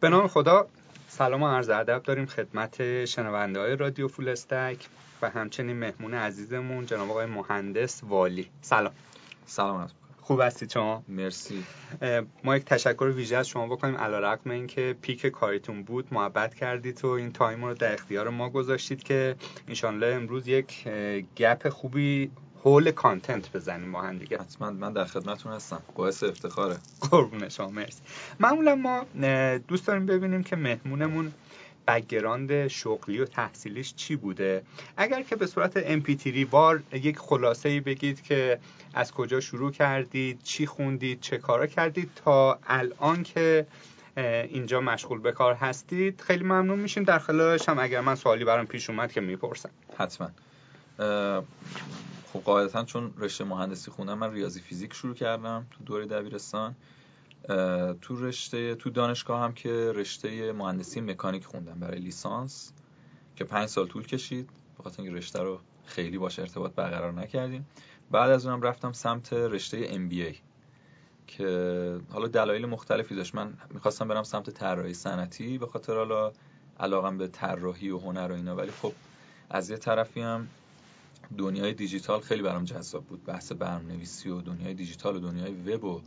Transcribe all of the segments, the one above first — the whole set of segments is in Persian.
به نام خدا سلام و عرض ادب داریم خدمت شنونده های رادیو Full Stack و همچنین مهمون عزیزمون جناب آقای مهندس والی. سلام. سلام خوب هستید شما؟ مرسی. ما یک تشکر ویژه از شما بکنیم علیرغم اینکه peak کاریتون بود محبت کردید و این time رو در اختیار ما گذاشتید که انشالله امروز یک گپ خوبی حول content بزنیم با هم دیگه. حتما من در خدمتتون هستم. باعث افتخاره. قربون شما مرسی. معمولا ما دوست داریم ببینیم که مهمونمون بگراند شغلی و تحصیلیش چی بوده. اگر که به صورت MP3 بار یک خلاصه ای بگید که از کجا شروع کردید چی خوندید چه کارا کردید تا الان که اینجا مشغول به کار هستید خیلی ممنون میشیم. در خلالش هم اگر من سوالی برام پیش اومد که می‌پرسم. حتما. خب قاعدتا چون رشته مهندسی خوندم من ریاضی فیزیک شروع کردم تو دوره دبیرستان. تو رشته تو دانشگاه هم که رشته مهندسی مکانیک خوندم برای لیسانس که پنج سال طول کشید. بخاطر اینکه رشته رو خیلی باش ارتباط برقرار نکردیم. بعد از اونم رفتم سمت رشته MBA که حالا دلایل مختلفی داشت. من می‌خواستم برم سمت طراحی صنعتی به خاطر حالا علاقم به طراحی و هنر و اینا. ولی خب از یه طرفی هم دنیای دیجیتال خیلی برام جذاب بود. بحث برنامه‌نویسی و دنیای دیجیتال و دنیای وب و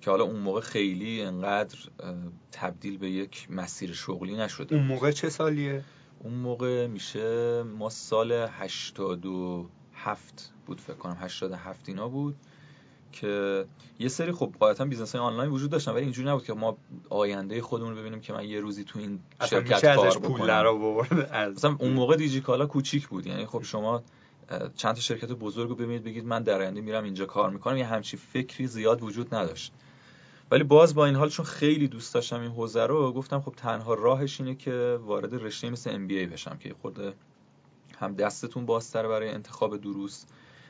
که حالا اون موقع خیلی انقدر تبدیل به یک مسیر شغلی نشده اون موقع چه سالیه؟ اون موقع میشه ما سال 87 بود فکر کنم. 87 اینا بود که یه سری خب قاعدتا business های آنلاین وجود داشتن ولی اینجوری نبود که ما آینده خودمون رو ببینیم که من یه روزی تو این شرکت کار بکنم. مثلا اون موقع دیجیکالا کوچیک بود. یعنی خب شما چند تا شرکت بزرگ رو ببینید بگید من در آینده میرم اینجا کار می‌کنم. یه همچی فکری زیاد وجود نداشت. ولی باز با این حال چون خیلی دوست داشتم این حوزه رو گفتم خب تنها راهش اینه که وارد رشته مثل MBA بشم که خب هم دستتون بازتر برای انتخاب دروس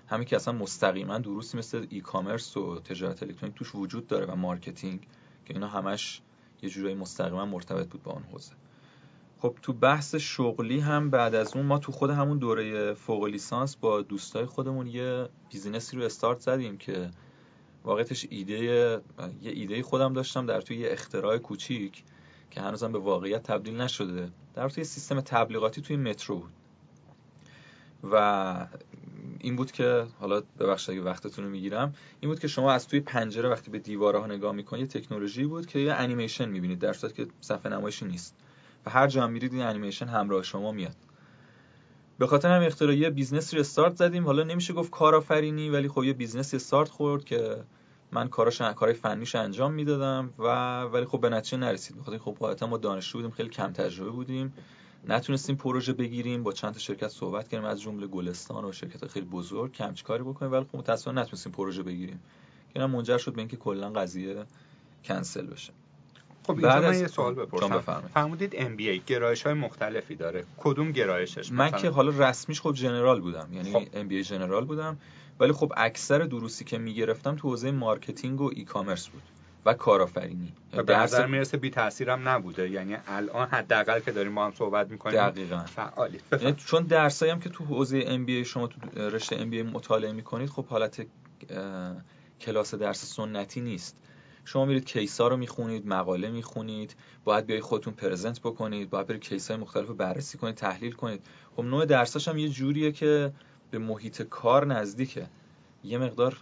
همین که اصلا مستقیما دروسی مثل e-commerce و تجارت الکترونیک توش وجود داره و marketing که اینا همش یه جورایی مستقیما مرتبط بود با اون حوزه. خب تو بحث شغلی هم بعد از اون ما تو خود همون دوره فوق لیسانس با دوستای خودمون یه بیزینسی رو استارت زدیم که واقعیتش ایده یه ایده خودم داشتم در توی یه اختراع کوچیک که هنوزم به واقعیت تبدیل نشده. در توی سیستم تبلیغاتی توی مترو بود. و این بود که حالا ببخشید اگه وقتتون رو می‌گیرم این بود که شما از توی پنجره وقتی به دیوارها نگاه می‌کنید تکنولوژی بود که یه انیمیشن می‌بینید در صورتی که صفحه نمایشی نیست. و هر جا میرید این انیمیشن همراه شما میاد. به خاطر هم اختراع یه business رو استارت زدیم. حالا نمیشه گفت کارآفرینی ولی خب یه business start خورد که من کاراش کارهای فنیش انجام می‌دادم و ولی خب به نتیجه نرسید. بخاطر خب قاعدتا ما دانشجو بودیم خیلی کم تجربه بودیم. نتونستیم پروژه بگیریم با چند تا شرکت صحبت کردیم. از جمله گلستان و شرکت خیلی بزرگ کم کاری بکنیم. ولی خب متأسفانه نتونستیم پروژه بگیریم. که منجر شد به اینکه کلا قضیه کنسل بشه. خب بعد من یه سوال بپرسم. فرمودید M BA گرایش های مختلفی داره. کدوم گرایشش؟ من که حالا رسمیش خب general بودم. یعنی خب. MBA general بودم. ولی خب اکثر دروسی که می‌گرفتم تو حوزه marketing و e-commerce بود و کارآفرینی. به درس می‌رسه بی تاثیرم نبوده. یعنی الان حداقل که داریم با هم صحبت می‌کنیم دقیقاً. فعالی. یعنی چون درسایی هم که تو حوزه MBA شما تو رشته MBA مطالعه می‌کنید خب حالت کلاس درس سنتی نیست. شما میرید case ها رو می‌خونید مقاله می‌خونید باید بیای خودتون present بکنید باید برید case های مختلف رو بررسی کنید تحلیل کنید. خب نوع درساش هم یه جوریه که به محیط کار نزدیکه. یه مقدار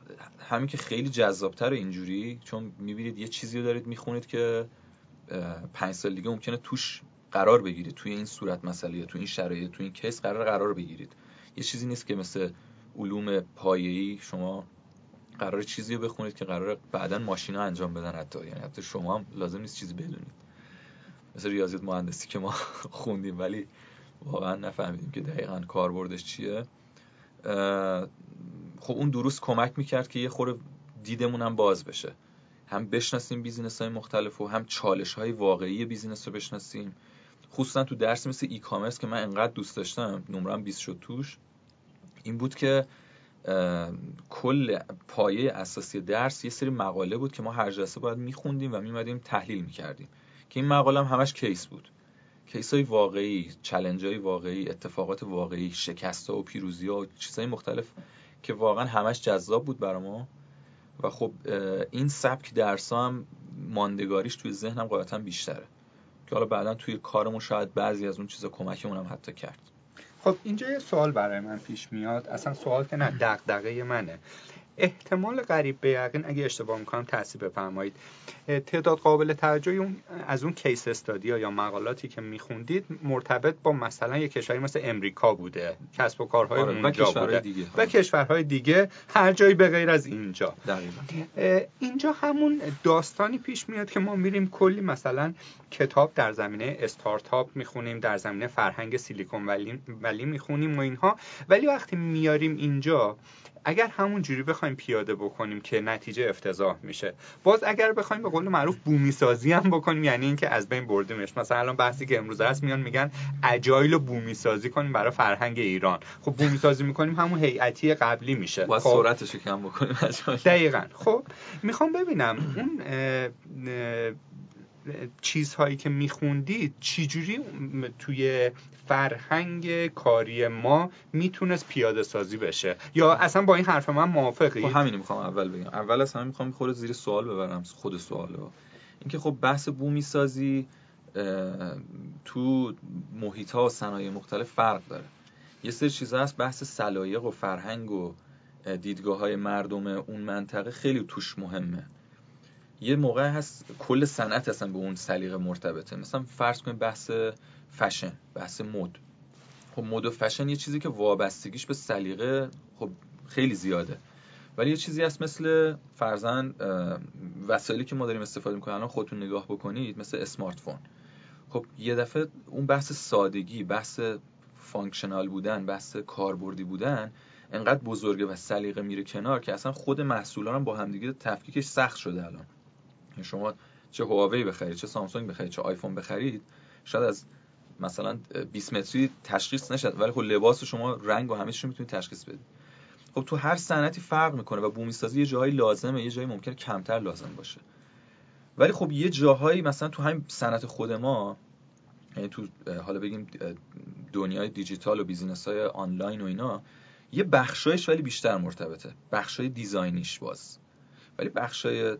همین که خیلی جذابتر اینجوری چون می‌بینید یه چیزی رو دارید می‌خونید که پنج سال دیگه ممکنه توش قرار بگیرید. توی این صورت مسئله توی این شرایط توی این case قرار قرار بگیرید. یه چیزی نیست که مثل علوم پایه‌ای شما قرار چیزی رو بخونید که قرار بعدا ماشینا انجام بدن حتی. یعنی حتی شما هم لازم نیست چیزی بدونید. مثل ریاضیات مهندسی که ما خوندیم ولی واقعا نفهمیدیم که دقیقا کاربردش چیه. خب اون دروس کمک می‌کرد که یه خورده دیدمون هم باز بشه. هم بشناسیم business های مختلف و هم چالش های واقعی business رو بشناسیم. خصوصا تو درس مثل e-commerce که من انقدر دوست داشتم نمرم 20 شد توش این بود که کل پایه اساسی درس یه سری مقاله بود که ما هر جلسه باید میخوندیم و میمدیم تحلیل می‌کردیم. که این مقاله هم همش case بود. case های واقعی challenge های واقعی اتفاقات واقعی شکست ها و پیروزی ها و چیزهای مختلف که واقعا همش جذاب بود برای ما. و خب این سبک درس هم ماندگاریش توی ذهنم قاعدتا بیشتره. که حالا بعدا توی کارمون شاید بعضی از اون چیزا کمکمون هم حتی کرد. خب اینجا یه سوال برای من پیش میاد. اصلا سوال که نه دغدغه منه. احتمال قریب به یقین اگه اشتباه می‌کنم تحصیل بفرمایید. تعداد قابل توجهی اون از اون کیس استادی یا مقالاتی که میخوندید مرتبط با مثلا یه کشوری مثل امریکا بوده. کسب و کارهای آره، اونجا و بوده. دیگه. و کشورهای دیگه هر جایی به غیر از اینجا. اینجا همون داستانی پیش میاد که ما میریم کلی مثلا کتاب در زمینه استارتاپ می‌خونیم در زمینه فرهنگ سیلیکون ولی, ولی می‌خونیم و اینها. ولی وقتی میاریم اینجا اگر همون جوری بخوایم پیاده بکنیم که نتیجه افتضاح میشه. باز اگر بخوایم به قول معروف بومی سازی هم بکنیم یعنی اینکه از بین بردیمش. مثلا الان بحثی که امروز هست میان میگن اجایل و بومی سازی کنیم برای فرهنگ ایران. خب بومی سازی می‌کنیم همون هیئتی قبلی میشه. با خب. سرعتش کم بکنیم. دقیقا. خب می‌خوام ببینم اون چیزهایی که میخوندید چجوری توی فرهنگ کاری ما می‌تونست پیاده سازی بشه؟ یا اصلا با این حرف من موافقی؟ خب همینی می‌خوام اول بگم. اول همه می‌خوام خود زیر سوال ببرم خود سوال اینکه خب بحث بومی سازی تو محیط ها و صنایع مختلف فرق داره. یه سری چیزا هست بحث سلایق و فرهنگ و دیدگاه های مردم اون منطقه خیلی توش مهمه. یه موقع هست کل صنعت اصلا به اون سلیقه مرتبطه. مثلا فرض کنید بحث فشن بحث مد. خب مد و فشن یه چیزی که وابستگیش به سلیقه خب خیلی زیاده. ولی یه چیزی هست مثل فرزن وسایلی که ما داریم استفاده می‌کنیم الان خودتون نگاه بکنید مثل اسمارت فون خب یه دفعه اون بحث سادگی بحث functional بودن بحث کاربردی بودن انقدر بزرگه و سلیقه میره کنار که اصلا خود محصولات هم با همدیگه تفکیکش سخت شده الان. شما چه هواوی بخرید چه سامسونگ بخرید چه آیفون بخرید شاید از مثلا 20 متری تشخیص نشد ولی خب لباس شما رنگ و همه رو می‌تونید تشخیص بدید. خب تو هر صنعتی فرق می‌کنه و بومی سازی یه جاهایی لازمه یه جایی ممکنه کمتر لازم باشه. ولی خب یه جاهایی مثلا تو همین صنعت خود ما یعنی تو حالا بگیم دنیای دیجیتال و business های آنلاین و اینا یه بخشایش ولی بیشتر مرتبطه. بخشای design یش باز. ولی بخشای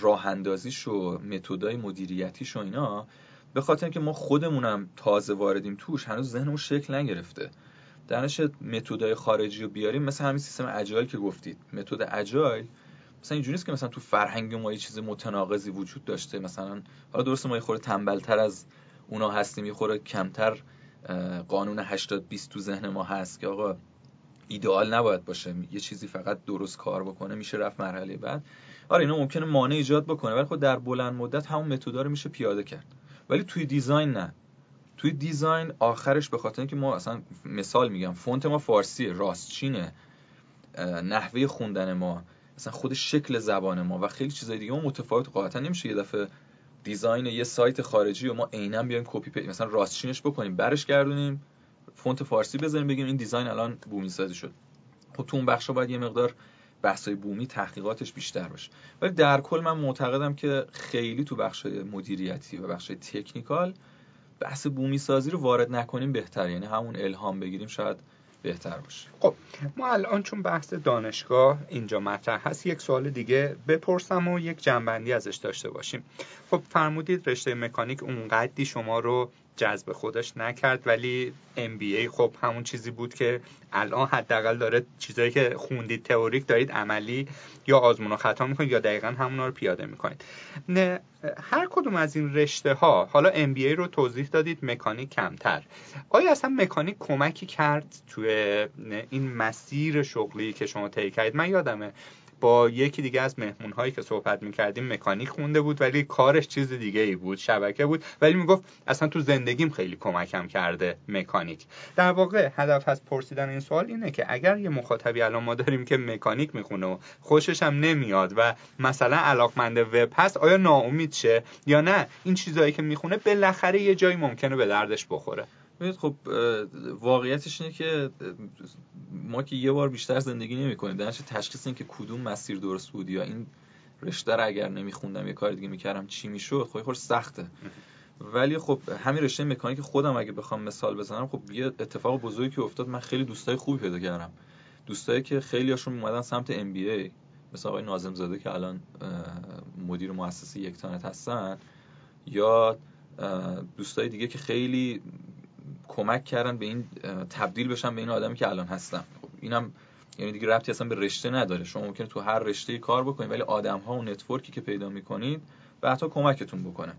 راه اندازیش و method ای مدیریتیش و اینا به خاطر اینکه ما خودمونم تازه واردیم توش هنوز ذهنمون شکل نگرفته. درنش method ای خارجی رو بیاریم مثل همین سیستم agile که گفتید. method agile مثلا اینجوری نیست که مثلا تو فرهنگ ما یه چیز متناقضی وجود داشته. مثلا حالا درسته ما یه خورده تنبلتر از اونا هستیم یه خورده کمتر قانون 80 20 تو ذهن ما هست که آقا ایدئال نباید باشه. یه چیزی فقط درست کار بکنه میشه رفت مرحله بعد. آره اینا ممکنه مانع ایجاد بکنه ولی خب در بلند مدت همون متدا رو میشه پیاده کرد. ولی توی دیزاین نه. توی دیزاین آخرش به خاطر اینکه ما اصلا مثال میگم فونت ما فارسی راستچینه نحوه خوندن ما مثلا خود شکل زبان ما و خیلی چیزای دیگه ما متفاوت. قاطعا نمیشه یه دفعه design یه سایت خارجی و ما عینا بیایم copy paste مثلا راستچینش بکنیم برش گردونیم. font فارسی بزنیم بگیم این design الان بومی سازی شد. خب تو اون بخشا باید یه مقدار بحثای بومی تحقیقاتش بیشتر باشه. ولی در کل من معتقدم که خیلی تو بخش مدیریتی و بخش technical بحث بومی سازی رو وارد نکنیم بهتر یعنی همون الهام بگیریم شاید بهتر باشه. خب ما الان چون بحث دانشگاه اینجا مطرح هست یک سوال دیگه بپرسم و یک جنبندی ازش داشته باشیم. خب فرمودید رشته مکانیک اونقدی شما رو جذب خودش نکرد ولی MBA خب همون چیزی بود که الان حداقل داره چیزایی که خوندید تئوریک دارید عملی یا آزمون و خطا می‌کنید یا دقیقا همونا رو پیاده می‌کنید. نه هر کدوم از این رشته ها حالا MBA رو توضیح دادید مکانیک کمتر. آیا اصلا مکانیک کمکی کرد توی این مسیر شغلی که شما طی کردید؟ من یادمه با یکی دیگه از مهمون هایی که صحبت می‌کردیم مکانیک خونده بود ولی کارش چیز دیگه ای بود شبکه بود. ولی می‌گفت اصلا تو زندگیم خیلی کمکم کرده مکانیک. در واقع هدف از پرسیدن این سوال اینه که اگر یه مخاطبی الان ما داریم که مکانیک می‌خونه و خوشش هم نمیاد و مثلا علاقمند وب هست آیا ناامید شه یا نه؟ این چیزهایی که می‌خونه بالاخره یه جایی ممکنه به دردش بخوره. خب واقعیتش اینه که ما که یه بار بیشتر زندگی نمی کنیم درنش تشخیص این که کدوم مسیر درست بود یا این رشته رو اگر نمیخوندم یه کار دیگه می‌کردم چی می‌شد خب خود سخته. ولی خب همین رشته مکانیک خودم اگه بخوام مثال بزنم خب یه اتفاق بزرگی که افتاد من خیلی دوستای خوبی پیدا کردم. دوستایی که خیلی هاشون اومدن سمت ام بی ای مثل آقای ناظم زاده که الان مدیر مؤسسه یک تانت هستن یا دوستای دیگه که خیلی کمک کردن به این تبدیل بشن به این آدمی که الان هستم خب اینم یعنی دیگه ربطی اصلا به رشته نداره. شما ممکنه تو هر رشته کار بکنید ولی آدم ها و network ی که پیدا می‌کنید به حتی کمکتون بکنه.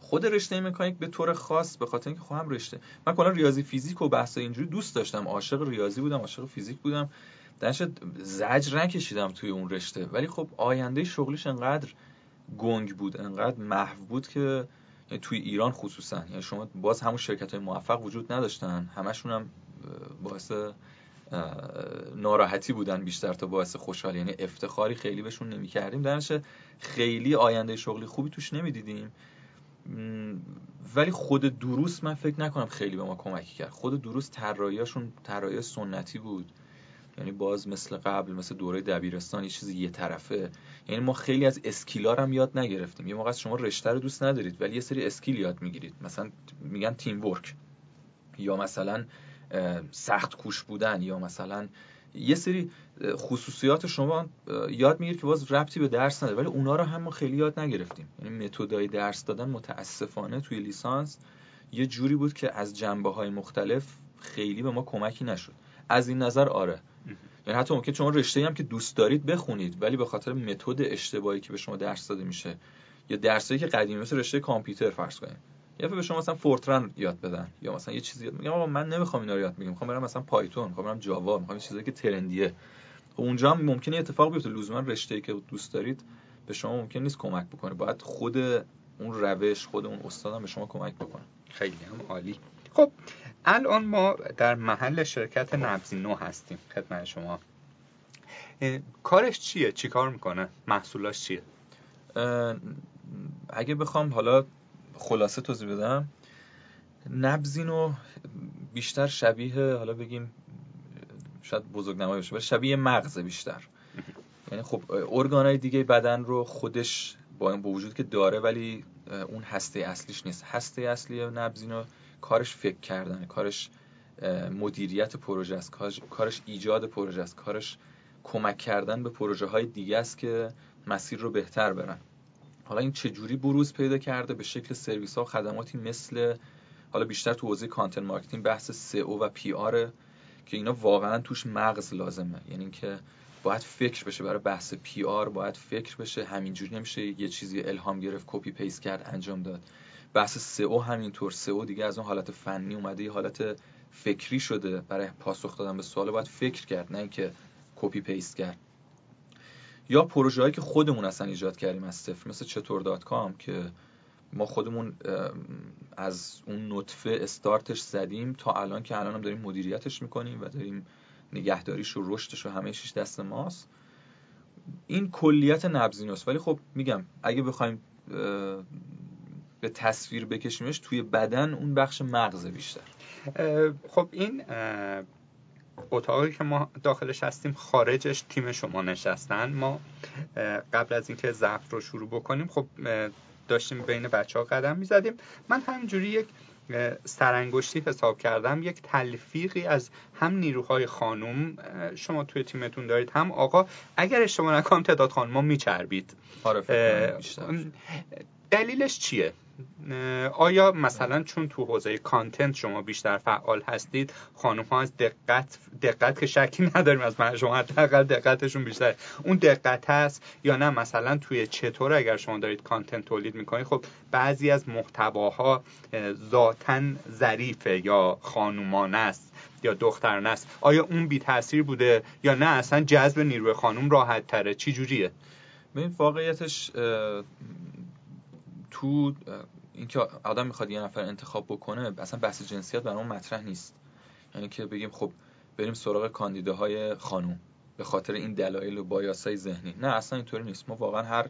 خود رشته مکانیک به طور خاص به خاطر اینکه خودم رشته. من کلا ریاضی فیزیک و بحث اینجوری دوست داشتم. عاشق ریاضی بودم عاشق فیزیک بودم. درش زجر نکشیدم توی اون رشته. ولی خب آینده شغلیش انقدر گنگ بود انقدر محو بود که توی ایران خصوصا. یعنی شما باز همون شرکت های موفق وجود نداشتن. همشون هم باعث ناراحتی بودن بیشتر تا باعث خوشحالی. یعنی افتخاری خیلی بهشون نمی‌کردیم. درش خیلی آینده شغلی خوبی توش نمی‌دیدیم. ولی خود دروس من فکر نکنم خیلی به ما کمکی کرد. خود دروس طراحیاشون طراحی سنتی بود. یعنی باز مثل قبل مثل دوره دبیرستان یه چیزی یه طرفه. یعنی ما خیلی از اسکیلا هم یاد نگرفتیم. یه موقع شما رشته رو دوست ندارید ولی یه سری اسکیل یاد می‌گیرید. مثلا میگن تیم ورک یا مثلا سخت کوش بودن. یا مثلا یه سری خصوصیات شما یاد می‌گیرید که باز ربطی به درس نداره. ولی اونا رو هم ما خیلی یاد نگرفتیم. یعنی متدای درس دادن متاسفانه توی لیسانس یه جوری بود که از جنبه های مختلف خیلی به ما کمکی نشد. از این نظر آره. یعنی حتی ممکن شما رشته هم که دوست دارید بخونید ولی به خاطر متد اشتباهی که به شما درس داده میشه یا درسایی که قدیمی مثل رشته کامپیوتر فرض کنید. یا به شما مثلا فورتران یاد بدن یا مثلا یه چیزی یاد میگم آقا من نمی‌خوام اینا رو یاد بگیرم می‌خوام برم مثلا پایتون می‌خوام برم جاوا می‌خوام یه چیزی که ترندیه. خب اونجا هم ممکنه اتفاق بیفته. لزوما رشته که دوست دارید به شما ممکن نیست کمک بکنه. باید خود اون روش خود اون استاد هم به شما کمک بکنه. خیلی هم عالی. خب الان ما در محل شرکت نبزی نو هستیم خدمت شما. کارش چیه؟ چی کار می‌کنه؟ محصولاش چیه؟ اگه بخوام حالا خلاصه توضیح بدم نبزینو بیشتر شبیه حالا بگیم شاید بزرگ نمایی باشه شبیه مغز بیشتر. یعنی خب ارگانهای دیگه بدن رو خودش با وجود که داره ولی اون هسته اصلیش نیست. هسته اصلی نبضی‌نو کارش فکر کردن کارش مدیریت پروژه است. کارش ایجاد پروژه است. کارش کمک کردن به پروژه های دیگه است که مسیر رو بهتر برن. حالا این چجوری بروز پیدا کرده؟ به شکل سرویس ها و خدماتی مثل حالا بیشتر تو حوزه content marketing بحث SEO و PR که اینا واقعا توش مغز لازمه. یعنی اینکه باید فکر بشه برای بحث PR باید فکر بشه. همینجوری نمیشه یه چیزی الهام گرفت copy paste کرد انجام داد. بحث SEO همینطور. SEO دیگه از اون حالت فنی اومده یه حالت فکری شده برای پاسخ دادن به سوال. باید فکر کرد نه اینکه copy paste کرد. یا پروژه هایی که خودمون اصلا ایجاد کردیم از صفر مثل چطور dot com که ما خودمون از اون نطفه استارتش زدیم تا الان که الان هم داریم مدیریتش می‌کنیم و داریم نگهداریش و رشدش و همه چیش دست ماست. این کلیت نبضی‌نوست ولی خب میگم اگه بخوایم به تصویر بکشیمش توی بدن اون بخش مغز بیشتر. خب این اتاقی که ما داخلش هستیم خارجش تیم شما نشستن. ما قبل از اینکه ضبط رو شروع بکنیم خب داشتیم بین بچه ها قدم می‌زدیم. من همینجوری یک سرانگشتی حساب کردم یک تلفیقی از هم نیروهای خانوم شما توی تیمتون دارید. هم آقا اگر اشتباه نکنم تعداد خانوما میچربید. آره دلیلش چیه؟ آیا مثلا چون تو حوزه کانتنت شما بیشتر فعال هستید خانم ها از دقت دقت که شکی نداریم از من شما حداقل دقتشون بیشتر اون دقت هست یا نه؟ مثلا توی چطور اگر شما دارید کانتنت تولید می‌کنید خب بعضی از محتواها ذاتا ظریفه یا خانومانه است یا دخترانه است. آیا اون بی تاثیر بوده یا نه؟ اصلا جذب نیروی خانم راحت تره. چی جوریه؟ ببین واقعیتش تو اینکه آدم می‌خواد یه نفر انتخاب بکنه اصلا بحث جنسیت برای مطرح نیست. یعنی که بگیم خب بریم سراغ کاندیداهای خانوم به خاطر این دلایل و بایاسای ذهنی. نه اصلا اینطوری نیست. ما واقعا هر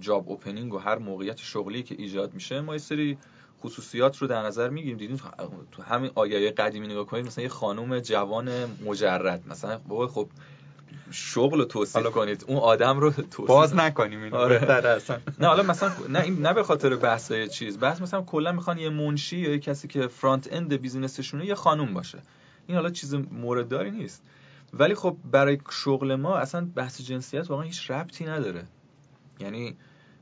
جاب اوپنینگ و هر موقعیت شغلی که ایجاد میشه ما یه سری خصوصیات رو در نظر می‌گیریم. دیدیم تو همین آیای قدیمی نگاه کنید مثلا یه خانم جوان مجرد مثلا خب شغل رو توصیف کنید. اون آدم رو توصیف باز نکنیم اینو. آره. نه حالا مثلا نه این نه به خاطر بحث چیز. بحث مثلا کلا می‌خوان یه منشی یا یه کسی که فرانت اند بیزینسشونه یه خانوم باشه. این حالا چیز موردداری نیست. ولی خب برای شغل ما اصلا بحث جنسیت واقعا هیچ ربطی نداره. یعنی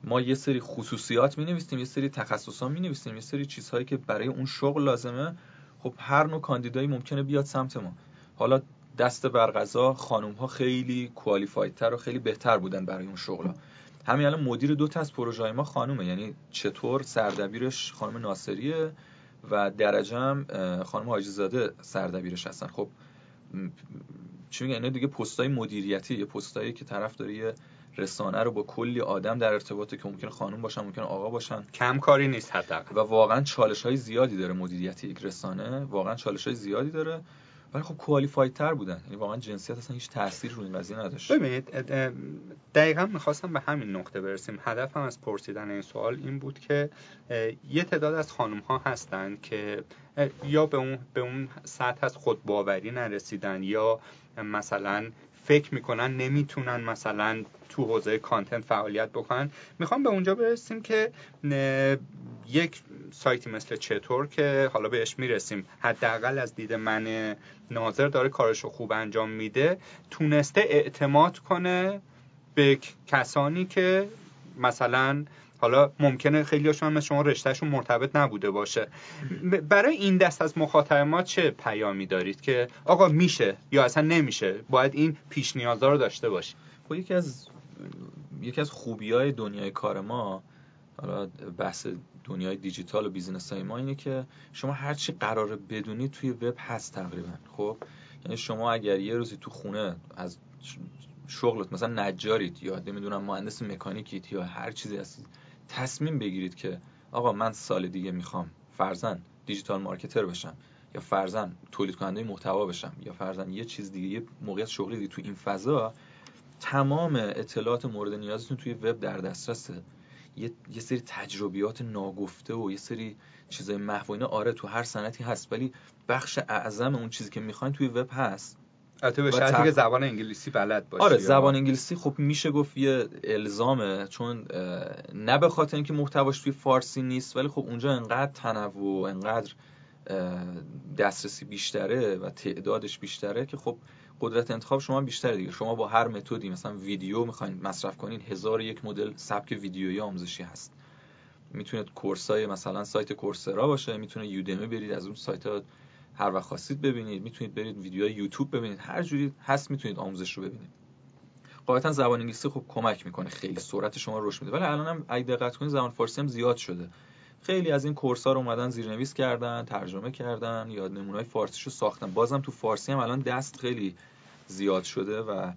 ما یه سری خصوصیات می نویسیم یه سری تخصص ها می نویسیم یه سری چیزهایی که برای اون شغل لازمه. خب هر نوع کاندیدایی ممکنه بیاد سمت ما. حالا دست برغذا خانوم ها خیلی تر و خیلی بهتر بودن برای اون شغل ها. همین الان مدیر دو تا از پروژه ما خانومه. یعنی چطور سردبیرش خانم ناصریه و درجه هم خانم حاجی زاده سردبیرش هستن. خب چی میگن اینا دیگه؟ پستای مدیریتی. یه پستایی که طرف داره یه رسانه رو با کلی آدم در ارتباطه که ممکن خانم باشن ممکن آقا باشن. کم کاری نیست حداقل. و واقعا چالش های زیادی داره مدیریتی یک رسانه. واقعا چالش های زیادی داره. ولی خب کوالیفاید تر بودن. یعنی واقعا جنسیت اصلا هیچ تاثیر روی این قضیه نداشت. ببینید دقیقا می‌خواستم به همین نقطه برسیم. هدفم از پرسیدن این سوال این بود که یه تعداد از خانم ها هستن که یا به اون به اون سطح از خودباوری نرسیدن یا مثلا فکر می‌کنن نمی‌تونن مثلا تو حوزه کانتنت فعالیت بکنن. می‌خوام به اونجا برسیم که یک سایتی مثل چطور که حالا بهش می‌رسیم. حداقل از دید من ناظر داره کارشو خوب انجام میده. تونسته اعتماد کنه به کسانی که مثلا حالا ممکنه خیلی هاشون مثل شما رشتهشون مرتبط نبوده باشه. برای این دست از مخاطب ما چه پیامی دارید که آقا میشه یا اصلا نمیشه؟ باید این پیش نیازا رو داشته باشیم. خب یکی از یکی از خوبی های دنیای کار ما حالا بحث دنیای دیجیتال و business های ما اینه که شما هر چی قراره بدونید توی وب هست تقریبا. خب؟ یعنی شما اگر یه روزی تو خونه از شغلت مثلا نجارید یا نمی‌دونم مهندس مکانیکیت یا هر چیزی هستید تصمیم بگیرید که آقا من سال دیگه می‌خوام فرضا digital marketer بشم یا فرضا تولید کننده محتوا بشم یا فرضا یه چیز دیگه یه موقعیت شغلی دیگه تو این فضا تمام اطلاعات مورد نیازتون توی وب در دسترسه یه،, یه سری تجربیات ناگفته و یه سری چیزای محو آره تو هر سنتی هست ولی بخش اعظم اون چیزی که می‌خواین توی وب هست. البته به شرطی که زبان انگلیسی بلد باشی آره زبان انگلیسی خب میشه گفت یه الزامه چون نه به خاطر اینکه محتواش توی فارسی نیست ولی خب اونجا انقدر تنوع انقدر دسترسی بیشتره و تعدادش بیشتره که خب قدرت انتخاب شما بیشتره دیگه. شما با هر متدی مثلا ویدیو می‌خواین مصرف کنین هزار یک مدل سبک ویدیویی آموزشی هست. می‌تونید کورسای مثلا سایت کورسرا باشه می‌تونه یودمی برید از اون سایت ها هر وقت خواستید ببینید می‌تونید برید ویدیوهای یوتیوب ببینید. هر جوری هست می‌تونید آموزش رو ببینید. قاعدتا زبان انگلیسی خب کمک می‌کنه. خیلی سرعت شما رشد میده. ولی الان هم اگه دقت کنید زبان فارسی هم زیاد شده. خیلی از این کورس ها رو اومدن زیرنویس کردن ترجمه کردن یا نمونه‌های فارسیشو ساختن. بازم تو فارسی هم الان دست خیلی زیاد شده و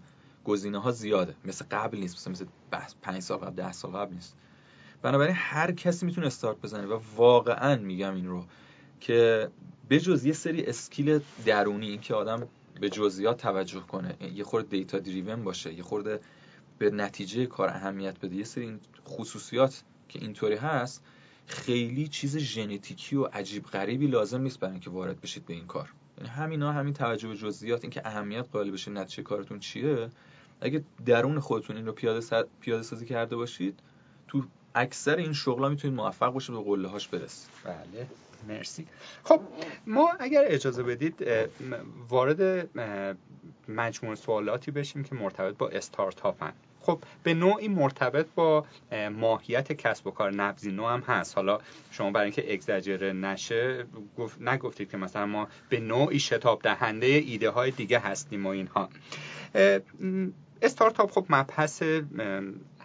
گزینه ها زیاده. مثل قبل نیست مثل مثل 5 سال قبل 10 سال قبل نیست. بنابراین هر کسی می‌تونه استارت بزنه و واقعا میگم این رو که بجز یه سری اسکیل درونی این که آدم به جزئیات توجه کنه یه خورده دیتا دریون باشه یه خورده به نتیجه کار اهمیت بده یه سری خصوصیات که اینطوری هست خیلی چیز ژنتیکی و عجیب غریبی لازم نیست برای اینکه وارد بشید به این کار. یعنی همینا همین توجه به جزئیات اینکه اهمیت قائل بشه نتیجه کارتون چیه؟ اگه درون خودتون این رو پیاده, پیاده سازی کرده باشید تو اکثر این شغلا می‌تونید موفق باشید به قله هاش برسید. بله. مرسی. خب ما اگر اجازه بدید وارد مجموع سوالاتی بشیم که مرتبط با استارتاپن. خب به نوعی مرتبط با ماهیت کسب و کار نبزی نوع هم هست. حالا شما برای اینکه اگزاجره نشه گفت نگفتید که مثلا ما به نوعی شتاب دهنده ایده های دیگه هستیم و اینها. استارتاپ خب مبحث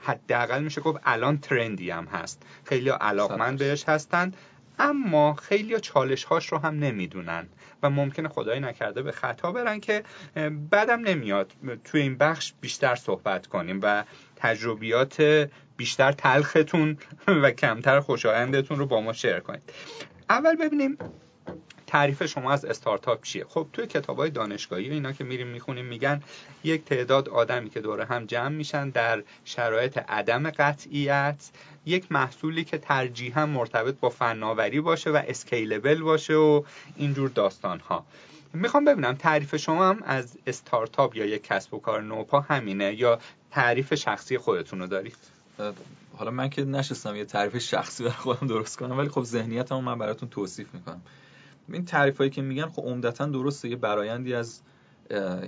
حداقل میشه گفت الان ترندی هم هست. خیلی علاقمند بهش هستن اما خیلی چالش هاش رو هم نمی‌دونن و ممکنه خدای نکرده به خطا برن که بعدم نمیاد. توی این بخش بیشتر صحبت کنیم و تجربیات بیشتر تلختون و کمتر خوشایندتون رو با ما شیر کنید. اول ببینیم تعریف شما از استارتاپ چیه؟ خب توی کتاب های دانشگاهی و اینا که میریم می‌خونیم میگن یک تعداد آدمی که دوره هم جمع میشن در شرایط عدم قطعیت یک محصولی که ترجیحا مرتبط با فناوری باشه و اسکیلبل باشه و اینجور داستان ها می‌خوام ببینم تعریف شما هم از استارتاپ یا یک کسب و کار نوپا همینه یا تعریف شخصی خودتون رو دارید؟ حالا من که نشستم یه تعریف شخصی برای خودم درست کنم ولی خب ذهنیتمو من براتون توصیف می‌کنم. این تعریف هایی که میگن خب عمدتا درسته یه برایندی از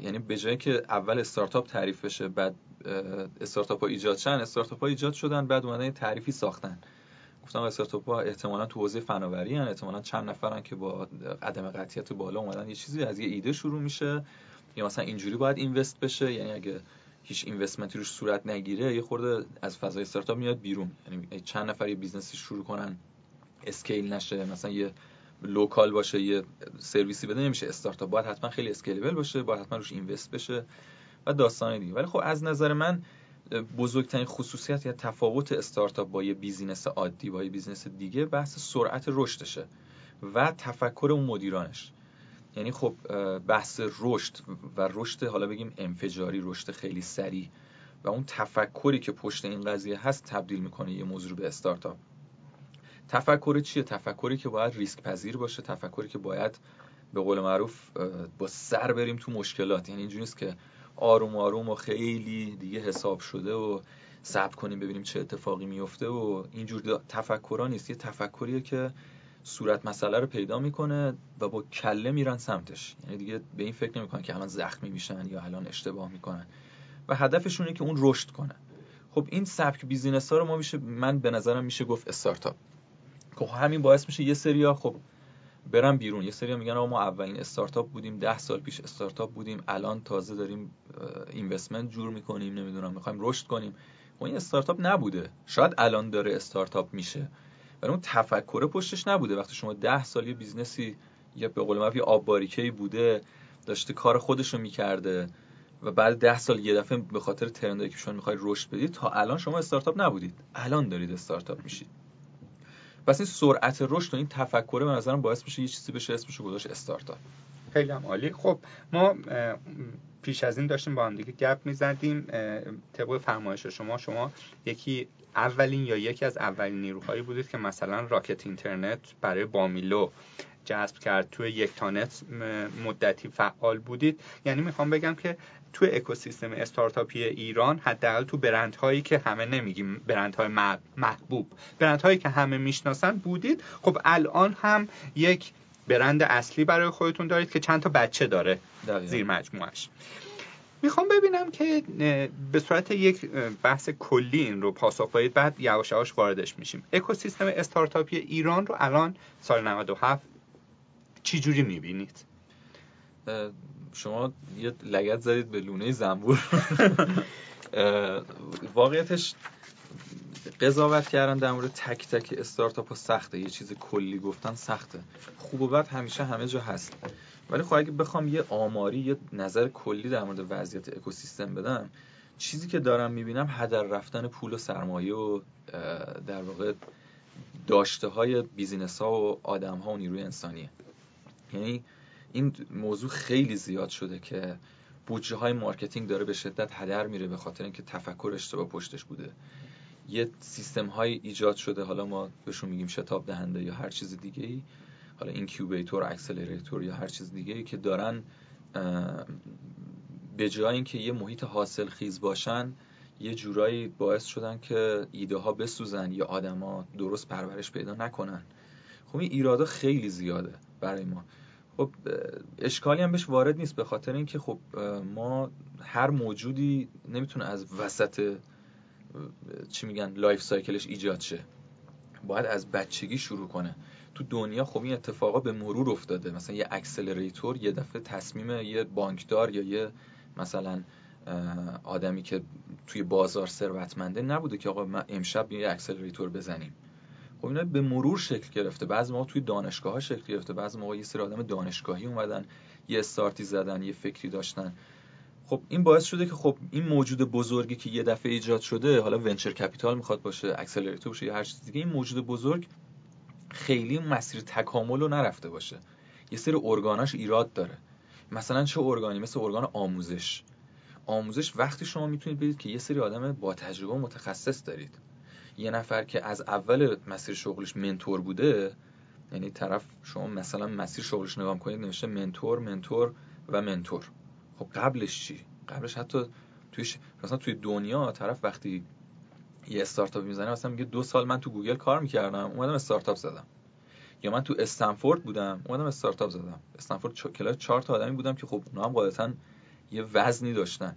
یعنی به جایی که اول استارتاپ تعریف بشه بعد استارتاپ ها ایجاد شن استارتاپ ها ایجاد شدن بعد اومدن تعریفی ساختن. گفتم استارتاپ ها احتمالا تو حوزه فناوری هن احتمالا چند نفرن که با عدم قطعیت بالا اومدن. یه چیزی از یه ایده شروع میشه. یا مثلا اینجوری باید invest بشه. یعنی اگه هیچ investment ی روش صورت نگیره یه خورده از فضای استارتاپ میاد بیرون. یعنی چند نفر یه business ی شروع کنن scale نشه مثلا یه local باشه یه سرویسی بده نمیشه استارتاپ. باید حتما خیلی scalable باشه باید حتما روش invest بشه و داستان دیگه. ولی خب از نظر من بزرگترین خصوصیت یا تفاوت استارتاپ با یه business عادی با یه business دیگه بحث سرعت رشدشه و تفکر اون مدیرانش. یعنی خب بحث رشد و رشد حالا بگیم انفجاری رشد خیلی سریع و اون تفکری که پشت این قضیه هست تبدیل می‌کنه یه موضوع به استارتاپ. تفکر چیه؟ تفکری که باید ریسک پذیر باشه تفکری که باید به قول معروف با سر بریم تو مشکلات. یعنی اینجوری نیست که آروم آروم و خیلی دیگه حساب شده و صبر کنیم ببینیم چه اتفاقی میفته و اینجور تفکرها نیست. یه تفکریه که صورت مسئله رو پیدا می‌کنه و با کله میرن سمتش. یعنی دیگه به این فکر نمی‌کنن که الان زخمی میشن یا الان اشتباه می‌کنن. و هدفشونه که اون رشد کنه. خب این سبک business ها رو ما میشه من به نظرم میشه گفت استارتاپ. خب همین باعث میشه یه سریا خب برم بیرون. یه سری میگن ما اولین استارتاپ بودیم ده سال پیش استارتاپ بودیم الان تازه داریم investment جور می‌کنیم نمی‌دونم می‌خوایم رشد کنیم. خب این استارتاپ نبوده. شاید الان داره استارتاپ میشه. ولی اون تفکر پشتش نبوده. وقتی شما ده سال یه business ی یا به قول معروف آب باریکه‌ای بوده داشته کار خودش رو می‌کرده و بعد ده سال یه دفعه به خاطر ترندایی که شما می‌خواید رشد بدید تا الان شما استارتاپ نبودید. الان دارید استارتاپ میشید. پس این سرعت رشد و این تفکر به نظرم باعث میشه یه چیزی بشه اسمش رو گذاشت استارتاپ خیلی هم عالی. خب ما پیش از این داشتیم با هم دیگه گپ می‌زدیم. طبق فرمایش شما شما یکی اولین یا یکی از اولین نیروهایی بودید که مثلا راکت اینترنت برای بامیلو جذب کرد. توی یک تانت مدتی فعال بودید. یعنی می‌خوام بگم که تو اکوسیستم استارتاپی ایران حداقل تو برندهایی که همه نمیگیم برندهای محبوب. برندهایی که همه می‌شناسن بودید. خب الان هم یک برند اصلی برای خودتون دارید که چند تا بچه داره زیر مجموعش. می‌خوام ببینم که به صورت یک بحث کلی این رو پاسخ بدید بعد یواش یواش واردش میشیم. اکوسیستم استارتاپی ایران رو الان سال 97 چی جوری می‌بینید؟ شما یه لگت زدید به لونه زنبور. واقعیتش قضاوت کردن در مورد تک تک استارتاپ سخته. یه چیز کلی گفتن سخته. خوب و بد همیشه همه جا هست. ولی خب اگه بخوام یه آماری یه نظر کلی در مورد وضعیت اکوسیستم بدم چیزی که دارم می‌بینم هدر رفتن پول و سرمایه و در واقع داشته های business ها و آدم ها و نیروی انسانیه. یعنی این موضوع خیلی زیاد شده که بودجه های marketing داره به شدت هدر میره به خاطر اینکه تفکر اشتباه پشتش بوده. یه سیستم های ایجاد شده حالا ما بهشون میگیم شتاب دهنده یا هر چیز دیگه ای حالا incubator accelerator یا هر چیز دیگه ای که دارن به جای اینکه یه محیط حاصل خیز باشن یه جورایی باعث شدن که ایده ها بسوزن یا آدما درست پرورش پیدا نکنن. خب این ایرادا خیلی زیاده برای ما. خب اشکالی هم بهش وارد نیست به خاطر اینکه خب ما هر موجودی نمی‌تونه از وسط چی میگن life cycle ش ایجاد شه. باید از بچگی شروع کنه. تو دنیا خب این اتفاقا به مرور افتاده. مثلا یه accelerator یه دفعه تصمیم یه بانکدار یا یه مثلا آدمی که توی بازار ثروتمنده نبوده که آقا ما امشب یه accelerator بزنیم. خب اینا به مرور شکل گرفته. بعضی موقع توی دانشگاه ها شکل گرفته. بعضی موقع یه سری آدم دانشگاهی اومدن یه استارتی زدن یه فکری داشتن. خب این باعث شده که خب این موجود بزرگی که یه دفعه ایجاد شده حالا venture capital می‌خواد باشه accelerator باشه یا هر چیز دیگه این موجود بزرگ خیلی مسیر تکامل رو نرفته باشه. یه سری ارگاناش ایراد داره. مثلا چه ارگانی؟ مثل ارگان آموزش. آموزش وقتی شما می‌تونید بدید که یه سری آدم با تجربه متخصص دارید. یه نفر که از اول مسیر شغلش mentor بوده یعنی طرف شما مثلا مسیر شغلش نگاه کنید نوشته mentor mentor و mentor. خب قبلش چی؟ قبلش حتی توی مثلا توی دنیا طرف وقتی یه استارتاپ می‌زنه مثلا میگه دو سال من تو گوگل کار می‌کردم اومدم استارتاپ زدم. یا من تو استنفورد بودم اومدم استارتاپ زدم. استنفورد کلاس چهار تا آدمی بودم که خب اونا هم قاعدتا یه وزنی داشتن.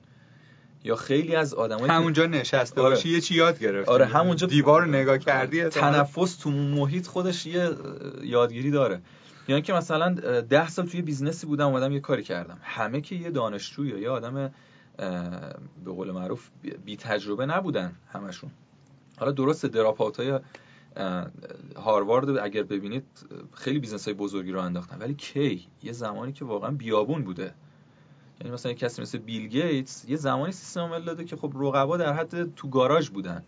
یا خیلی از آدمایی همونجا نشسته آره. باشی یه چی یاد گرفتی. آره همونجا دیوار رو نگاه کردی تنفس تو محیط خودش یه یادگیری داره. یعنی که مثلا ده سال توی business ی بودم اومدم یه کاری کردم. همه که یه دانشجو یا یه آدم به قول معروف بی تجربه نبودن همشون. حالا درست dropout های هاروارد اگر ببینید خیلی business های بزرگی رو انداختن ولی کی؟ یه زمانی که واقعا بیابون بوده. یعنی مثلا یه کسی مثل بیل گیتس یه زمانی سیستم عامل داده که خب رقبا در حد تو گاراژ بودن.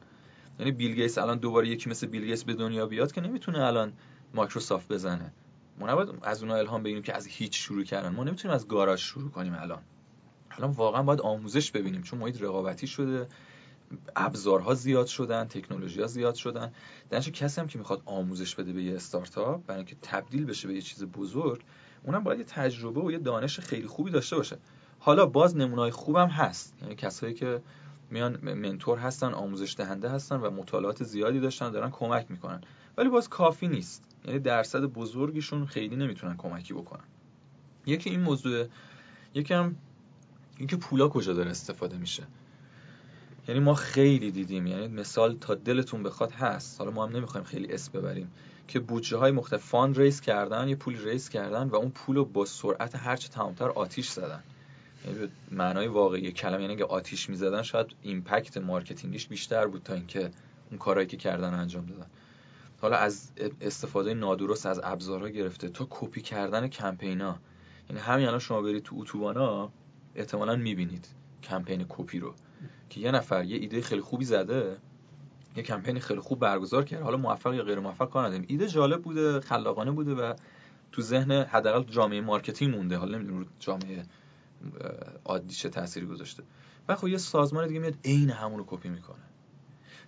یعنی بیل گیتس الان دوباره یکی مثل بیل گیتس به دنیا بیاد که نمی‌تونه الان مایکروسافت بزنه. ما نباید از اونها الهام بگیریم که از هیچ شروع کردن. ما نمی‌تونیم از گاراژ شروع کنیم الان. الان واقعا باید آموزش ببینیم چون محیط رقابتی شده ابزارها زیاد شدن تکنولوژی ها زیاد شدن. درنچه کسی هم که می‌خواد آموزش بده به یه استارتاپ برای اینکه تبدیل بشه به یه چیز بزرگ اونم باید یه تجربه و یه دانش خیلی خوبی داشته باشه. حالا باز نمونای خوبم هست. یعنی کسایی که میان منتور هستن آموزش دهنده هستن و مطالعات زیادی داشتن دارن کمک می‌کنن. ولی باز کافی نیست. یعنی درصد بزرگیشون خیلی نمی‌تونن کمکی بکنن. یکی این موضوع یکی هم اینکه پولا کجا داره استفاده میشه. یعنی ما خیلی دیدیم یعنی مثال تا دلتون بخواد هست. حالا ما هم نمی‌خوایم خیلی اسم ببریم. که بودجه های مختلف fund raise کردن یه پول raise کردن و اون پول رو با سرعت هرچه تمامتر آتیش زدن. یعنی معنای واقعی کلمه یعنی که آتیش می‌زدن شاید impact marketing یش بیشتر بود تا اینکه اون کارهایی که کردن انجام دادن. حالا از استفاده نادرست از ابزارها گرفته تا کپی کردن کمپینا یعنی همین الان شما برید تو اتوبانا احتمالا می‌بینید کمپین کپی رو که یه نفر یه ایده خیلی خوبی زده یه کمپین خیلی خوب برگزار کرد حالا موفق یا غیر موفق کار نداریم. ایده جالب بوده خلاقانه بوده و تو ذهن حداقل جامعه marketing مونده. حالا نمی‌دونم جامعه عادی چه تأثیری گذاشته. و خب یه سازمان دیگه میاد عین همون رو کپی می‌کنه.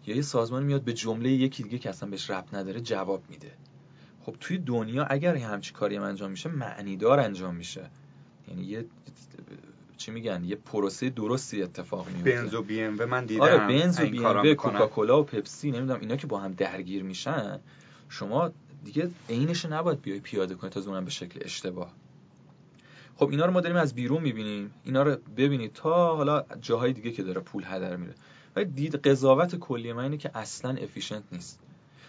یا یه سازمان میاد به جمله یکی دیگه که اصلا بهش ربط نداره جواب میده. خب توی دنیا اگر همچین کاری هم انجام میشه معنیدار انجام میشه. یعنی یه چی میگن؟ یه پروسه درستی اتفاق میفته. بنز و بی ام و رو من دیدم. آره بنز و بی ام کوکاکولا و پپسی نمی‌دونم اینا که با هم درگیر میشن شما دیگه عینش نباید بیای پیاده کنید تا اونم به شکل اشتباه. خب اینا رو ما داریم از بیرون می‌بینیم. اینا رو ببینید تا حالا جاهای دیگه که داره پول هدر میره ولی دید قضاوت کلی من اینه که اصلا efficient نیست.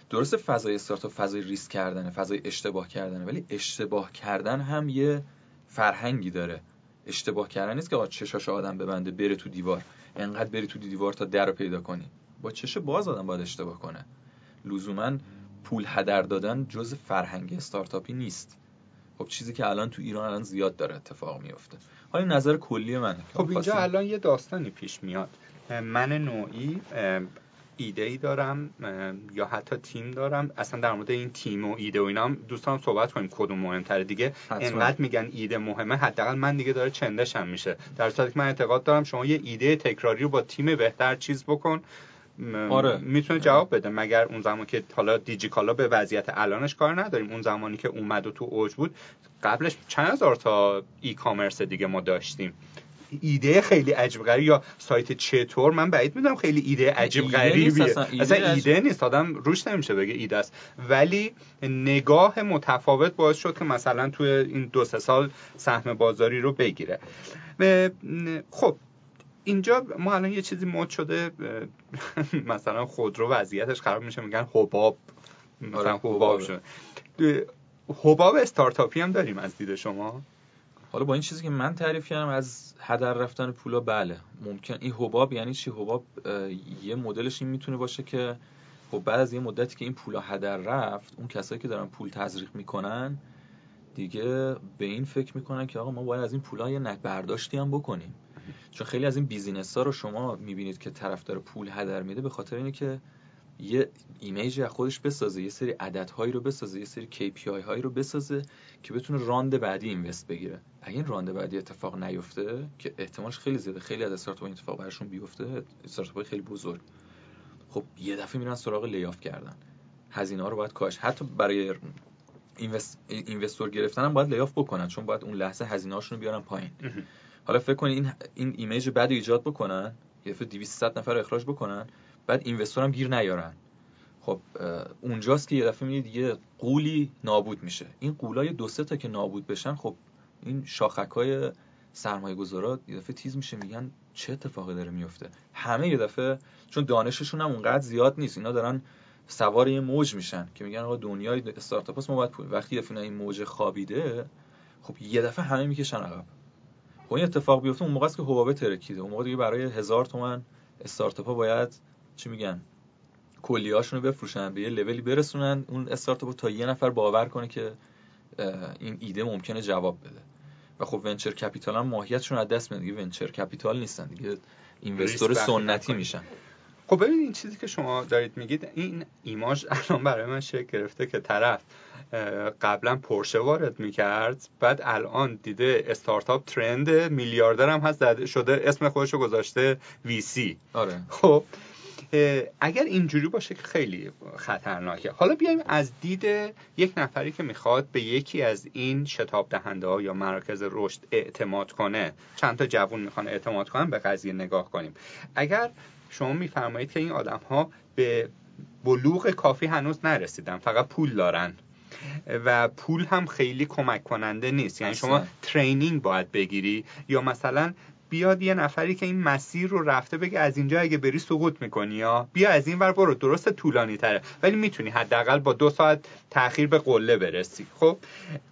درسته فضای استارتاپ فضای ریسک کردنه فضای اشتباه کردنه ولی اشتباه کردن هم یه فرهنگی داره. اشتباه کردن نیست که آقا چشاش آدم ببنده بره تو دیوار. انقدر بری تو دیوار تا در رو پیدا کنی. با چش باز آدم باید اشتباه کنه. لزوما پول هدر دادن جز فرهنگ استارتاپی نیست. خب چیزی که الان تو ایران الان زیاد داره اتفاق میفته. حالا نظر کلی منه. خب اینجا الان یه داستانی پیش میاد. من نوعی ایده ای دارم یا حتی تیم دارم. اصلا در مورد این تیم و ایده و اینا هم دوستان صحبت کنیم کدوم مهمتره. دیگه انقدر میگن ایده مهمه حداقل من دیگه داره چندشم میشه. در صورتی که من اعتقاد دارم شما یه ایده تکراری رو با تیم بهتر چیز بکن. آره. می‌تونه جواب بده. مگر اون زمان که حالا دیجیکالا به وضعیت الانش کار نداریم اون زمانی که اومد و تو اوج بود قبلش چند هزار تا ای کامرس دیگه ما داشتیم. ایده خیلی عجیب غریب یا سایت چطور؟ من بعید می‌دونم خیلی ایده عجیب غریبیه اصلا, ایده, اصلا ایده نیست. آدم روش نمیشه بگه ایده است. ولی نگاه متفاوت باعث شد که مثلا توی این دو سه سال سهم بازاری رو بگیره. خب اینجا ما الان یه چیزی مد شده مثلا خودرو وضعیتش خراب میشه میگن حباب. مثلا آره، حباب شده. حباب استارتاپی هم داریم از دید شما؟ حالا با این چیزی که من تعریف کردم از هدر رفتن پولا بله. ممکن. این حباب یعنی چی؟ حباب یه مدلش این می‌تونه باشه که خب بعد از یه مدتی که این پولا هدر رفت اون کسایی که دارن پول تزریق می‌کنن دیگه به این فکر می‌کنن که آقا ما باید از این پولا یه برداشتی هم بکنیم. چون خیلی از این business ها رو شما می‌بینید که طرف داره پول هدر میده به خاطر اینه که یه image از خودش بسازه یه سری عددهایی رو بسازه یه سری KPI هایی رو بسازه که بتونه round بعدی invest بگیره. اگه این round بعدی اتفاق نیفته که احتمالش خیلی زیاده خیلی از استارتاپ این اتفاق براشون بیفته استارتاپ خیلی بزرگ. خب یه دفعه میرن سراغ layoff کردن. هزینه ها رو باید کاش حتی برای invest... investor گرفتن هم باید layoff بکنن چون باید اون لحظه هزینه هاشون رو بیارن پایین. حالا فکر کنید این این image بد ایجاد بکنن؟ یه دفعه 200 نفر اخراج بکنن بعد investor هم گیر نیارن. خب اونجاست که یه دفعه می‌دید یه قولی نابود میشه. این قولای دو سه تا که نابود بشن خب این شاخک های سرمایه گذارا یه دفعه تیز میشه میگن چه اتفاقی داره میفته همه یه دفعه چون دانششون هم اونقدر زیاد نیست اینا دارن سوار یه موج میشن که میگن آقا دنیای استارتاپ ما باید وقتی یه این موج خوابیده خب یه دفعه همه می‌کشن عقب. خب این اتفاق بیفته اون موقع است که حبابه ترکیده اون موقع دیگه برای هزار تومن استارتاپ ها باید چی میگن؟ کلیهاشون رو بفروشن به یه لولی برسونن اون استارتاپ تا یه نفر باور کنه که این ایده ممکنه جواب بده. و خب ونچر کپیتال هم ماهیتشون از دست میاد دیگه ونچر کپیتال نیستن. دیگه اینوستور سنتی میشن. خب ببینید این چیزی که شما دارید میگید این ایماج الان برای من شکل گرفته که طرف قبلا پرشه وارد می‌کرد بعد الان دیده استارتاپ ترند میلیاردر هم هست شده اسم خودش رو گذاشته وی سی. آره. خب اگر اینجوری باشه که خیلی خطرناکه. حالا بیایم از دید یک نفری که می‌خواد به یکی از این شتاب دهنده ها یا مراکز رشد اعتماد کنه. چند تا جوون می‌خوان اعتماد کنن به قضیه نگاه کنیم. اگر شما میفرمایید که این آدم ها به بلوغ کافی هنوز نرسیدن فقط پول دارن. و پول هم خیلی کمک کننده نیست. یعنی شما ترینینگ باید بگیری. یا مثلا بیاد یه نفری که این مسیر رو رفته بگه از اینجا اگه بری سقوط می‌کنی یا بیا از این ور برو درست طولانی تره. ولی می‌تونی حداقل با دو ساعت تاخیر به قله برسی. خب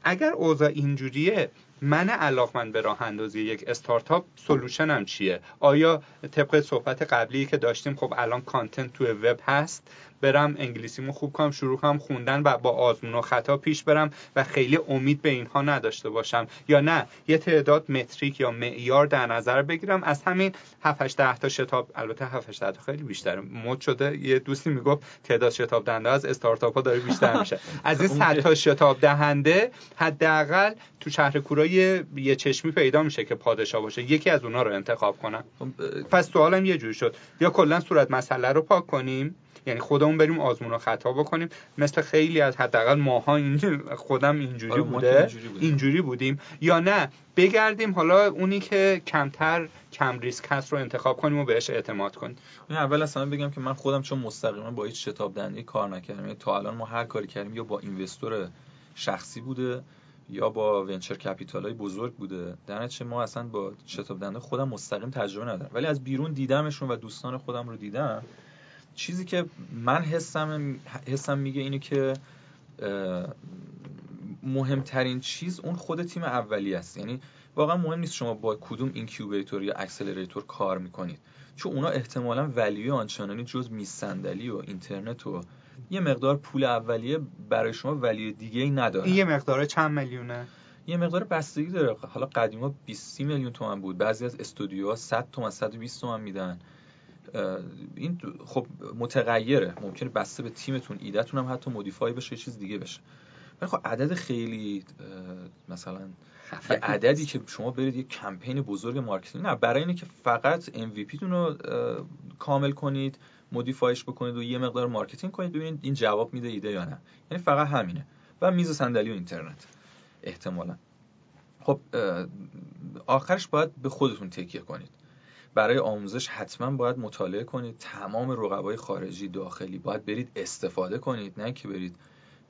اگر اوضاع اینجوریه من علاقمند به راه اندازی یک استارتاپ سلوشنم چیه؟ آیا طبق صحبت قبلی که داشتیم خب الان کانتنت تو وب هست برم انگلیسیمو خوب کنم شروع کنم خوندن و با آزمون و خطا پیش برم و خیلی امید به اینها نداشته باشم. یا نه یه تعداد متریک یا معیار در نظر بگیرم. از همین 7 8 10 تا شتاب البته 7 8 تا خیلی بیشتره. مد شده یه دوستی می‌گفت تعداد شتاب دهنده از استارتاپ ها داره بیشتر میشه. از این 100 تا شتاب دهنده حداقل تو شهر کورای یه چشمی پیدا میشه که پادشاه باشه. یکی از اونها رو انتخاب کنم. خب، پس سوالم یه جوری شد. یا کلا صورت مسئله رو پاک کنیم؟ یعنی خودمون بریم آزمون و خطا بکنیم. مثل خیلی از حداقل ماها این خودم اینجوری آره، بوده. اینجوری بودیم. یا نه بگردیم حالا اونی که کمتر کم ریسک هست رو انتخاب کنیم و بهش اعتماد کنیم. اول اصلا بگم که من خودم چون مستقیما با هیچ شتاب دهنده کار نکردم. یعنی تا الان ما هر کاری کردیم یا با اینوستور شخصی بوده یا با ونچر کپیتال های بزرگ بوده. در چه ما اصلا با شتاب دهنده خودم مستقیم تجربه ندارم. ولی از بیرون دیدمشون و دوستان خودم رو دیدم چیزی که من حسم حسم میگه اینه که مهمترین چیز اون خود تیم اولی است. یعنی واقعا مهم نیست شما با کدوم incubator یا accelerator کار می‌کنید. چون اونا احتمالا value آنچنانی جز میز صندلی و اینترنت و یه مقدار پول اولیه برای شما value دیگه ای نداره یه مقدار چند میلیونه؟ یه مقدار بستگی داره. حالا قدیما 20 میلیون تومن بود. بعضی از استودیوها 100 تومن 120 تومن میدن. این خب متغیره. ممکنه بسته به تیمتون ایدهتون هم حتی modify بشه یه چیز دیگه بشه. ولی خب عدد خیلی مثلا یه عددی که شما برید یه کمپین بزرگ marketing نه برای اینه که فقط MVP تون رو کامل کنید modify ش بکنید و یه مقدار marketing کنید ببینید این جواب میده ایده یا نه. یعنی فقط همینه. و میز صندلی و اینترنت احتمالا. خب آخرش باید به خودتون تکیه کنید. برای آموزش حتما باید مطالعه کنید. تمام رقبای خارجی داخلی. باید برید استفاده کنید. نه که برید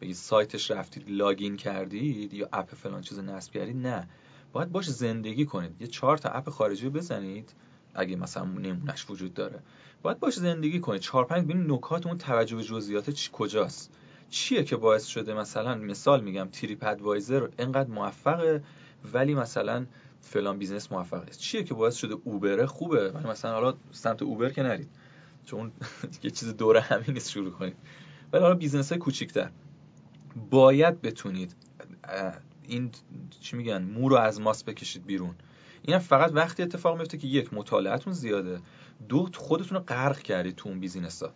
بگید سایتش رفتید login کردید یا app فلان چیز نصب کردید. نه. باید باش زندگی کنید. یه چهار تا app خارجی بزنید اگه مثلا نمونش وجود داره. باید باش زندگی کنید. چهار پنج ببینید نکات اون توجه به جزئیات کجاست. چیه که باعث شده؟ مثلا مثال میگم تریپ ادوایزر انقدر موفقه ولی مثلا فلان business موفق است چیه که باعث شده اوبره؟ خوبه ولی مثلا حالا سمت اوبر که نرید. چون یه چیز دورهمی نیست شروع کنید. ولی حالا business های کوچیکتر. باید بتونید این چی میگن مو رو از ماست بکشید بیرون. این فقط وقتی اتفاق میفته که یک مطالعتون زیاده. دو خودتون رو غرق کردید تو اون business ها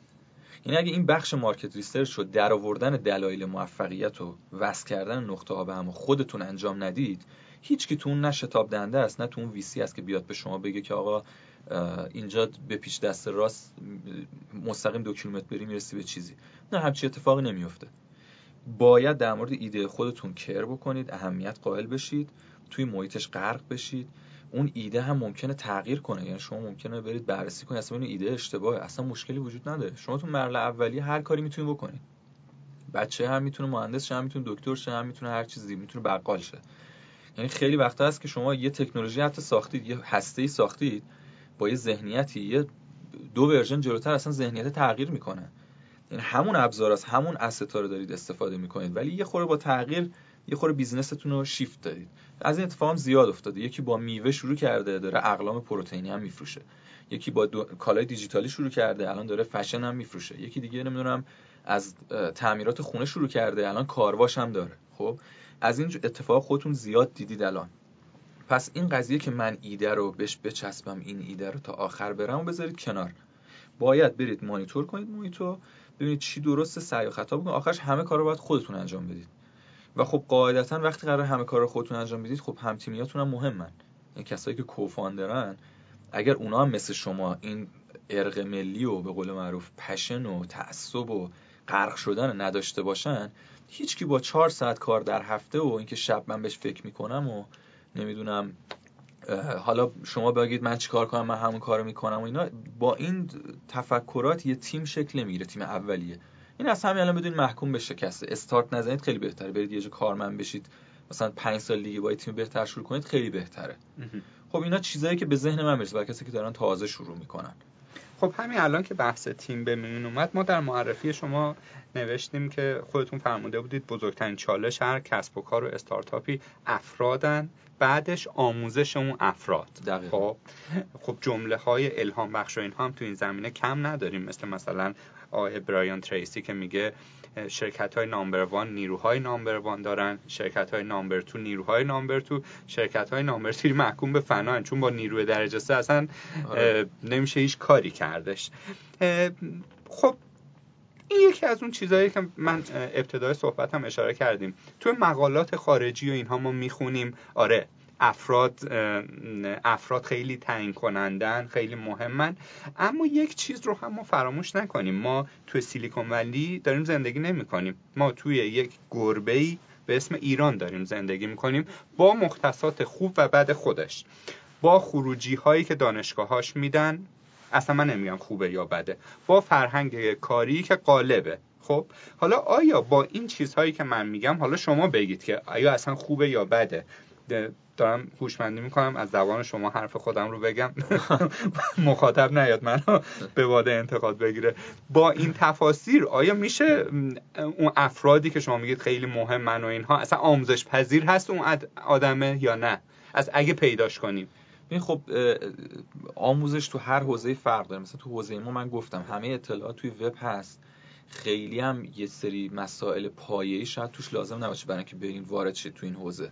یعنی اگه این بخش market research شد در آوردن دلایل موفقیت و وصل کردن نقطه ها به هم خودتون انجام ندید هیچ کی تو اون نه شتاب دهنده است نه تو اون VC است که بیاد به شما بگه که آقا اینجا به پیش دست راست مستقیم دو کیلومتر بری می‌رسی به چیزی. نه همچی اتفاقی نمیفته باید در مورد ایده خودتون کر بکنید اهمیت قائل بشید توی محیطش غرق بشید. اون ایده هم ممکنه تغییر کنه یعنی شما ممکنه برید بررسی کنید. اصلا این ایده اشتباهه اصلا مشکلی وجود نداره. شما تو مرحله اولی هر کاری می‌تونید بکنید. بچه هم می‌تونه مهندس شه هم می‌تونه دکتر شه هم می‌تونه هر چیزی می‌تونه بقال شه. یعنی خیلی وقتا هست که شما یه تکنولوژی حتی ساختید یه هسته ساختید با یه ذهنیتی یه دو version جلوتر اصلا ذهنیت تغییر می‌کنه. یعنی همون ابزار است همون asset ا رو دارید استفاده می‌کنید ولی یه خورده با تغییر یه خورده business تون رو شیفت دادید از این اتفاق زیاد افتاده. یکی با میوه شروع کرده داره اقلام پروتئینی هم میفروشه. یکی با دو... کالای دیجیتالی شروع کرده الان داره فشن هم میفروشه. یکی دیگه نمی‌دونم از تعمیرات خونه شروع کرده الان کارواش هم داره. خب؟ از این اتفاق خودتون زیاد دیدید الان. پس این قضیه که من ایده رو بهش بچسبم این ایده رو تا آخر برم و بذارید کنار. باید برید مانیتور کنید محیطو ببینید چی درسته سعی و خطا بکنید. آخرش همه کار رو باید خودتون انجام بدید. و خب قاعدتا وقتی قرار همه کار رو خودتون انجام بدید خب هم تیمیاتون هم مهمن. این کسایی که کوفاندرن اگر اونا هم مثل شما این ارق ملی و به قول معروف پشن و تعصب و غرق شدن نداشته باشن هیچکی با چهار ساعت کار در هفته و اینکه شب من بهش فکر می‌کنم و نمی‌دونم حالا شما بگید من چیکار کنم من همون کارو می‌کنم و اینا با این تفکرات یه تیم شکل نمی‌گیره تیم اولیه. این از همین الان بدون محکوم به شکسته. استارت نزنید خیلی بهتره. برید یه جا کارمند بشید. مثلا پنج سال دیگه با تیم بهتر شروع کنید خیلی بهتره. خب اینا چیزایی که به ذهن من می‌رسه برای کسی که دارن تازه شروع می‌کنن. خب همین الان که بحث تیم به میون اومد ما در معرفی شما نوشتیم که خودتون فرموده بودید بزرگترین چالش هر کسب و کار و استارتاپی افرادن بعدش آموزش اون افراد. خب خب جمله های الهام بخش و اینها هم تو این زمینه کم نداریم. مثل مثلا آقای برایان تریسی که میگه شرکت های نامبر وان نیروهای نامبر وان دارن شرکت های نامبر تو نیروهای نامبر تو شرکت های نامبر تری محکوم به فنان چون با نیروی درجه سه اصلا آره. نمیشه هیچ کاری کردش. خب این یکی از اون چیزهایی که من ابتدای صحبتم اشاره کردیم. تو مقالات خارجی و اینها ما می‌خونیم. آره افراد افراد خیلی تعیین کنندن خیلی مهمن. اما یک چیز رو هم ما فراموش نکنیم. ما توی سیلیکون ولی داریم زندگی نمی کنیم ما توی یک گربه ای به اسم ایران داریم زندگی می کنیم با مختصات خوب و بد خودش. با خروجی هایی که دانشگاهاش میدن اصلا من نمیگم خوبه یا بده. با فرهنگ کاری که قالبه خب حالا آیا با این چیزهایی که من میگم حالا شما بگید که آیا اصلا خوبه یا بده؟ دارم هوشمندی می‌کنم از زبان شما حرف خودم رو بگم. مخاطب نیاد منو به واده انتقاد بگیره. با این تفاسیر آیا میشه اون افرادی که شما میگید خیلی مهم من و اینها اصلا آموزش پذیر هست اون آدمه یا نه؟ از اگه پیداش کنیم. این خب آموزش تو هر حوزه فرق داره. مثلا تو حوزه ما من گفتم همه اطلاعات توی وب هست. خیلی هم یه سری مسائل پایه‌ای شاید توش لازم نباشه برای اینکه برین وارد شید تو این حوزه.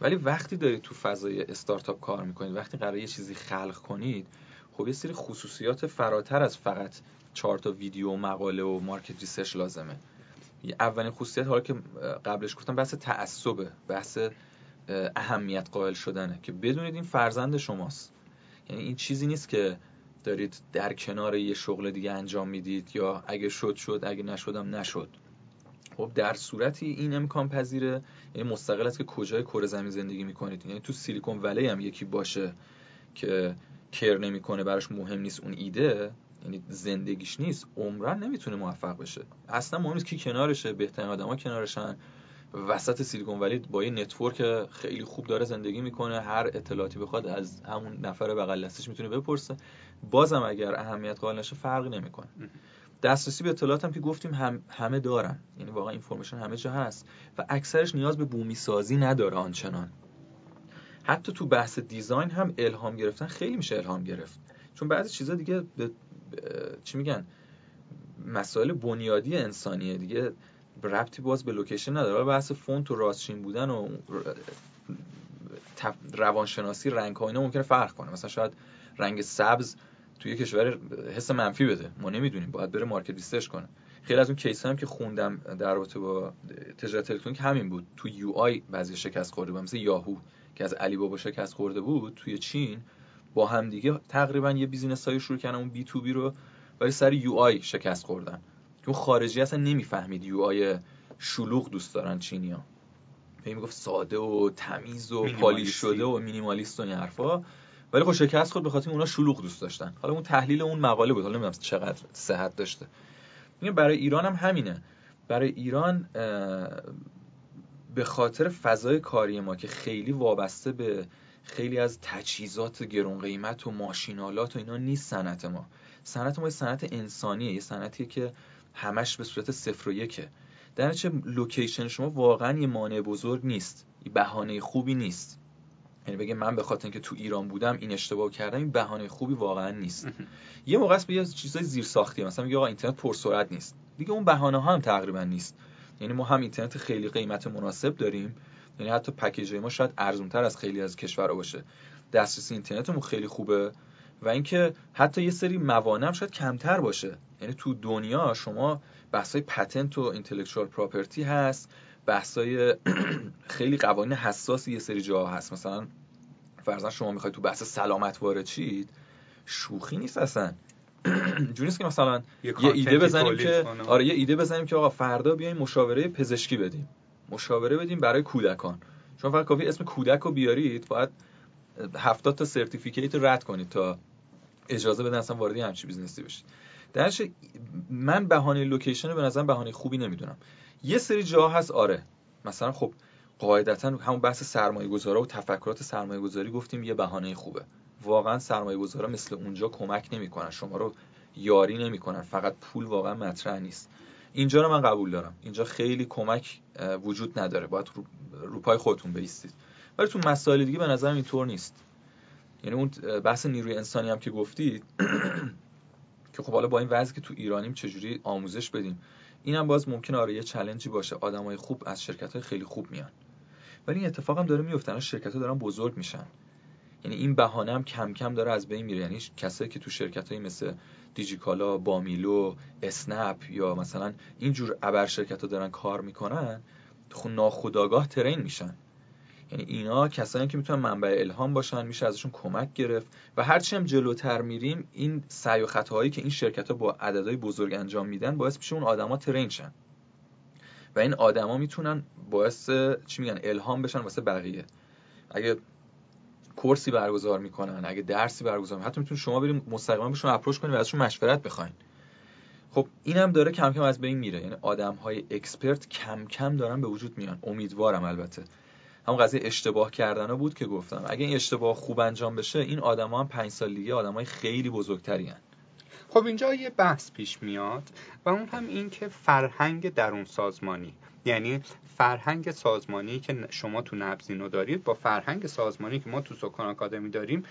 ولی وقتی دارید تو فضای استارتاپ کار می‌کنید وقتی قرار یه چیزی خلق کنید خب یه سری خصوصیات فراتر از فقط چهار تا ویدیو و مقاله و market research لازمه. اولین خصوصیت حالا که قبلش گفتم بحث تعصبه بحث اهمیت قائل شدنه که بدونید این فرزند شماست. یعنی این چیزی نیست که دارید در کنار یه شغل دیگه انجام می‌دید یا اگه شد شد اگه نشدم نشد. خب در صورتی این امکان پذیره یعنی مستقل است که کجای کره زمین زندگی می‌کنید. یعنی تو سیلیکون ولی هم یکی باشه که care نمی‌کنه براش مهم نیست اون ایده یعنی زندگیش نیست عمراً نمی‌تونه موفق بشه. اصلا مهم نیست کی کنارشه بهترین آدما کنارشن. وسط سیلیکون ولی با یه network خیلی خوب داره زندگی می‌کنه هر اطلاعاتی بخواد از همون نفر بغل دستش می‌تونه بپرسه. بازم اگر اهمیت قائل نشه فرقی نمی‌کنه. دسترسی به اطلاعات هم که گفتیم هم همه دارن. یعنی واقعا information همه جا هست و اکثرش نیاز به بومی سازی نداره آنچنان. حتی تو بحث design هم الهام گرفتن خیلی میشه الهام گرفت. چون بعضی چیزا دیگه به چی میگن؟ مسائل بنیادی انسانیه دیگه. ربطی باز به location نداره. بحث فونت و راستچین بودن و روانشناسی رنگ ها اینا ممکنه فرق کنه. مثلا شاید رنگ سبز توی کشور حس منفی بده. ما نمی‌دونیم. باید بره market research کنه. خیلی از اون case هم که خوندم در رابطه با تجارت الکترونیک همین بود. تو UI بعضی شکست خورده بود. مثل یاهو که از علی بابا شکست خورده بود توی چین با هم دیگه تقریبا یه business های شروع کردن. اون B2B رو ولی سر UI شکست خوردن. چون خارجی اصلا نمی‌فهمید UI شلوغ دوست دارن چینیا می می‌گفت ساده و تمیز و polish شده و minimalist و این حرفا. ولی خب شکست خورد به خاطر اونا شلوغ دوست داشتن. حالا اون تحلیل اون مقاله بود. حالا نمی‌دونم چقدر صحت داشته. میگم برای ایران هم همینه. برای ایران به خاطر فضای کاری ما که خیلی وابسته به خیلی از تجهیزات گرون قیمت و ماشینالات و اینا نیست صنعت ما. صنعت ما صنعت انسانیه. یه صنعتیه که همش به صورت صفر و یکه. در چه لوکیشن شما واقعا یه مانع بزرگ نیست. یه بهانه خوبی نیست. یعنی بگه من به خاطر اینکه تو ایران بودم این اشتباه کردم این بهانه خوبی واقعا نیست. یه موقع است به یه چیزای زیر ساختی مثلا میگه آقا اینترنت پرسرعت نیست. دیگه اون بهانه ها هم تقریبا نیست. یعنی ما هم اینترنت خیلی قیمت مناسب داریم. یعنی حتی پکیج ما شاید ارزونتر از خیلی از کشورها باشه. دسترسی اینترنتمون خیلی خوبه. و اینکه حتی یه سری موانع هم شاید کمتر باشه. یعنی تو دنیا شما بحثای پتنت و اینتלקچوال پراپرتی هست. بحثای خیلی قوانین حساسی یه سری جاها هست. مثلا فرضاً شما می‌خواید تو بحث سلامت وارد شید شوخی نیست اصلا. جوری که مثلا یه, ایده بزنیم که آره یه ایده بزنیم که آقا فردا بیایم مشاوره پزشکی بدیم. مشاوره بدیم برای کودکان. شما فقط کافی اسم کودک رو بیارید باید 70 تا certificate رد کنید تا اجازه بدن اصلا وارد همچی business ی بشید. درش من بهانه location رو به نظر بهانه خوبی نمی‌دونم. یه سری جا هست آره. مثلا خب قاعدتا همون بحث سرمایه گذارا و تفکرات سرمایه گذاری گفتیم یه بهانه خوبه. واقعا سرمایه گذارا مثل اونجا کمک نمی‌کنن شما رو یاری نمی‌کنن فقط پول واقعا مطرح نیست. اینجا رو من قبول دارم. اینجا خیلی کمک وجود نداره. باید رو پای خودتون بیستید. ولی تو مسائل دیگه به نظرم اینطور نیست. یعنی اون بحث نیروی انسانی هم که گفتید که خب حالا با این وضعی که تو ایرانیم چجوری آموزش بدیم؟ اینم باز ممکنه آره یه چلنجی باشه. آدمای خوب از شرکت های خیلی خوب میان. ولی این اتفاق هم داره میفته. شرکت ها دارن بزرگ میشن. یعنی این بهانه هم کم کم داره از بین میره. یعنی کسایی که تو شرکت های مثل دیجیکالا بامیلو اسنپ یا مثلا اینجور ابر شرکت ها دارن کار می‌کنن خب ناخداگاه ترین میشن. یعنی اینا کسانی که می‌تونن منبع الهام باشن میشه ازشون کمک گرفت و هرچی هم جلوتر میریم این سعی و خطاهایی که این شرکت ها با عددهای بزرگ انجام میدن باعث میشه اون آدما ترین شن. و این آدما می‌تونن باعث چی میگن الهام بشن واسه بقیه. اگه کورسی برگزار می‌کنن اگه درسی برگزار حتی می‌تونید شما بریم مستقیما بهشون اپروچ کنید و ازشون مشورت بخواین. خب اینم داره کم کم از بین میره. یعنی آدم های اکسپرت کم کم دارن به وجود میان. امیدوارم البته. هم قضیه اشتباه کردن بود که گفتم اگه این اشتباه خوب انجام بشه این آدما هم پنج سال دیگه آدمای خیلی بزرگتری هن. خب اینجا یه بحث پیش میاد و اون هم این که فرهنگ درون سازمانی یعنی فرهنگ سازمانی که شما تو نبزینو دارید با فرهنگ سازمانی که ما تو سکان آکادمی داریم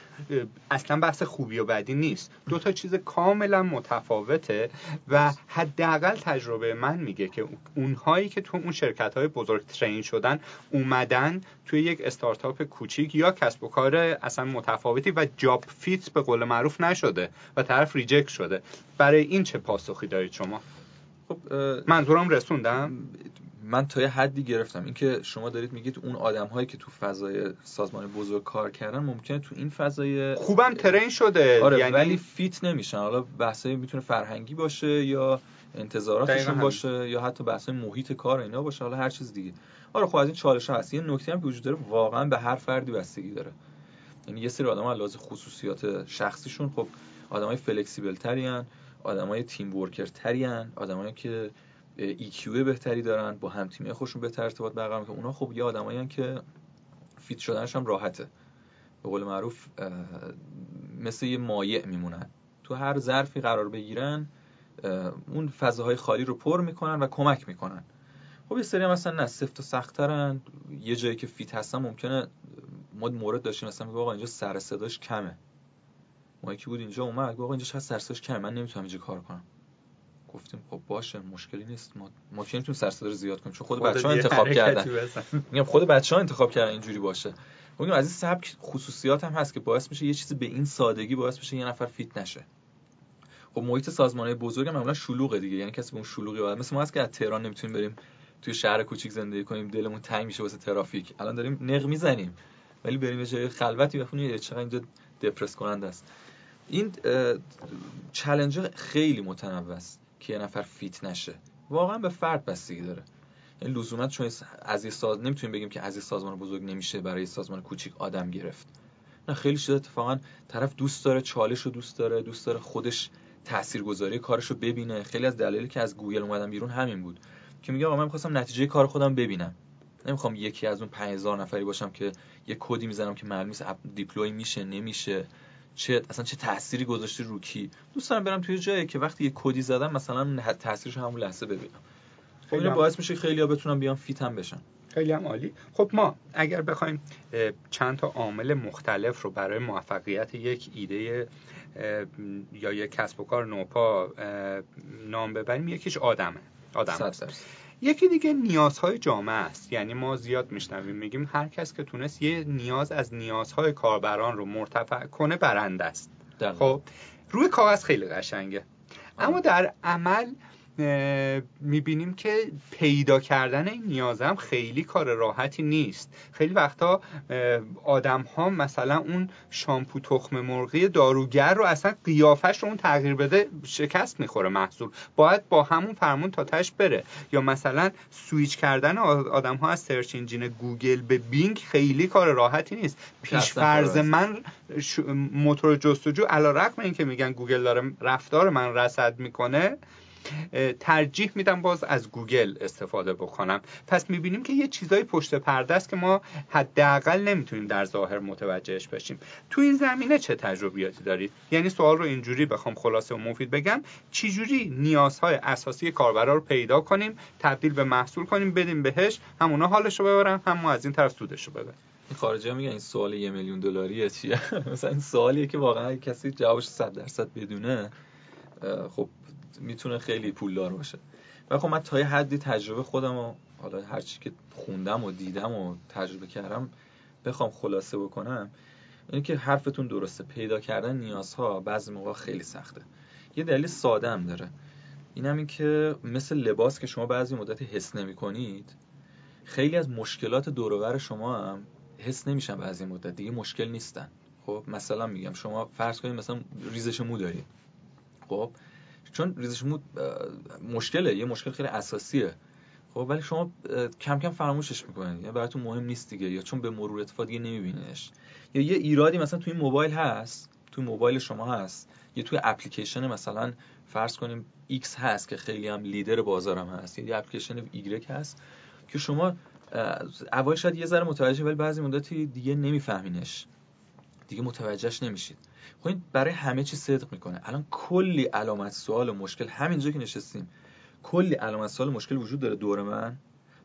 اصلا بحث خوبی و بدی نیست. دو تا چیز کاملا متفاوته و حداقل تجربه من میگه که اونهایی که تو اون شرکت های بزرگ ترین شدن اومدن توی یک استارتاپ کوچیک یا کسب و کار اصلا متفاوتی و جاب فیت به قول معروف نشده و طرف reject شده. برای این چه پاسخی دارید شما؟ خب منظورم رسوندم. من تا یه حدی گرفتم. اینکه شما دارید میگید اون آدم هایی که تو فضای سازمان بزرگ کار کردن ممکنه تو این فضای خوبم train شده. آره یعنی... ولی fit نمیشن. حالا بحثای می‌تونه فرهنگی باشه یا انتظاراتشون باشه یا حتی بحثای محیط کار اینا باشه حالا هر چیز دیگه. آره خب از این چالش هست. یه نکته هم که وجود داره واقعا به هر فردی بستگی داره. یعنی یه سری آدم لازم خصوصیات شخصیشون خب آدمای فلکسیبل ترین آدمای تیم ورکر ترین آدمایی که EQ بهتری دارن با هم تیمی خودشون بهتر ارتباط برقرار می‌کنن. اونا خب یه آدمایی که فیت شدنش هم راحته. به قول معروف مثل یه مایع میمونن. تو هر ظرفی قرار بگیرن اون فضاهای خالی رو پر می‌کنن و کمک می‌کنن. خب یه سری مثلا نه سفت و سختترن. یه جایی که فیت هستن ممکنه ما مورد داشتیم. مثلا آقا اینجا سر کمه. ما کی بود اینجا اومد آقا اینجا چقدر سر کمه؟ من نمی‌تونم اینجا کار کنم. گفتیم خب باشه مشکلی نیست. ما ما که نمی‌تونیم سر زیاد کنیم چون خود, خود بچه‌ها انتخاب کردن. میگم خود بچه‌ها انتخاب کردن اینجوری باشه. میگم از این سبک خصوصیات هم هست که باعث میشه یه چیزی به این سادگی باعث میشه یه نفر فیت نشه. خب محیط سازمانه بزرگ معمولا شلوغه دیگه. یعنی کسی به اون شلوغی باید مثل ما هست که از تهران نمی‌تونیم بریم توی شهر کوچیک زندگی کنیم دلمون تنگ میشه واسه ترافیک. الان داریم نق می‌زنیم ولی بریم یه جای خلوتی بخونیم چقدر اینجا دپرس کننده است. این چالش خیلی متنوع است. که یه نفر فیت نشه. واقعا به فرد بستگی داره. این یعنی لزوما چون از یه ساز نمی‌تونیم بگیم که از یه سازمان بزرگ نمیشه برای سازمان کوچیک آدم گرفت. نه خیلی شده اتفاقا طرف دوست داره چالش رو دوست داره دوست داره خودش تاثیرگذاری کارش رو ببینه. خیلی از دلایلی که از گوگل اومدم بیرون همین بود. که آقا من می‌خواستم نتیجه کار خودم ببینم. نمی‌خوام یکی از اون 5000 نفری باشم که یه کدی می‌زنم که معلوم نیست deploy میشه نمیشه. چه اصلا چه تأثیری گذاشته رو کی. دوست دارم برم توی جایی که وقتی یه کدی زدم مثلا تاثیرش همون لحظه ببینم. خب اینو باعث میشه خیلی ها بتونن بیان fit م بشن. خیلی هم عالی. خب ما اگر بخوایم چند تا عامل مختلف رو برای موفقیت یک ایده یا یک کسب و کار نوپا نام ببریم یکیش آدمه. آدم یکی دیگه نیازهای جامعه است. یعنی ما زیاد میشنویم میگیم هر کس که تونست یه نیاز از نیازهای کاربران رو مرتفع کنه برنده است. خب روی کاغذ خیلی قشنگه. اما در عمل می‌بینیم که پیدا کردن این نیازم خیلی کار راحتی نیست. خیلی وقتا آدم ها مثلا اون شامپو تخم مرغی داروگر رو اصلا قیافش رو اون تغییر بده شکست می‌خوره محصول. باید با همون فرمون تا تهش بره. یا مثلا سویچ کردن آدم ها از search engine گوگل به بینگ خیلی کار راحتی نیست. پیش فرض من موتور جستجو علی‌رغم این که میگن گوگل داره رفتار من رصد می‌کنه ترجیح میدم باز از گوگل استفاده بکنم. پس می‌بینیم که یه چیزای پشت پرده است که ما حداقل نمی‌تونیم در ظاهر متوجهش بشیم. تو این زمینه چه تجربیاتی دارید؟ یعنی سوال رو اینجوری بخوام خلاصه و مفید بگم. چجوری نیازهای اساسی کاربرا رو پیدا کنیم تبدیل به محصول کنیم بدیم بهش هم اونا حالش رو ببرن هم ما از این طرف سودش رو ببریم این خارجی میگن این سوال یه میلیون دلاریه چیه؟ مثلا این سوالیه که واقعا کسی جوابش 100 درصد بدونه خب می‌تونه خیلی پولدار باشه. و خب من تا یه حدی تجربه خودم و حالا هرچی که خوندم و دیدم و تجربه کردم بخوام خلاصه بکنم اینه که حرفتون درسته. پیدا کردن نیازها بعضی موقع خیلی سخته. یه دلیل ساده هم داره. این هم این که مثل لباس که شما بعضی مدت حس نمی کنید خیلی از مشکلات دورور شما هم حس نمیشن بعضی مدت. دیگه مشکل نیستن. خب مثلا میگم شما فرض کنید مثلا ریزش مو دارید. خب چون ریزش مو مشکله یه مشکل خیلی اساسیه. خب ولی شما کم کم فراموشش می‌کنید یا براتون مهم نیست دیگه. یا چون به مرور اتفاق دیگه نمیبینیش. یا یه ایرادی مثلا توی موبایل هست توی موبایل شما هست. یا توی اپلیکیشن مثلا فرض کنیم X هست که خیلی هم لیدر بازارم هست. یا یه اپلیکیشن Y هست که شما اول شاید یه ذره متوجه ولی بعضی مدتی دیگه نمیفهمینش. دیگه متوجهش نمیشید. خب برای همه چی صدق می‌کنه. الان کلی علامت سوال و مشکل همینجا که نشستیم کلی علامت سوال و مشکل وجود داره دور من.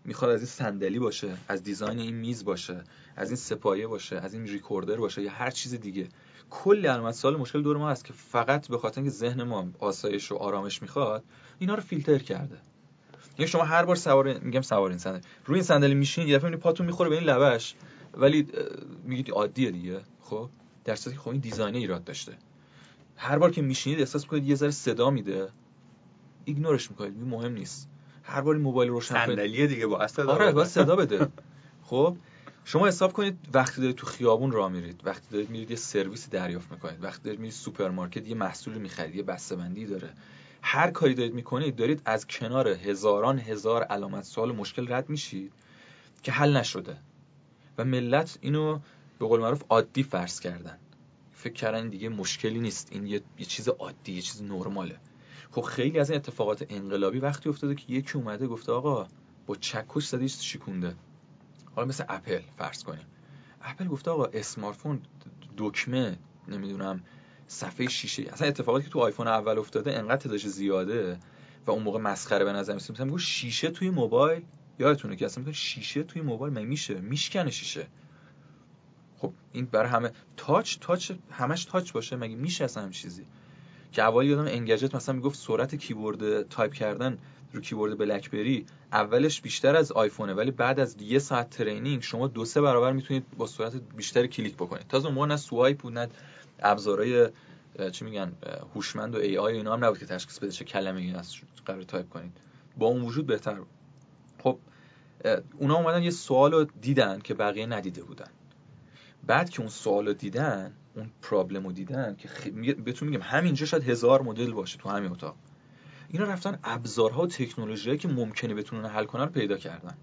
می‌خواد از این صندلی باشه از دیزاین این میز باشه از این سپایه باشه از این ریکوردر باشه یا هر چیز دیگه. کلی علامت سوال مشکل دور ما هست که فقط به خاطر اینکه ذهن ما آسایش و آرامش می‌خواد اینا رو فیلتر کرده. یعنی شما هر بار سوار میگم سوار این صندلی روی این صندلی میشین یه دفعه پاتون می‌خوره به این لبش ولی میگید عادیه دیگه خب؟ در صورتی که خب این design ایراد داشته. هر بار که میشینید احساس می‌کنید یه ذره صدا میده. ignore ش می‌کنید مهم نیست. هر بار موبایل روشن کنید. دیگه با صدا آره با صدا بده. خب شما حساب کنید وقتی دارید تو خیابون راه میرید وقتی دارید میرید یه سرویسی دریافت می‌کنید وقتی دارید میرید سوپرمارکت یه محصولی می‌خرید یه بسته‌بندی داره. هر کاری دارید می‌کنید دارید از کنار هزاران هزار علامت سوال و مشکل رد میشید که حل نشده. و ملت اینو به قول معروف عادی فرض کردن. فکر کردن دیگه مشکلی نیست. این یه, یه چیز عادی یه چیز نرماله. خب خیلی از این اتفاقات انقلابی وقتی افتاده که یکی اومده گفته آقا با چکش زدیش شکونده. حالا مثل اپل فرض کنیم. اپل گفته آقا اسمارت فون دکمه نمی‌دونم صفحه شیشه. اصلا اتفاقاتی که تو آیفون اول افتاده انقدر تعدادش زیاده و اون موقع مسخره به نظر می‌رسید مثلا شیشه توی موبایل؟ یادتونه که اصلا شیشه توی موبایل میشه؟ میشکنه شیشه. خب این برای همه touch touch همش touch باشه مگه میشه اصلا همچین چیزی؟ که اولی یادم Engadget مثلا می‌گفت سرعت کیبورد تایپ کردن رو کیبورد بلکبری اولش بیشتر از آیفونه ولی بعد از یه ساعت training شما دو سه برابر می‌تونید با سرعت بیشتر کلیک بکنید. تازه اون نه swipe بود نه ابزارهای چی میگن هوشمند و AI اینا هم نبود که تشخیص بده چه کلمه ای از قرار تایپ کنید. با اون وجود بهتر بود. خب اونا اومدن یه سوال رو دیدن که بقیه ندیده بودن. بعد که اون سوال دیدن اون problem رو دیدن که خ... بهتون میگم همینجا شاید هزار مدل باشه تو همین اتاق. اینا رفتن ابزارها و تکنولوژی که ممکنه بتونن حل کنن رو پیدا کردن.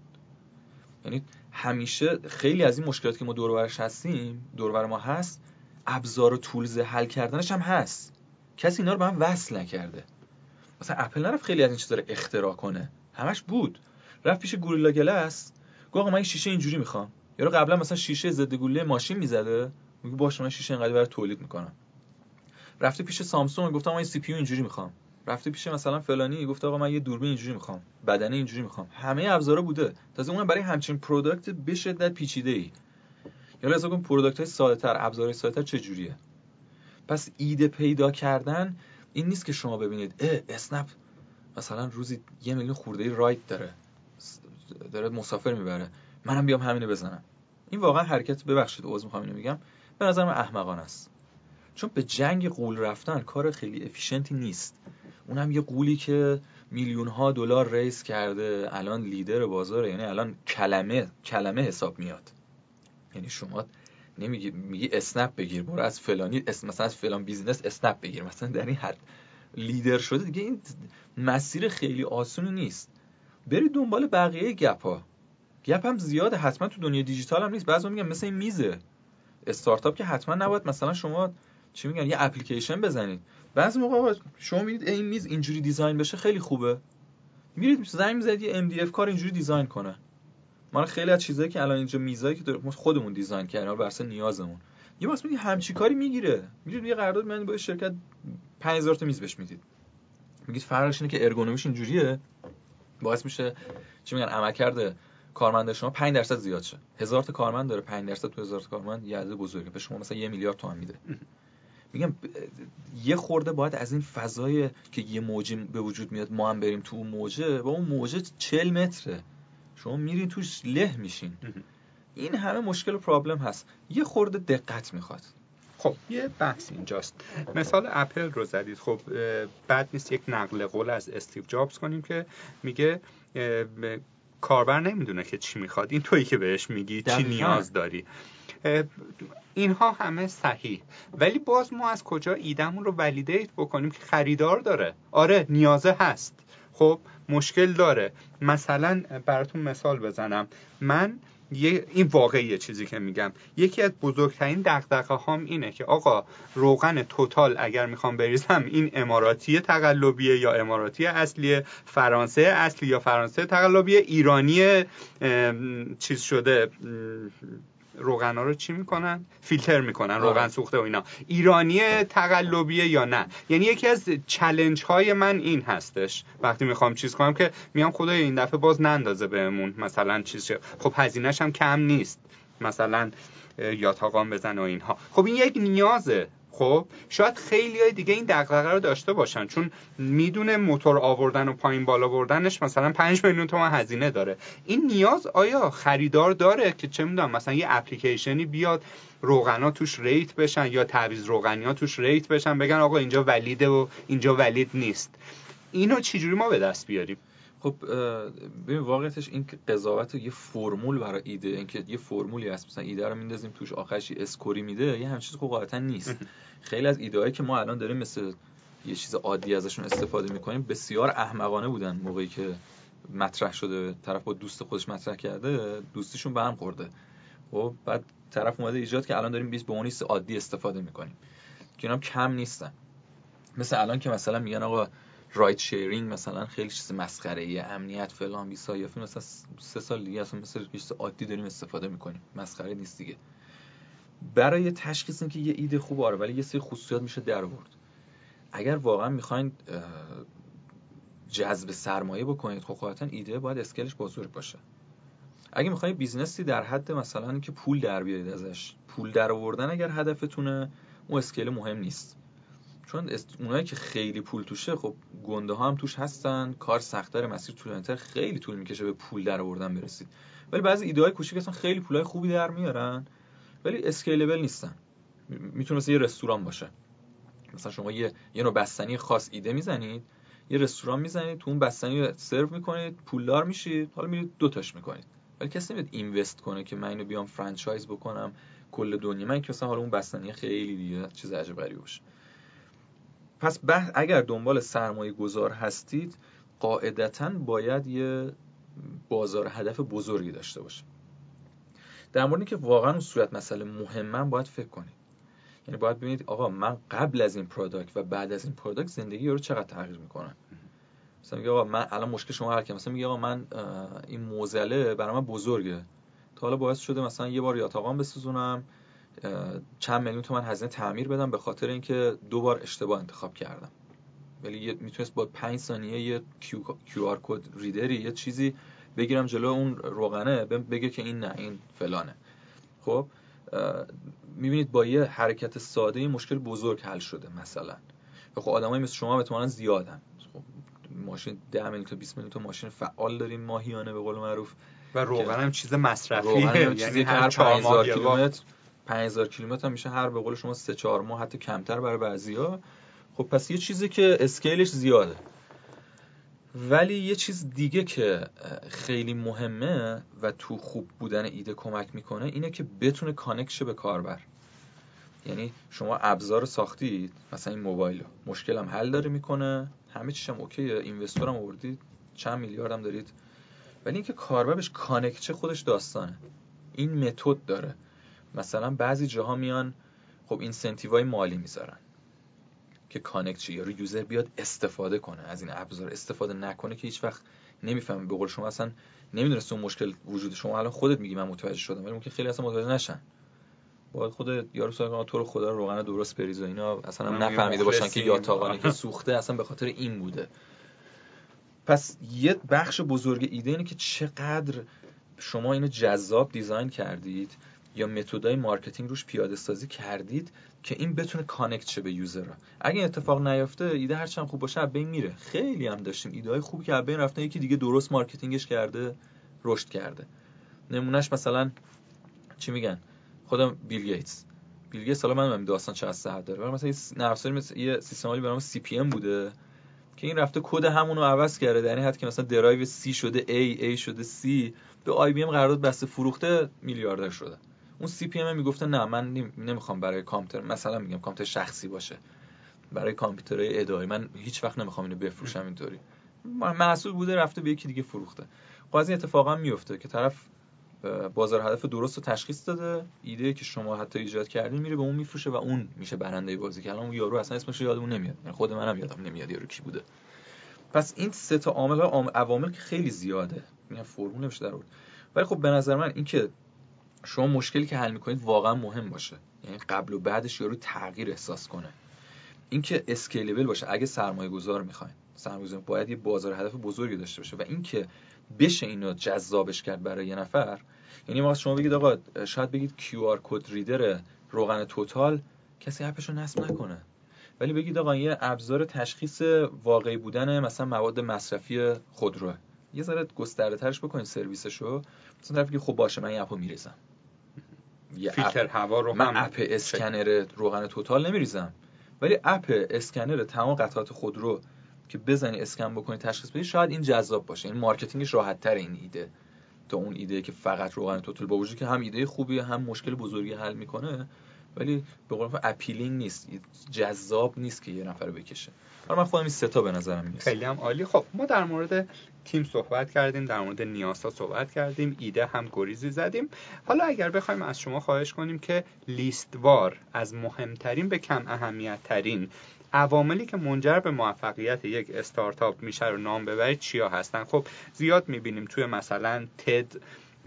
یعنی همیشه خیلی از این مشکلات که ما دور هستیم دور ما هست ابزار و tools حل کردنش هم هست. کسی اینا رو به هم وصل نکرده. مثلا اپل نرفت خیلی از این چیزا رو اختراع کنه. همش بود. رفت پیش Gorilla Glass گفت آقا من شیشه اینجوری می‌خوام. یارو قبلا مثلا شیشه ضد گلوله ماشین می‌زده؟ میگه باشه من شیشه اینقدر برای تولید می‌کنم. رفته پیش سامسونگ گفت من CPU اینجوری می‌خوام. رفته پیش مثلا فلانی گفت آقا من یه دوربین اینجوری می‌خوام. بدنه اینجوری می‌خوام. همه ابزارا بوده. تازه اون برای همچین product به شدت پیچیده ای یا لازم کن product های ساده تر ابزارهای ساده تر چه جوریه؟ پس ایده پیدا کردن این نیست که شما ببینید اه اسنپ مثلا روزی یه میلیون خورده ride داره. داره مسافر می‌بره. منم بیام همینو بزنم. این واقعا حرکت ببخشید عذر می‌خوام اینو میگم به نظر من احمقانه است. چون به جنگ غول رفتن کار خیلی efficient ی نیست. اونم یه غولی که میلیون ها دلار raise کرده الان لیدر بازاره یعنی الان کلمه کلمه حساب میاد. یعنی شما نمیگی میگی اسنپ بگیر برو از فلانی مثلا از فلان business اسنپ بگیر. مثلا در این حد لیدر شده دیگه این مسیر خیلی آسونی نیست. برید دنبال بقیه gap ها gap هم زیاده حتما تو دنیای دیجیتال هم نیست. بعضی میگن مثل این میزه. استارتاپ که حتما نباید مثلا شما چی میگن یه اپلیکیشن بزنید. بعضی موقع شما می‌دید این میز اینجوری design بشه خیلی خوبه. میرید زنگ می‌زنید یه MDF کار اینجوری design کنه. ما خیلی از چیزایی که الان اینجا میزایی که خودمون دیزاین کردیم بر اساس نیازمون. یه واسه میگه همچی کاری می‌گیره. میگید یه قرارداد میاد با شرکت 5000 تا میز بهش می‌دید. میگید فرقش اینه که ارگونومیش اینجوریه. باعث میشه چی میگن عملکرد کارمند شما 5 درصد زیاد شه. هزار تا کارمند داره 5 درصد تو هزار تا کارمند یه عدد بزرگه. به شما مثلا یه میلیارد تومان میده. میگم یه خورده باید از این فضای که یه موج به وجود میاد ما هم بریم تو اون موجه با اون موجه 40 متره. شما میرین توش له میشین. این همه مشکل و پرابلم هست. یه خورده دقت می‌خواد. خب یه بحث اینجاست. مثال اپل رو زدید. خب بعد نیست یک نقل قول از استیو جابز کنیم که میگه کاربر نمی‌دونه که چی می‌خواد. این تویی که بهش میگی چی نیاز داری. اینها همه صحیح. ولی باز ما از کجا ایدمون رو ولیدیت بکنیم که خریدار داره؟ آره نیازه هست. خب مشکل داره. مثلا براتون مثال بزنم. من این واقعیه چیزی که میگم. یکی از بزرگترین دقدقه هام اینه که آقا روغن توتال اگر می‌خوام بریزم این اماراتی تقلبیه یا اماراتی اصلیه؟ فرانسه اصلی یا فرانسه تقلبیه؟ ایرانی چیز شده روغن ها رو چی می‌کنن؟ فیلتر می‌کنن روغن سوخته و اینا. ایرانی تقلبیه یا نه؟ یعنی یکی از چلنج های من این هستش. وقتی می‌خوام چیز کنم که میام خدای این دفعه باز نندازه بهمون مثلا چیز خب هزینهش هم کم نیست. مثلا یاتاقان بزن و اینها. خب این یک نیازه. خب شاید خیلی های دیگه این دغدغه رو داشته باشن چون می‌دونه موتور آوردن و پایین بالا بردنش مثلا 5 میلیون تومن هزینه داره. این نیاز آیا خریدار داره که چه می‌دونم مثلا یه اپلیکیشنی بیاد روغنا توش rate بشن یا تعویض روغنی ها توش rate بشن بگن آقا اینجا valid ه و اینجا valid نیست. اینو چجوری ما به دست بیاریم؟ خب ببین واقعیتش این قضاوت یه فرمول برای ایده اینکه یه فرمولی هست مثلا ایده رو میندازیم توش آخرش اسکوری میده یه همچین چیز قاعدتا نیست. خیلی از ایده که ما الان داریم مثل یه چیز عادی ازشون استفاده می‌کنیم بسیار احمقانه بودن موقعی که مطرح شده طرف با دوست خودش مطرح کرده دوستیشون به هم خورده. خب بعد طرف اومده ایجاد که الان داریم بیس به اون عادی استفاده می‌کنیم. که اینا کم نیستن. مثل الان که مثلا میگن آقا ride sharing مثلا خیلی چیز مسخره ای امنیت فلان بیسار یا مثلا سه سال دیگه اصلا مثل چیز عادی داریم استفاده می‌کنیم. مسخره نیست دیگه. برای تشخیص اینکه یه ایده خوب آره ولی یه سری خصوصیات میشه در آورد اگر واقعا می‌خواین جذب سرمایه بکنید خب قاعدتا ایده باید scale ش بزرگ باشه. اگه می‌خواین business ی در حد مثلا اینکه پول در بیارید ازش پول در آوردن اگر هدفتونه اون scale مهم نیست. چون اونایی که خیلی پول توشه خب گنده ها هم توش هستن. کار سختتر مسیر طولانی‌تر خیلی طول می‌کشه به پول در آوردن برسید. ولی بعضی ایده های کوچیک اصلا خیلی پولای خوبی در میارن ولی scalable نیستن. می‌تونه مثل یه رستوران باشه. مثلا شما یه یه نوع بستنی خاص ایده می‌زنید یه رستوران می‌زنید تو اون بستنی رو سرو می‌کنید پولدار میشید حالا میرید دو تاش می‌کنید. ولی کسی نمیاد invest کنه که من اینو بیام franchise بکنم کل دنیا. من که مثلا حالا اون بستنی خیلی دیگه چیز عجیب غریبی باشه. پس اگر دنبال سرمایه گذار هستید قاعدتا باید یه بازار هدف بزرگی داشته باشه در مورد که واقعا اون صورت مسئله مهمه باید فکر کنید. یعنی باید ببینید آقا من قبل از این product و بعد از این product زندگی رو چقدر تغییر می‌کنن مثلا میگه آقا من الان مشکل شما حل کردم مثلا میگه آقا من این موزله برای من بزرگه. تا حالا باعث شده مثلا یه بار یاتاقام بسوزونم چند میلیون تومن هزینه تعمیر بدم به خاطر اینکه دو بار اشتباه انتخاب کردم. ولی می‌تونست با 5 ثانیه یه کیو آر کد ریدری یه چیزی بگیرم جلو اون روغنه بگه که این نه این فلانه. خب می‌بینید با یه حرکت ساده مشکل بزرگ حل شده مثلا. خب آدمایی مثل شما احتمالاً زیادن. خب ماشین 10 میلیون تا 20 میلیون تا ماشین فعال داریم ماهیانه به قول معروف. و روغن هم چیز مصرفی یعنی هر 5000 کیلومتر 5000 کیلومتر هم میشه هر به قول شما 3 4 ماه حتی کمتر برای بعضیا خب پس یه چیزی که اسکیلش زیاده. ولی یه چیز دیگه که خیلی مهمه و تو خوب بودن ایده کمک می‌کنه اینه که بتونه کانکشه به کاربر. یعنی شما ابزار ساختید مثلا این موبایل مشکل هم حل داره می‌کنه. همه چیش هم OK ه. investor هم آوردید. چند میلیارد هم دارید. ولی اینکه کاربر بهش connect شه خودش داستانه. این متد داره. مثلا بعضی جاها میان خب incentive های مالی می‌ذارن که connect یا رو user بیاد استفاده کنه. از این ابزار استفاده نکنه که هیچ وقت نمی‌فهمه. به قول شما اصلا نمی‌دونست اون مشکل وجود شما. الان خودت میگی من متوجه شدم ولی ممکن خیلی اصلا متوجه نشن. باید خود یارو سوال تو رو خدا روغن درست بریز و اینا. اصلا هم نفهمیده باشن که یاتاقانه که سوخته اصلا به خاطر این بوده. پس یه بخش بزرگ ایده اینه که چقدر شما اینو جذاب design کردید. یا متدای marketing روش پیاده سازی کردید که این بتونه connect شه به user اگه این اتفاق نیفته ایده هرچند خوب باشه بین میره. خیلی هم داشتیم ایده های خوبی که بین رفتن یکی دیگه درست marketing ش کرده رشد کرده. نمونهش مثلا چی میگن؟ خود بیل گیتس. بیل گیتس حالا من داستان چه از داره مثلا یه مثل یه سیستم عاملی به نام CP/M بوده که این رفته کد همون رو عوض کرده. یعنی حتی که مثلا درایو C شده A A شده C به IBM قرارداد بسته فروخته میلیاردر شده. اون CP/M می‌گفته نه من نمی‌خوام برای کامپیوتر مثلا میگم کامپیوتر شخصی باشه. برای کامپیوترهای اداری. من هیچ وقت نمی‌خوام اینو بفروشم اینطوری. محصول بوده رفته به یکی دیگه فروخته. این اتفاقا میفته که طرف بازار هدف درست رو تشخیص داده. ایده که شما حتی ایجاد کردین میره به اون میفروشه و اون میشه برنده بازی. که الان اون یارو اصلا اسمش یادمون نمیاد. یعنی خود منم یادم نمیاد یارو کی بوده. پس این سه تا عامل عوامل که خیلی زیاده. میگم فرمول نمیشه در ولی خب به نظر من اینکه شما مشکلی که حل می‌کنید واقعا مهم باشه. یعنی قبل و بعدش یارو تغییر احساس کنه. اینکه scalable باشه. اگه سرمایه گذار می‌خواین. سرمایه گذار باید یه بازار هدف بزرگی داشته باشه. و اینکه بشه اینو جذابش کرد برای یه نفر یعنی ما شما بگید آقا شاید بگید QR code reader روغن توتال کسی اپشو نصب نکنه. ولی بگید آقا یه ابزار تشخیص واقعی بودن مثلا مواد مصرفی خودروه. یه ذره گسترده ترش بکنید سرویسشو. مثلا طرف که خب باشه من اپو میریزم. فیلتر هوا رو من اپ اسکنر روغن توتال نمیریزم. ولی اپ اسکنر تمام قطعات خودرو که بزنی اسکن بکنی تشخیص بدی شاید این جذاب باشه. این marketing ش راحت تر این ایده. تا اون ایده که فقط روغن توتال با وجود که هم ایده خوبی هم مشکل بزرگی حل می‌کنه. ولی به قول appealing نیست. جذاب نیست که یه نفر بکشه. حالا من خودم این سه تا به نظرم میاد خیلی هم عالی. خب ما در مورد تیم صحبت کردیم در مورد نیاسا صحبت کردیم ایده هم گریزی زدیم. حالا اگر بخوایم از شما خواهش کنیم که لیستوار از مهمترین به کم اهمیت ترین عواملی که منجر به موفقیت یک استارتاپ میشه رو نام ببرید چیا هستن؟ خب زیاد می‌بینیم توی مثلا TED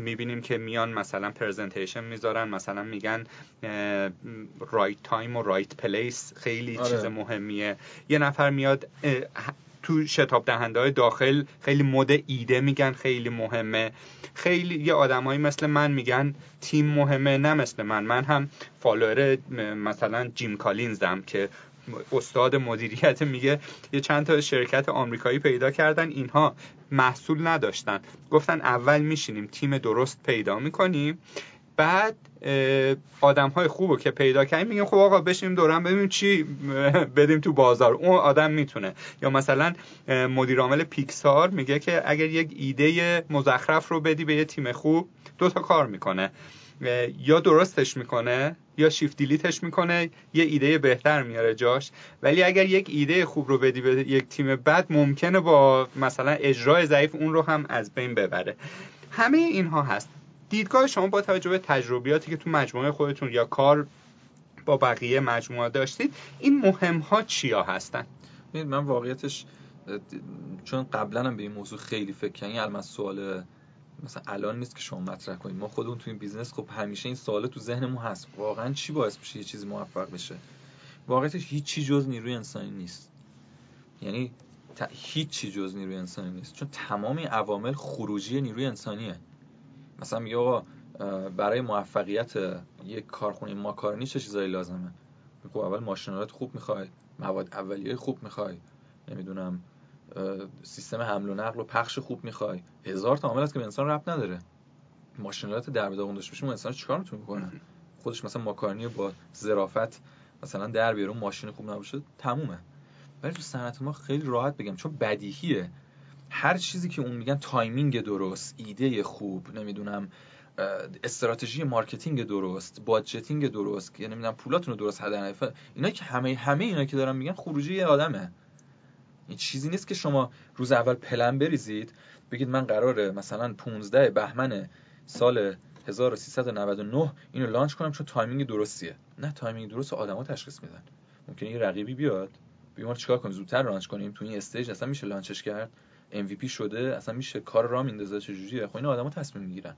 می‌بینیم که میان مثلا presentation می‌ذارن مثلا میگن right time و right place خیلی آره. چیز مهمیه. یه نفر میاد تو شتاب دهنده های داخل خیلی مد ایده میگن خیلی مهمه. خیلی یه آدمایی مثل من میگن تیم مهمه نه مثل من. من هم follower مثلا جیم کالینزم که استاد مدیریت میگه یه چند تا شرکت آمریکایی پیدا کردن اینها محصول نداشتن. گفتن اول میشینیم تیم درست پیدا می‌کنیم. بعد آدم های خوب که پیدا کردیم میگیم خب آقا بشیم دورم ببینیم چی بدیم تو بازار. اون آدم می‌تونه. یا مثلا مدیر عامل پیکسار میگه که اگر یک ایده مزخرف رو بدی به یه تیم خوب دو تا کار می‌کنه. یا درستش می‌کنه. یا شیفت دیلیتش می‌کنه یه ایده بهتر میاره جاش. ولی اگر یک ایده خوب رو بدی به یک تیم بد ممکنه با مثلا اجرای ضعیف اون رو هم از بین ببره. همه اینها هست. دیدگاه شما با توجه به تجربیاتی که تو مجموعه خودتون یا کار با بقیه مجموعه داشتید این مهم ها چیا هستن؟ من واقعیتش چون قبلا هم به این موضوع خیلی فکر کردم الان سوال مثلا الان نیست که شما مطرح کنید. ما خودمون تو این business خب همیشه این سوال تو ذهنمون هست. واقعا چی باعث میشه یه چیزی موفق بشه؟ واقعیتش هیچی جز نیروی انسانی نیست. یعنی هیچی جز نیروی انسانی نیست. چون تمام این عوامل خروجی نیروی انسانیه. مثلا میگه آقا برای موفقیت یک کارخونه ماکارونی چه چیزایی لازمه؟ خب اول ماشینالات خوب می‌خوای مواد اولیه خوب می‌خوای. نمی‌دونم سیستم حمل و نقل و پخش خوب می‌خوای. هزار تا عامل هست که به انسان ربط نداره. ماشینالات در داغون داشته باشیم انسان چیکار می‌تونه می‌کنه خودش مثلا ماکارونی با ظرافت مثلا در بیارون ماشین خوب نباشه تمومه. ولی تو صنعت ما خیلی راحت بگم چون بدیهیه. هر چیزی که اون میگن timing درست ایده خوب نمی‌دونم استراتژی marketing درست budgeting درست یعنی نمی‌دونم پولاتون رو درست هدر اینا که همه همه اینا که دارن میگن خروجی یه آدمه. این چیزی نیست که شما روز اول پلن بریزید بگید من قراره مثلا 15 بهمن سال 1399 اینو launch کنم چون timing درستیه. نه timing درست آدما تشخیص میدن. ممکنه یه رقیبی بیاد بگیم ما چیکار کنیم؟ زودتر launch کنیم. تو این stage اصلا میشه launch ش کرد. MVP شده اصلا میشه کار را میندازه چه جوریه؟ خب این آدما تصمیم می‌گیرن.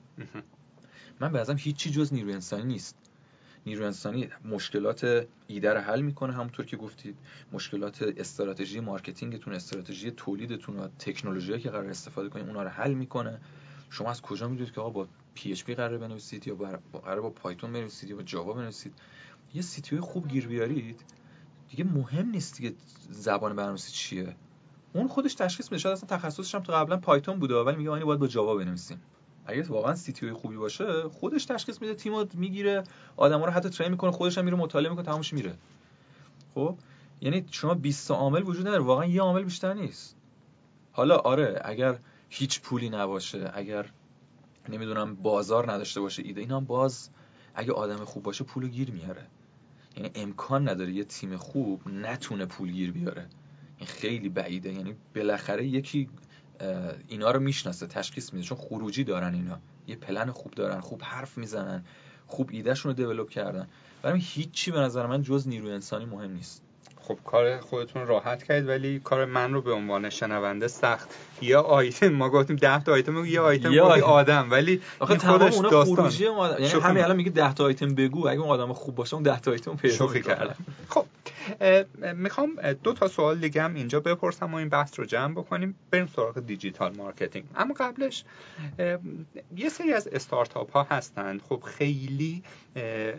من به نظرم هیچی جز نیروی انسانی نیست. نیروی انسانی مشکلات ایده رو حل می‌کنه همونطور که گفتید. مشکلات استراتژی marketing تون استراتژی تولیدتون و تکنولوژی که قرار استفاده کنید اونا رو حل می‌کنه. شما از کجا می‌دونید که آقا با PHP قرار بنویسید یا قرار با پایتون بنویسید یا با جاوا بنویسید؟ یه CTO خوب گیر بیارید. دیگه مهم نیست دیگه زبان برنامه‌نویسی چیه. اون خودش تشخیص میده. شاید اصلا تخصصش هم تو قبلا پایتون بوده ولی میگه اینو باید با جاوا بنویسیم. اگه واقعا CTO خوبی باشه خودش تشخیص میده تیمو می‌گیره آدما رو حتی train می‌کنه خودش هم میره مطالعه می‌کنه تمامش میره. خب؟ یعنی شما 20 عامل وجود نداره واقعا یه عامل بیشتر نیست. حالا آره اگر هیچ پولی نباشه اگر نمی‌دونم بازار نداشته باشه ایده اینا باز اگه آدم خوب باشه پولو گیر میاره. یعنی امکان نداره یه تیم خوب نتونه پول گیر بیاره. این خیلی بعیده. یعنی بالاخره یکی اینا رو می‌شناسه تشخیص میده. چون خروجی دارن اینا. یه پلن خوب دارن خوب حرف می‌زنن خوب ایدهشون رو دیولپ کردن. برای هیچی به نظر من جز نیروی انسانی مهم نیست. خب کار خودتون راحت کردید ولی کار من رو به عنوان شنونده سخت. یا آیتم ما گفتیم 10 تا آیتم یه آیتم یا آدم ولی آخه خودش داستان. یعنی همین الان میگه 10 تا آیتم بگو. اگه اون آدم خوب باشه اون 10 تا آیتم پیدا کردم خب می‌خوام دو تا سوال دیگه هم اینجا بپرسم و این بحث رو جمع بکنیم. بریم سراغ digital marketing. اما قبلش یه سری از استارتاپ ها هستند. خب خیلی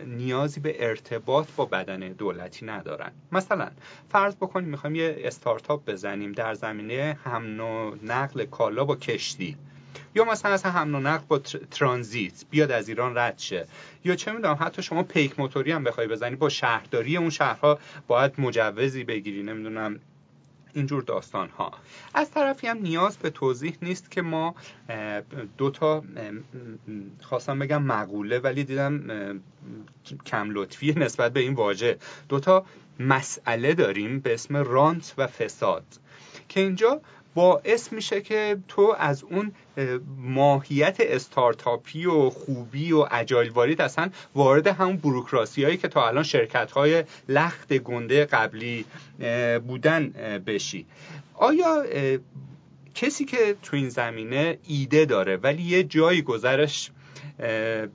نیازی به ارتباط با بدن دولتی ندارن. مثلا فرض بکنیم می‌خوایم یه استارتاپ بزنیم در زمینه حمل نقل کالا با کشتی. یا مثلا از حمل و نقل با ترانزیت بیاد از ایران رد شه. یا چه می‌دونم حتی شما پیک موتوری هم بخوای بزنی با شهرداری اون شهرها باید مجوزی بگیری نمی‌دونم اینجور داستان ها از طرفی هم نیاز به توضیح نیست که ما دو تا خواستم بگم مقوله ولی دیدم کم لطفی نسبت به این واژه. دو تا مسئله داریم به اسم رانت و فساد. که اینجا باعث میشه که تو از اون ماهیت استارتاپی و خوبی و اجایلواریت اصلا وارد همون بروکراسی هایی که تا الان شرکت های لخت گنده قبلی بودن بشی. آیا کسی که تو این زمینه ایده داره ولی یه جایی گذرش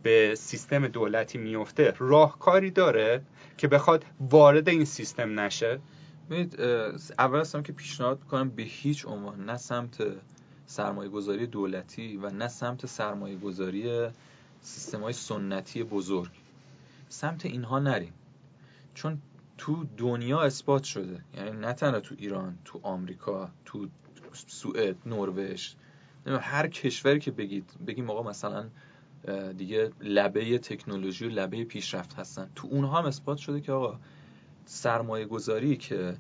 به سیستم دولتی میفته راهکاری داره که بخواد وارد این سیستم نشه؟ ببینید اول هستم که پیشنهاد می‌کنم به هیچ عنوان نه سمت سرمایه گذاری دولتی و نه سمت سرمایه گذاری سیستم های سنتی بزرگ. سمت اینها نریم. چون تو دنیا اثبات شده. یعنی نه تنها تو ایران تو آمریکا تو سوئد نروژ هر کشوری که بگید بگیم آقا مثلا دیگه لبه تکنولوژی و لبه پیشرفت هستن. تو اونها هم اثبات شده که آقا سرمایه گذاری که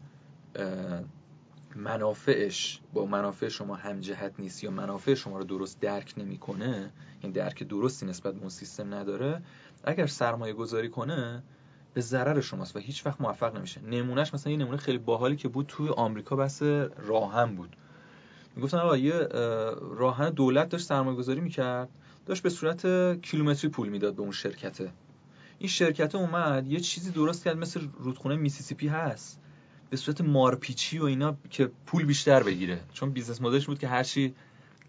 منافعش با منافع شما همجهت نیست یا منافع شما رو درست درک نمی‌کنه این درک درستی نسبت به اون سیستم نداره اگر سرمایه گذاری کنه به ضرر شماست و هیچ وقت موفق نمیشه. نمونهش مثلا یه نمونه خیلی باحالی که بود توی آمریکا بحث راه‌آهن بود. می‌گفتن آقا یه راه‌آهن دولت داشت سرمایه گذاری می‌کرد داشت به صورت کیلومتری پول می‌داد به اون شرکته. این شرکت اومد یه چیزی درست کرد مثل رودخونه میسیسیپی هست. به صورت مارپیچی و اینا که پول بیشتر بگیره. چون business model ش بود که هرچی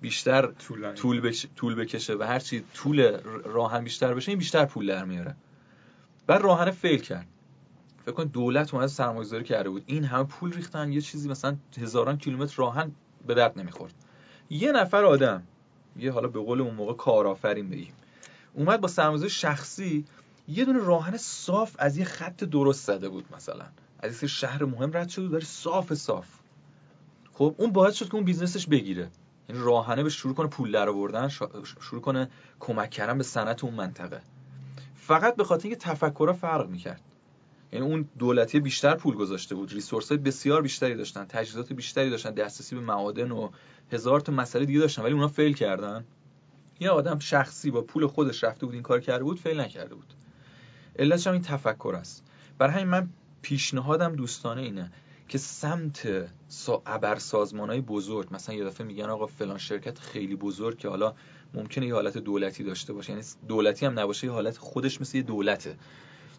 بیشتر طول, بش... طول بکشه و هرچی طول راهن بیشتر بشه این بیشتر پول در میاره. بعد راهن فیل کرد. فکر کن دولت اومد سرمایه‌گذاری کرده بود. این همه پول ریختن یه چیزی مثلا هزاران کیلومتر راهن به درد نمی‌خورد. یه نفر آدم یه حالا به قول اون موقع کارآفرین بگیم اومد با سرمایه‌گذاری شخصی یه دونه راهن صاف از یه خط درست زده بود مثلا. از یه شهر مهم رد شده داره صاف صاف. خب اون باعث شد که اون business ش بگیره. یعنی راه‌آهنه به شروع کنه پول در آوردن شروع کنه کمک کردن به صنعت اون منطقه. فقط به خاطر اینکه تفکرها فرق می‌کرد. یعنی اون دولتی بیشتر پول گذاشته بود resource های بسیار بیشتری داشتن تجهیزات بیشتری داشتن دسترسی به معادن و هزار تا مسئله دیگه داشتن ولی اونا fail کردن. یه آدم شخصی با پول خودش رفته بود این کار کرده بود fail نکرده بود. علتش هم این تفکر است. برای همین من پیشنهادم دوستانه اینه که سمت ابر سازمان های بزرگ مثلا یه دفعه میگن آقا فلان شرکت خیلی بزرگ که حالا ممکنه یه حالت دولتی داشته باشه. یعنی دولتی هم نباشه یه حالت خودش مثل یه دولته.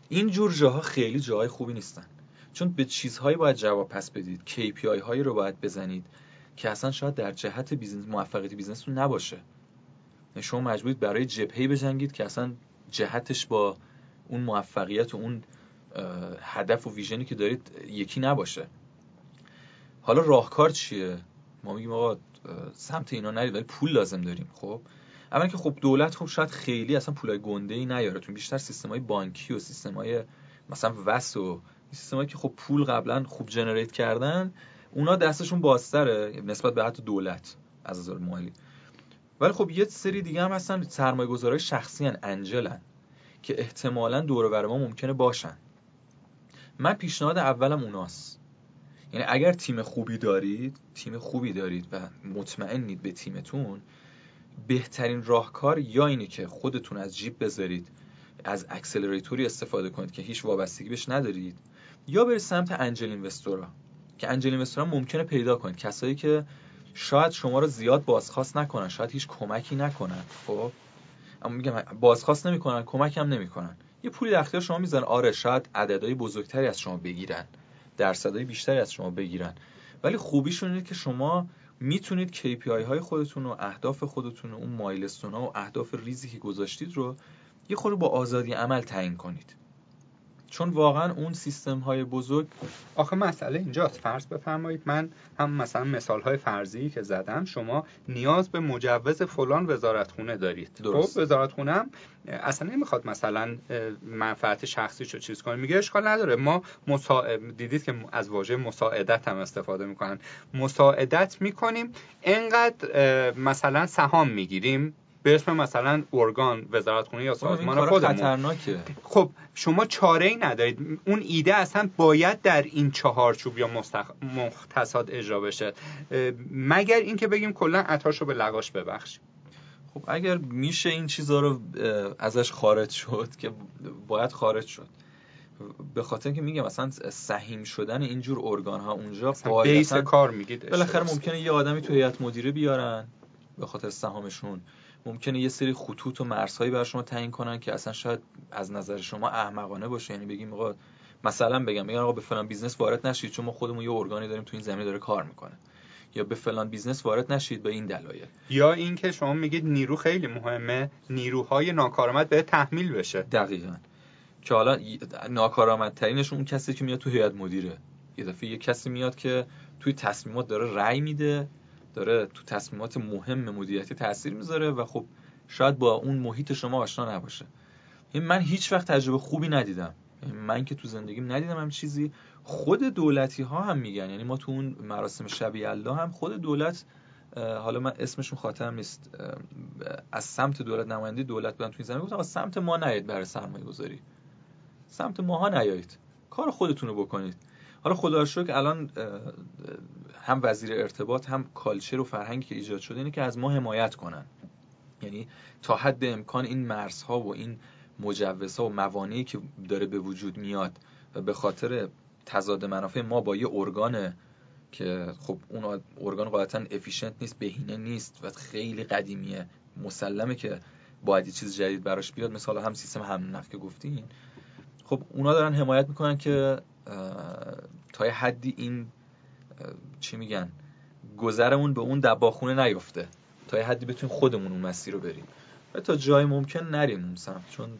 این جور جاها خیلی جاهای خوبی نیستن. چون به چیزهایی باید جواب پس بدید. KPI هایی رو باید بزنید که اصلا شاید در جهت business موفقیت business رو نباشه. یعنی شما مجبورید برای جبهه‌ای بجنگید که اصلا جهتش با اون موفقیت و اون هدف و ویژنی که دارید یکی نباشه. حالا راهکار چیه؟ ما میگیم آقا سمت اینا نرید ولی پول لازم داریم خب؟ اولا که خب دولت خب شاید خیلی اصلا پولای گنده ای نیاره تو بیشتر های بانکی و های مثلا وس و سیستمایی که خب پول قبلا خوب جنریت کردن اونا دستشون بازتره نسبت به حتی دولت از نظر مالی. ولی خب یه سری دیگه هم هستن سرمایه گذارای شخصی هن انجلن. که احتمالا دور ما ممکنه باشن. من پیشنهاد اولم اوناست. یعنی اگر تیم خوبی دارید تیم خوبی دارید و مطمئنید به تیمتون بهترین راهکار یا اینه که خودتون از جیب بذارید از اکسلراتوری استفاده کنید که هیچ وابستگی بهش ندارید یا برید سمت انجل اینوستورا. که انجل اینوستورا ممکنه پیدا کنید. کسایی که شاید شما رو زیاد بازخواست نکنن شاید هیچ کمکی نکنن. خب؟ اما میگم بازخواست نمی‌کنن کمک هم نمی‌کنن. یه پولی در اختیار شما می‌زنن آره شاید عددهای بزرگتری از شما بگیرن. درصدهای بیشتری از شما بگیرن. ولی خوبیشون اینه که شما می‌تونید KPI های خودتون و اهداف خودتون و اون مایلستون ها و اهداف ریزی که گذاشتید رو یه خورده با آزادی عمل تعیین کنید. چون واقعا اون سیستم های بزرگ آخه مسئله اینجاست. فرض بفرمایید من هم مثلا مثال های فرضی که زدم شما نیاز به مجوز فلان وزارتخونه دارید. درست. خب وزارتخونه هم اصلا نمی‌خواد مثلا منفعت شخصی رو چیز کنه. میگه اشکال نداره. ما مسا... دیدید که از واژه مساعدت هم استفاده می‌کنن. مساعدت می‌کنیم انقدر مثلا سهام می‌گیریم. به اسم مثلا ارگان وزارتخونه یا سازمان خودمون. خطرناکه. خب شما چاره ای ندارید. اون ایده اصلا باید در این چهارچوب یا مستخ... مختصات اجرا بشه. مگر اینکه بگیم کلا عطاش رو به لغاش ببخشیم خب اگر میشه این چیزها رو ازش خارج شد که باید خارج شد. به خاطر اینکه میگم مثلا سهیم شدن اینجور ارگان ها اونجا بیس کار میگید. بالاخره ممکنه یه آدمی تو هیئت مدیره بیارن به خاطر سهامشون. ممکنه یه سری خطوط و مرزهایی بر شما تعیین کنن که اصلا شاید از نظر شما احمقانه باشه. یعنی بگیم آقا مثلا بگم بگم آقا به فلان business وارد نشید چون ما خودمون یه ارگانی داریم تو این زمینه داره کار می‌کنه. یا به فلان business وارد نشید به این دلایل. یا اینکه شما میگید نیرو خیلی مهمه نیروهای ناکارآمد بهت تحمیل بشه. دقیقا. که حالا ناکارآمدترینش اون کسی که میاد تو هیئت مدیره. یه دفعه یه کسی میاد که توی تصمیمات داره رأی میده. داره تو تصمیمات مهم مدیریتی تاثیر می‌ذاره و خب شاید با اون محیط شما آشنا نباشه. این من هیچ وقت تجربه خوبی ندیدم. من که تو زندگیم ندیدم هم چیزی. خود دولتی ها هم میگن. یعنی ما تو اون مراسم شبیه الله هم خود دولت حالا من اسمشون خاطرم نیست. از سمت دولت نماینده دولت بودن تو این زمین گفتم از سمت ما نیاید برای سرمایه گذاری سمت ماها نیایید کار خودتون رو بکنید. حالا خدا شکر الان هم وزیر ارتباط هم کالچر و فرهنگی که ایجاد شده اینه که از ما حمایت کنن. یعنی تا حد امکان این مرزها و این مجوزها و موانعی که داره به وجود میاد و به خاطر تضاد منافع ما با یه ارگان که خب اون ارگان قاعدتا افیشنت نیست بهینه نیست و خیلی قدیمیه مسلمه که باید یه چیز جدید براش بیاد. مثلا هم سیستم هم نفت که گفتین. خب اونا دارن حمایت می‌کنن که تا یه حدی این چی میگن گذرمون به اون دباخونه نیفته. تا یه حدی بتونیم خودمون اون مسیر رو بریم. و تا جای ممکن نریم اون سمت چون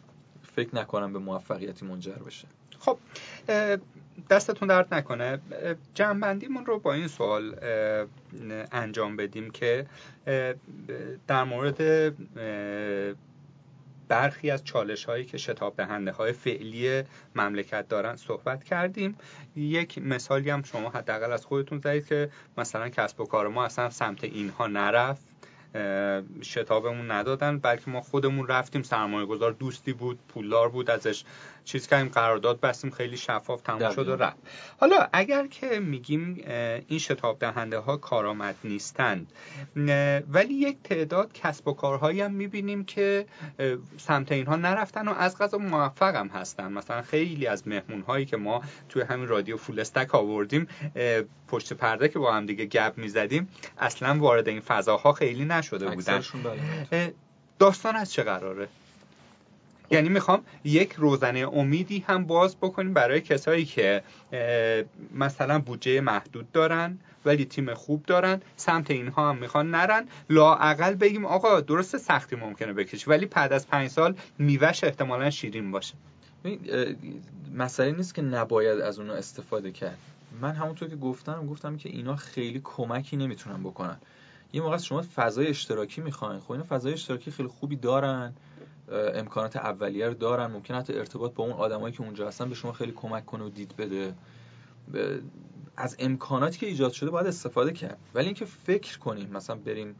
فکر نکنم به موفقیتی منجر بشه. خب دستتون درد نکنه. جنبندیمون رو با این سوال انجام بدیم که در مورد برخی از چالش هایی که شتاب دهنده های فعلی مملکت دارن صحبت کردیم. یک مثالی هم شما حداقل از خودتون زدید که مثلا کسب و کار ما اصلا سمت اینها نرفت. شتابمون ندادن بلکه ما خودمون رفتیم سرمایه گذار دوستی بود پولدار بود ازش چیز کردیم قرارداد بستیم خیلی شفاف تموم شد و رفت. حالا اگر که میگیم این شتاب دهنده ها کارآمد نیستند ولی یک تعداد کسب و کارهایی هم می‌بینیم که سمت اینها نرفتن و از غذا موفق هم هستن. مثلا خیلی از مهمون هایی که ما توی همین رادیو فولستک آوردیم پشت پرده که با هم دیگه گپ می‌زدیم اصلا وارد این فضاها خیلی نشده بودن. بله. داستان از چه قراره؟ یعنی می‌خوام یک روزنه امیدی هم باز بکنیم برای کسایی که مثلا بودجه محدود دارن ولی تیم خوب دارن سمت اینها هم می‌خوان نرن. لاعقل بگیم آقا درست سختی ممکنه بکشی ولی بعد از پنج سال میوش احتمالا شیرین باشه. مسئله نیست که نباید از اونها استفاده کرد. من همونطور که گفتم گفتم که اینا خیلی کمکی نمی‌تونن بکنن. یه موقع شما فضای اشتراکی می‌خواین. خب اینا فضای اشتراکی خیلی خوبی دارن امکانات اولیه رو دارن. ممکن حتی ارتباط با اون آدمایی که اونجا هستن به شما خیلی کمک کنه و دید بده. از امکاناتی که ایجاد شده باید استفاده کرد. ولی اینکه فکر کنیم مثلا بریم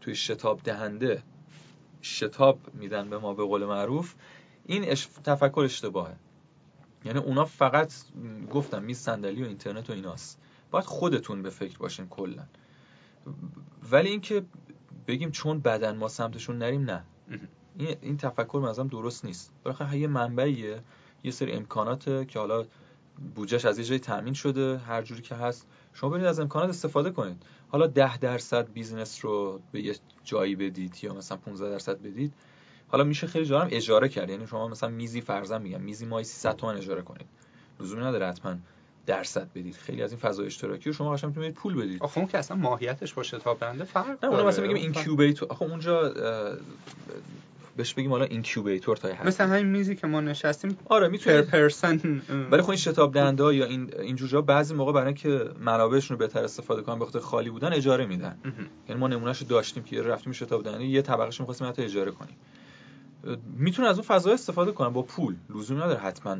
توی شتاب دهنده شتاب میدن به ما به قول معروف این اش... تفکر اشتباهه. یعنی اونا فقط گفتم میز صندلی و اینترنت و ایناست. باید خودتون به فکر باشین کلا. ولی اینکه بگیم چون بدن ما سمتشون نریم نه. این این تفکر منظرم درست نیست. بالاخره یه منبعیه یه سری امکاناته که حالا بودجهش از یه جایی تامین شده هر جوری که هست. شما برید از امکانات استفاده کنید. حالا ده درصد business رو به یه جایی بدید یا مثلا 15 درصد بدید. حالا میشه خیلی جا اجاره کرد. یعنی شما مثلا میزی فرضاً میگم میزی ماهی 300 تومن اجاره کنید. لزومی نداره حتما. درصد بدید. خیلی از این فضای اشتراکی رو شما قشنگ می‌تونید پول بدید. آخه اون که اصلا ماهیتش با شتاب‌دهنده فرق نه اون مثلا میگیم incubator آخه اونجا بهش بگیم حالا incubator تا هست مثلا همین میزی که ما نشستیم آره می‌تونه پر پرسن ولی خب این شتاب دنده یا این این جوجا بعضی موقع برای که منابعشون رو بهتر استفاده کنن به خاطر خالی بودن اجاره میدن. یعنی ما نمونهش داشتیم که رفتیم شتاب دنده یه طبقهش می‌خواستیم حتی اجاره کنیم. می‌تونه از اون فضا استفاده کنن با پول. لزومی نداره حتما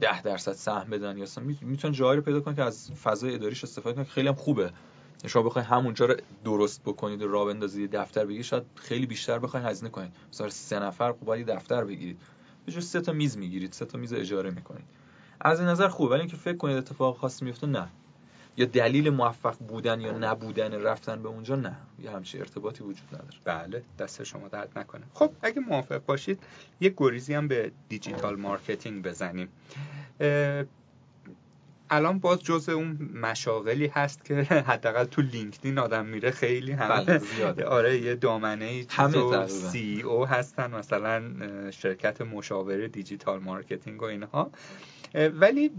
ده درصد سهم بدن یا می‌تونن جایی رو پیدا کنن که از فضای اداریش استفاده کنن. خیلی هم خوبه. شما بخواید همونجا رو درست بکنید و راه بندازید دفتر بگیرید شاید خیلی بیشتر بخواید هزینه کنید. مثلا سه نفر خب دفتر بگیرید. به سه تا میز می‌گیرید سه تا میز اجاره می‌کنید. از این نظر خوبه ولی اینکه فکر کنید اتفاق خاصی میفته نه. یا دلیل موفق بودن یا نبودن رفتن به اونجا؟ نه. یه همچین ارتباطی وجود نداره. بله. دست شما درد نکنه. خب اگه موافق باشید یه گریزی هم به digital marketing بزنیم. الان باز جز اون مشاغلی هست که حداقل تو لینکدین آدم میره خیلی همه بله، زیاده. آره یه دامنه همه CEO هستن مثلا شرکت مشاوره digital marketing و اینها. ولی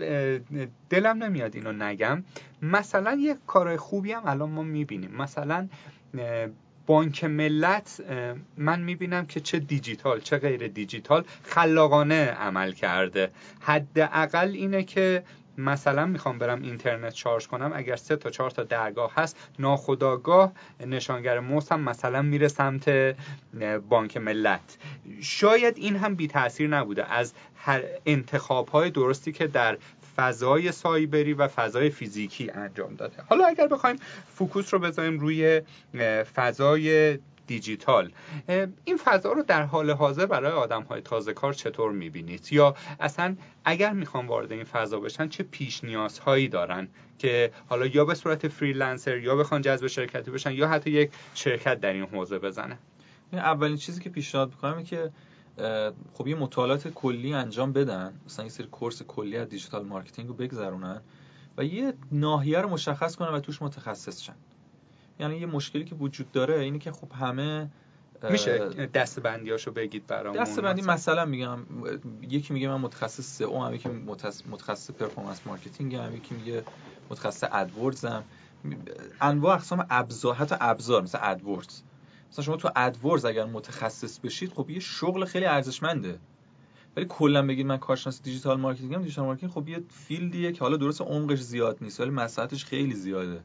دلم نمیاد اینو نگم. مثلا یه کار خوبی هم الان ما می‌بینیم. مثلا بانک ملت من می‌بینم که چه دیجیتال چه غیر دیجیتال خلاقانه عمل کرده. حداقل اینه که مثلا می‌خوام برم اینترنت شارژ کنم اگر سه تا چهار تا درگاه هست ناخودآگاه نشانگر موس هم مثلا میره سمت بانک ملت. شاید این هم بی تاثیر نبوده. از هر انتخاب های درستی که در فضای سایبری و فضای فیزیکی انجام داده. حالا اگر بخوایم focus رو بذاریم روی فضای دیجیتال. این فضا رو در حال حاضر برای آدم های تازه کار چطور می‌بینید؟ یا اصلا اگر می‌خوان وارد این فضا بشن چه پیش نیازهایی دارن که حالا یا به صورت freelancer یا بخوان جذب شرکتی بشن یا حتی یک شرکت در این حوزه بزنه؟ اولین چیزی که پیشنهاد می‌کنم که خب یه مطالعات کلی انجام بدن مثلا یه سری course کلی از digital marketing رو بگذرونن و یه ناحیه رو مشخص کنن و توش متخصص شن. یعنی یه مشکلی که وجود داره اینه که خب همه میشه دسته بندیاشو بگید برامون؟ دست بندی مثلا میگم یکی میگه من متخصص SEO ام یکی متخصص performance marketing ام یکی میگه متخصص AdWords ام انواع اقسام ابزار حتی ابزار مثل AdWords مثلا شما تو AdWords اگر متخصص بشید خب یه شغل خیلی ارزشمنده. ولی کلا بگید من کارشناس digital marketing digital marketing خب یه field یه که حالا درست عمقش زیاد نیست ولی مساحتش خیلی زیاده.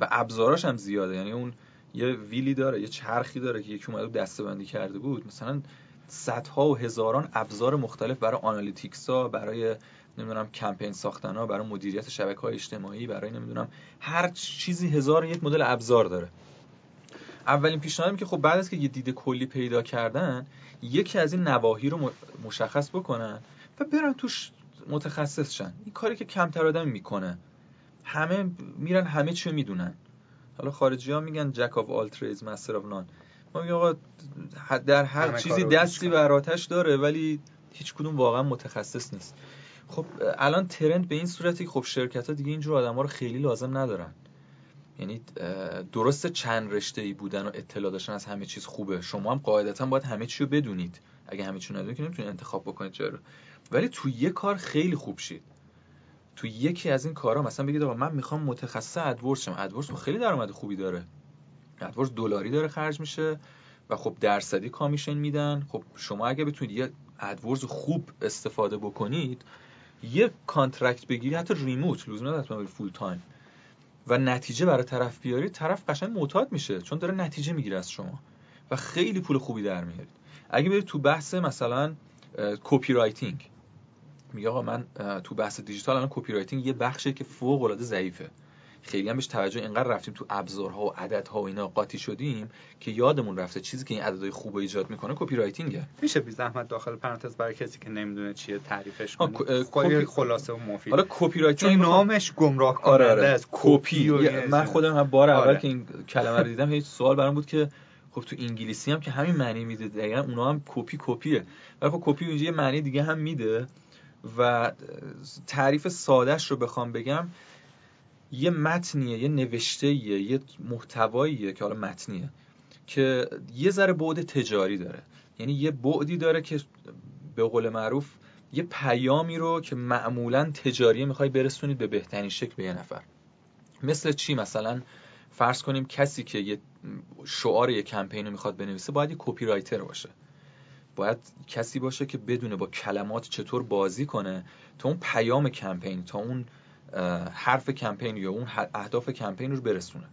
و ابزاراش هم زیاده. یعنی اون یه wheel ی داره یه چرخی داره که یکی اومده دسته‌بندی کرده بود. مثلا صدها و هزاران ابزار مختلف برای analytics ها برای نمی‌دونم کمپین ساختن ها برای مدیریت شبکه های اجتماعی برای نمی‌دونم هر چیزی هزار یک مدل ابزار داره. اولین پیشنهادم که خب بعد از که یه دید کلی پیدا کردن یکی از این نواحی رو مشخص بکنن و برن توش متخصص شن. این کاری که کمتر آدم می‌کنه. همه میرن همه چی می‌دونن. حالا خارجی ها میگن jack of all trades master of none ما میگم آقا در هر چیزی دستی بر آتش داره ولی هیچ کدوم واقعا متخصص نیست. خب الان ترند به این صورتی خب شرکت ها دیگه اینجور آدم ها رو خیلی لازم ندارن. یعنی درست چند رشته ای بودن و اطلاع داشتن از همه چیز خوبه. شما هم قاعدتا باید همه چی رو بدونید. اگه همه چی رو ندونید که نمی‌تونید انتخاب بکنید چرا ولی تو یه کار خیلی خوب شید. تو یکی از این کارا مثلا بگید آقا من می‌خوام متخصص ادورس شم. ادورس خیلی درآمد خوبی داره. ادورس دلاری داره خرج میشه و خب درصدی commission میدن. خب شما اگه بتونید یه AdWords خوب استفاده بکنید یه contract بگیری حتی remote لزوما حتما full time و نتیجه برای طرف بیاری طرف قشنگ معتاد میشه چون داره نتیجه می‌گیره از شما. و خیلی پول خوبی در میارید. اگه برید تو بحث مثلا copywriting میگه آقا من تو بحث دیجیتال الان copywriting یه بخشی که فوق العاده ضعیفه. خیلی هم بهش توجه اینقدر رفتیم تو ابزارها و عددها و اینا قاطی شدیم که یادمون رفته چیزی که این عددهای خوب ایجاد می‌کنه copywriting ه میشه بی زحمت داخل پرانتز برای کسی که نمی‌دونه چیه تعریفش کنه؟ کپی خلاصه و مفید. حالا copywriting نامش گمراه کننده آره آره. کپی من خودم هم بار اول آره. که این کلمه رو دیدم هیچ سوال برام بود که خب تو انگلیسی هم که همین معنی میده دقیقا اونا هم copy copy ه ولی خب کپی اینجا یه معنی دیگه هم میده. و تعریف سادهش رو بخوام بگم یه متنیه یه نوشته یه محتواییه که حالا متنیه که یه ذره بعد تجاری داره. یعنی یه بعدی داره که به قول معروف یه پیامی رو که معمولا تجاری می‌خوای برسونید به بهترین شکل به یه نفر. مثل چی؟ مثلا فرض کنیم کسی که یه شعار یه کمپین رو می‌خواد بنویسه باید یه کپی رایتر باشه. باید کسی باشه که بدونه با کلمات چطور بازی کنه تا اون پیام کمپین تا اون حرف کمپین یا اون اهداف کمپین رو برسونه.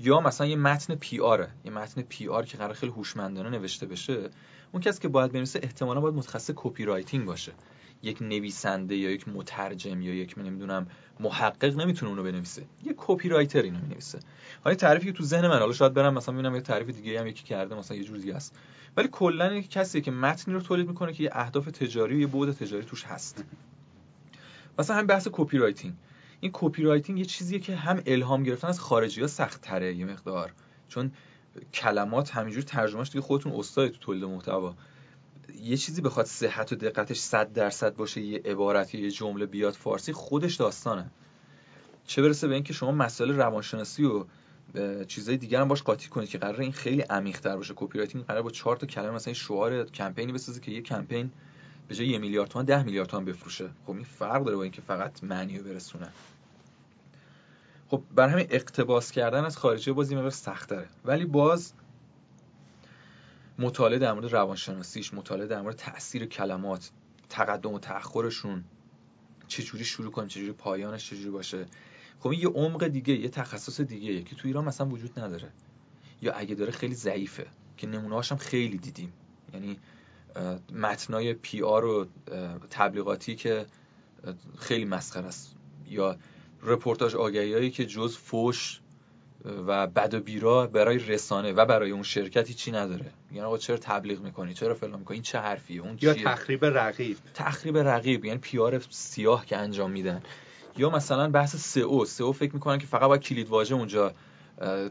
یا مثلا یه متن PR ه یه متن PR که قرار خیلی هوشمندانه نوشته بشه اون کسی که باید بنویسه احتمالا باید متخصص copywriting باشه. یک نویسنده یا یک مترجم یا یک نمی‌دونم محقق نمی‌تونه اونو بنویسه. یه copywriter اینو می‌نویسه. حالا تعریفی که تو ذهن من حالا شاید برم مثلا ببینم یه تعریف دیگه هم یکی کرده مثلا یه جور دیگه است. ولی کلا یک کسی که متنی رو تولید می‌کنه که یه اهداف تجاری و یه بعد تجاری توش هست. مثلا هم بحث copywriting این copywriting یه چیزیه که هم الهام گرفتن از خارجی ها سخت تره یه مقدار. چون کلمات همینجور ترجمهش دیگه خودتون استاد تو تولید محتوا. یه چیزی بخواد صحت و دقتش 100 درصد باشه یه عبارت یه جمله بیاد فارسی خودش داستانه. چه برسه به اینکه شما مسائل روانشناسی و چیزای دیگر هم باش قاطی کنید که قرار این خیلی عمیق تر باشه. copywriting قرار با چهار تا کلمه مثلا شعار کمپینی بسازه که یه کمپین به جای یه میلیارد تومان ده میلیارد تومان بفروشه. خب این فرق داره با اینکه فقط معنی رو برسونه. خب بر همین اقتباس کردن از خارجی باز این سخت ولی باز مطالعه در مورد روانشناسیش مطالعه در مورد تاثیر کلمات تقدم و تأخرشون چجوری شروع کنیم چجوری پایانش چجوری باشه. خب این یه عمق دیگه یه تخصص دیگه که تو ایران مثلا وجود نداره. یا اگه داره خیلی ضعیفه. که نمونه هم خیلی دیدیم. یعنی متنای PR و تبلیغاتی که خیلی مسخره است. یا رپورتاج آگهی که جز فوش و بد و بیرا برای رسانه و برای اون شرکته چی نداره. یعنی آقا چرا تبلیغ می‌کنی؟ چرا فلان می‌کنی؟ این چه حرفیه؟ اون یا تخریب رقیب. تخریب رقیب یعنی PR سیاه که انجام میدن. یا مثلا بحث SEO. SEO فکر می‌کنن که فقط باید کلید واژه اونجا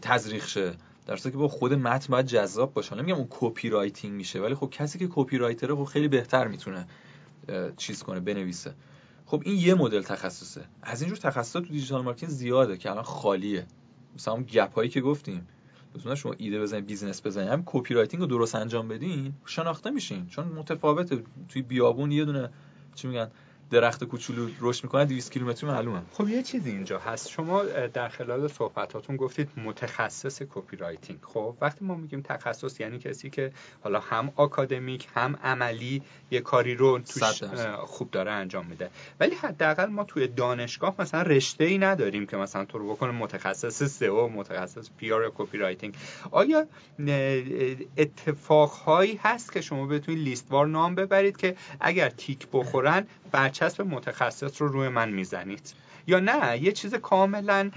تزریق شه. در که با خود متن باید جذاب باشه. نمیگم اون copywriting میشه ولی خب کسی که copywriter ه خب خیلی بهتر می‌تونه چیز کنه بنویسه. خب این یه مدل تخصصه. از اینجور تخصصات تو digital marketing زیاده که الان خالیه. مثلا اون gap هایی که گفتیم. مثلا شما ایده بزنید business بزنید هم copywriting رو درست انجام بدین شناخته میشین. چون متفاوته. توی بیابون یه دونه چی میگن؟ درخت کوچولو رشد می‌کنه 200 کیلومتری معلومه. خب یه چیزی اینجا هست. شما در خلال صحبتاتون گفتید متخصص copywriting خب وقتی ما میگیم تخصص یعنی کسی که حالا هم آکادمیک هم عملی یه کاری رو توش خوب داره انجام میده. ولی حداقل ما توی دانشگاه مثلا رشته ای نداریم که مثلا تو رو بکنه متخصص SEO متخصص PR copywriting آیا اتفاقهایی هست که شما بتونید لیستوار نام ببرید که اگر تیک بخورن برچسب متخصص رو روی من می‌زنید. یا نه یه چیز کاملا